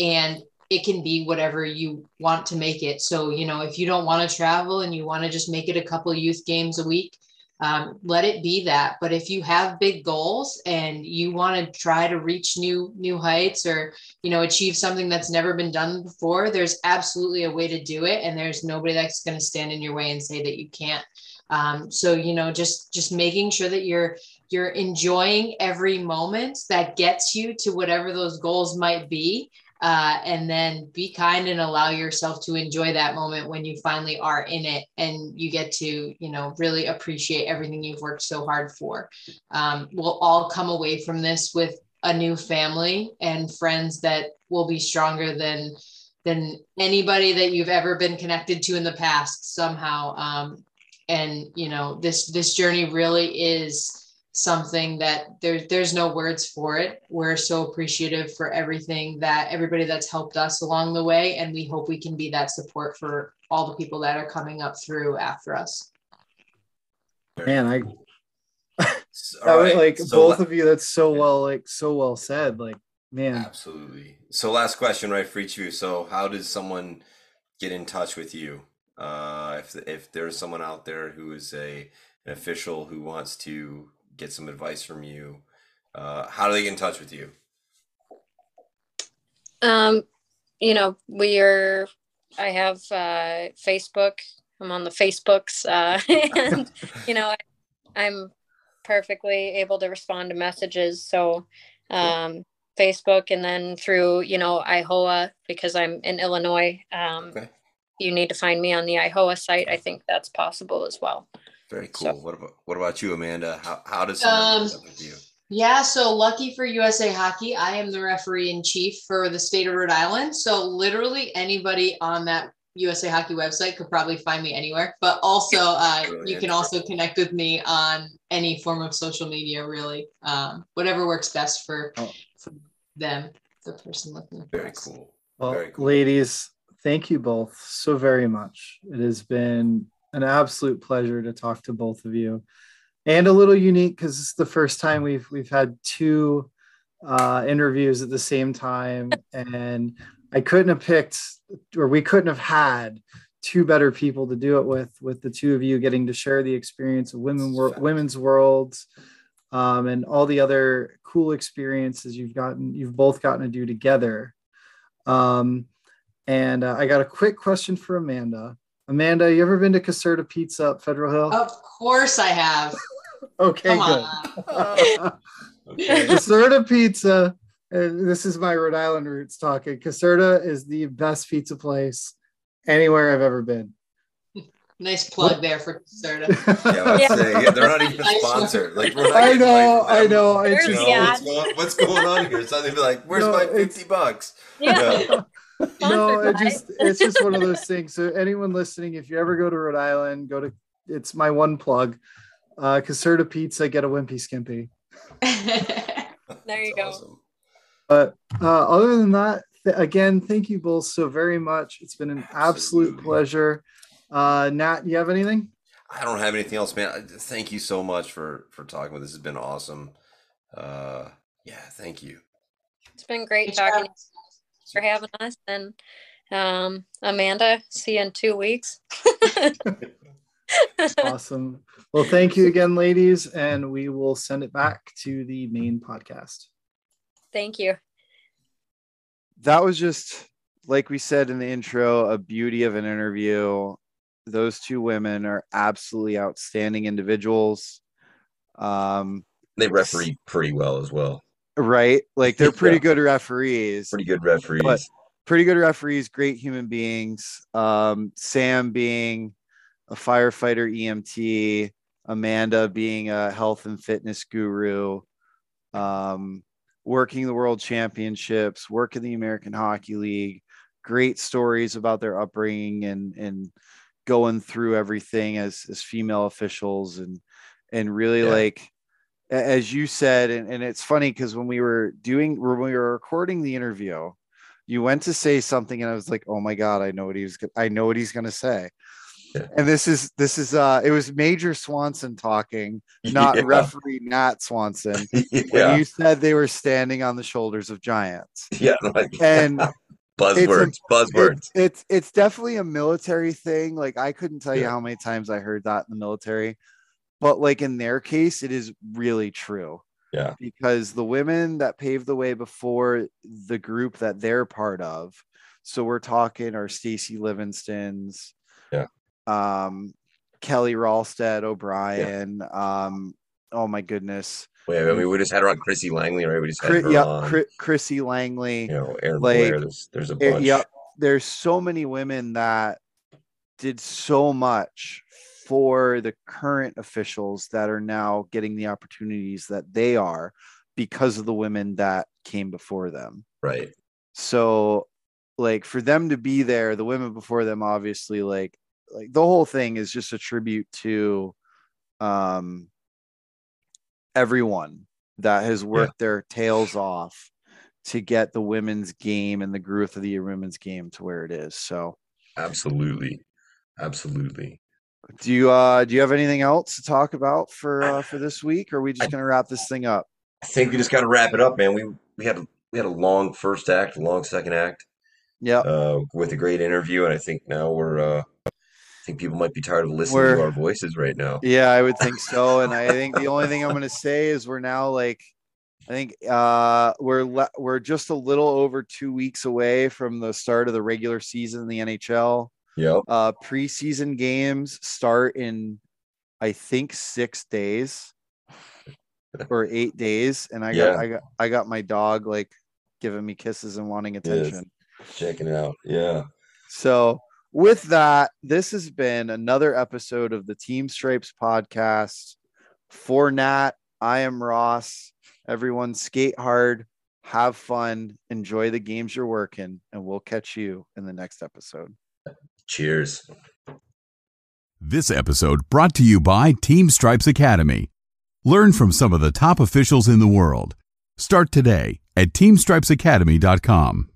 [SPEAKER 4] And it can be whatever you want to make it. So, you know, if you don't want to travel and you want to just make it a couple youth games a week, um, let it be that. But if you have big goals and you want to try to reach new new heights or you know achieve something that's never been done before, there's absolutely a way to do it, and there's nobody that's going to stand in your way and say that you can't. Um, so you know, just just making sure that you're you're enjoying every moment that gets you to whatever those goals might be. Uh, and then be kind and allow yourself to enjoy that moment when you finally are in it and you get to you know really appreciate everything you've worked so hard for. Um, we'll all come away from this with a new family and friends that will be stronger than than anybody that you've ever been connected to in the past somehow. Um, and you know this this journey really is something that there's there's no words for it. We're so appreciative for everything that everybody that's helped us along the way, and we hope we can be that support for all the people that are coming up through after us.
[SPEAKER 3] Man, I
[SPEAKER 2] All <laughs>
[SPEAKER 3] that was
[SPEAKER 2] right,
[SPEAKER 3] like
[SPEAKER 2] so
[SPEAKER 3] both
[SPEAKER 2] la-
[SPEAKER 3] of you. That's so well, like so well said. Like, man,
[SPEAKER 2] Absolutely. So last question, right, for each of you. So how does someone get in touch with you? Uh, if if there's someone out there who is a an official who wants to get some advice from you, uh, how do they get in touch with you?
[SPEAKER 5] Um, you know, we are, I have uh, Facebook. I'm on the Facebooks. Uh, <laughs> and, you know, I, I'm perfectly able to respond to messages. So, um, Facebook and then through, you know, IHOA because I'm in Illinois. Um,
[SPEAKER 2] Okay.
[SPEAKER 5] You need to find me on the IHOA site. I think that's possible as well.
[SPEAKER 2] Very
[SPEAKER 5] So-
[SPEAKER 2] cool. What about what about you, Amanda? How how does someone
[SPEAKER 4] Um,
[SPEAKER 2] get in touch with you?
[SPEAKER 4] Yeah, so lucky for USA Hockey, I am the referee in chief for the state of Rhode Island. So literally anybody on that USA Hockey website could probably find me anywhere. But also, <laughs> uh, you can also connect with me on any form of social media, really, um, whatever works best for,
[SPEAKER 3] Oh.
[SPEAKER 4] for them, the person looking.
[SPEAKER 2] Very cool.
[SPEAKER 3] Well,
[SPEAKER 2] Very cool.
[SPEAKER 3] ladies, thank you both so very much. It has been an absolute pleasure to talk to both of you, and a little unique because it's the first time we've we've had two uh, interviews at the same time, <laughs> and I couldn't have picked, or we couldn't have had two better people to do it with. With the two of you getting to share the experience of women wor- women's worlds. Um, and all the other cool experiences you've gotten, you've both gotten to do together. Um, and uh, I got a quick question for Amanda. Amanda, you ever been to Caserta Pizza up Federal Hill?
[SPEAKER 4] Of course, I have. <laughs>
[SPEAKER 3] okay,
[SPEAKER 4] Come
[SPEAKER 3] good. <laughs> <laughs>
[SPEAKER 2] Okay.
[SPEAKER 3] Caserta Pizza. And this is my Rhode Island roots talking. Caserta is the best pizza place anywhere I've ever been.
[SPEAKER 4] Nice plug there for Caserta.
[SPEAKER 2] Yeah, I was
[SPEAKER 5] Yeah.
[SPEAKER 2] yeah, they're not even a
[SPEAKER 4] Nice one.
[SPEAKER 2] sponsor. Like we're not
[SPEAKER 3] I know,
[SPEAKER 2] money from
[SPEAKER 3] I know. It's
[SPEAKER 2] You
[SPEAKER 3] just,
[SPEAKER 2] know,
[SPEAKER 5] the
[SPEAKER 2] what's, going, what's going on here? So they'd be like, "Where's
[SPEAKER 3] No,
[SPEAKER 2] my fifty bucks?"
[SPEAKER 5] Yeah.
[SPEAKER 3] No,
[SPEAKER 5] Sponsored
[SPEAKER 3] it just it's just one of those things. So anyone listening, if you ever go to Rhode Island, go to it's my one plug. Uh Caserta Pizza, get a wimpy skimpy. <laughs>
[SPEAKER 5] There you
[SPEAKER 2] That's
[SPEAKER 5] go.
[SPEAKER 2] awesome.
[SPEAKER 3] But uh, other than that, th- again, thank you both so very much. It's been an absolute pleasure. Uh, Nat, you have anything?
[SPEAKER 2] I don't have anything else, man. I- Thank you so much for for talking with. Us. This has been awesome. Uh, yeah, thank you.
[SPEAKER 5] It's been great
[SPEAKER 4] Good
[SPEAKER 5] talking
[SPEAKER 4] job.
[SPEAKER 5] For having us. And um, Amanda, see you in two weeks. <laughs>
[SPEAKER 3] Awesome. Well, thank you again, ladies, and we will send it back to the main podcast.
[SPEAKER 5] Thank you.
[SPEAKER 1] that was just like we said in the intro a beauty of an interview those two women are absolutely outstanding individuals um
[SPEAKER 2] They referee pretty well as well.
[SPEAKER 1] Right like they're pretty
[SPEAKER 2] Yeah.
[SPEAKER 1] good referees
[SPEAKER 2] Pretty good referees.
[SPEAKER 1] Pretty good referees great human beings um sam being a firefighter emt amanda being a health and fitness guru um working the world championships working the american hockey league great stories about their upbringing and and going through everything as as female officials and and really
[SPEAKER 2] Yeah.
[SPEAKER 1] like as you said and, and it's funny because when we were doing when we were recording the interview you went to say something and i was like oh my god i know what he was go- i know what he's going to say
[SPEAKER 2] Yeah.
[SPEAKER 1] and this is this is uh it was major swanson talking not <laughs>
[SPEAKER 2] yeah.
[SPEAKER 1] referee nat swanson <laughs> when
[SPEAKER 2] yeah,
[SPEAKER 1] you said they were standing on the shoulders of giants <laughs>
[SPEAKER 2] yeah, like,
[SPEAKER 1] and
[SPEAKER 2] buzzwords, buzzwords.
[SPEAKER 1] it's, it's it's definitely a military thing like i couldn't tell you how many times i heard that in the military but like in their case it is really true
[SPEAKER 2] Yeah.
[SPEAKER 1] because the women that paved the way before the group that they're part of so we're talking our stacy livingstons
[SPEAKER 2] Yeah.
[SPEAKER 1] um kelly ralstead o'brien um oh my goodness
[SPEAKER 2] Wait, I mean, we just had her on Chrissy Langley, right? We just had
[SPEAKER 1] Chri-
[SPEAKER 2] her
[SPEAKER 1] yeah
[SPEAKER 2] on.
[SPEAKER 1] Chri- chrissy langley
[SPEAKER 2] you know, Erin
[SPEAKER 1] like,
[SPEAKER 2] Blair. There's there's a
[SPEAKER 1] it-
[SPEAKER 2] bunch.
[SPEAKER 1] yep. there's so many women that did so much for the current officials that are now getting the opportunities that they are because of the women that came before them.
[SPEAKER 2] Right.
[SPEAKER 1] So like for them to be there, the women before them obviously like like the whole thing is just a tribute to um everyone that has worked their tails off to get the women's game and the growth of the women's game to where it is. So
[SPEAKER 2] Absolutely. Absolutely.
[SPEAKER 1] Do you uh do you have anything else to talk about for uh for this week or are we just gonna wrap this thing up?
[SPEAKER 2] I think we just got to wrap it up, man. We we had we had a long first act, a long second act,
[SPEAKER 1] Yeah.
[SPEAKER 2] uh, with a great interview, and I think now we're. Uh, I think people might be tired of listening
[SPEAKER 1] We're-
[SPEAKER 2] to our voices right now.
[SPEAKER 1] Yeah, I would think so. And I think the only thing I'm going to say is we're now like, I think uh, we're le- we're just a little over two weeks away from the start of the regular season in the NHL.
[SPEAKER 2] Yep.
[SPEAKER 1] Uh, preseason games start in, I think, six days <laughs> or eight days, and I got
[SPEAKER 2] Yeah.
[SPEAKER 1] I got I got my dog like giving me kisses and wanting attention.
[SPEAKER 2] Checking it out. Yeah.
[SPEAKER 1] So, with that, this has been another episode of the Team Stripes podcast. For Nat, I am Ross. Everyone skate hard, have fun, enjoy the games you're working, and we'll catch you in the next episode.
[SPEAKER 2] Cheers.
[SPEAKER 6] This episode brought to you by Team Stripes Academy. Learn from some of the top officials in the world. Start today at teamstripesacademy.com.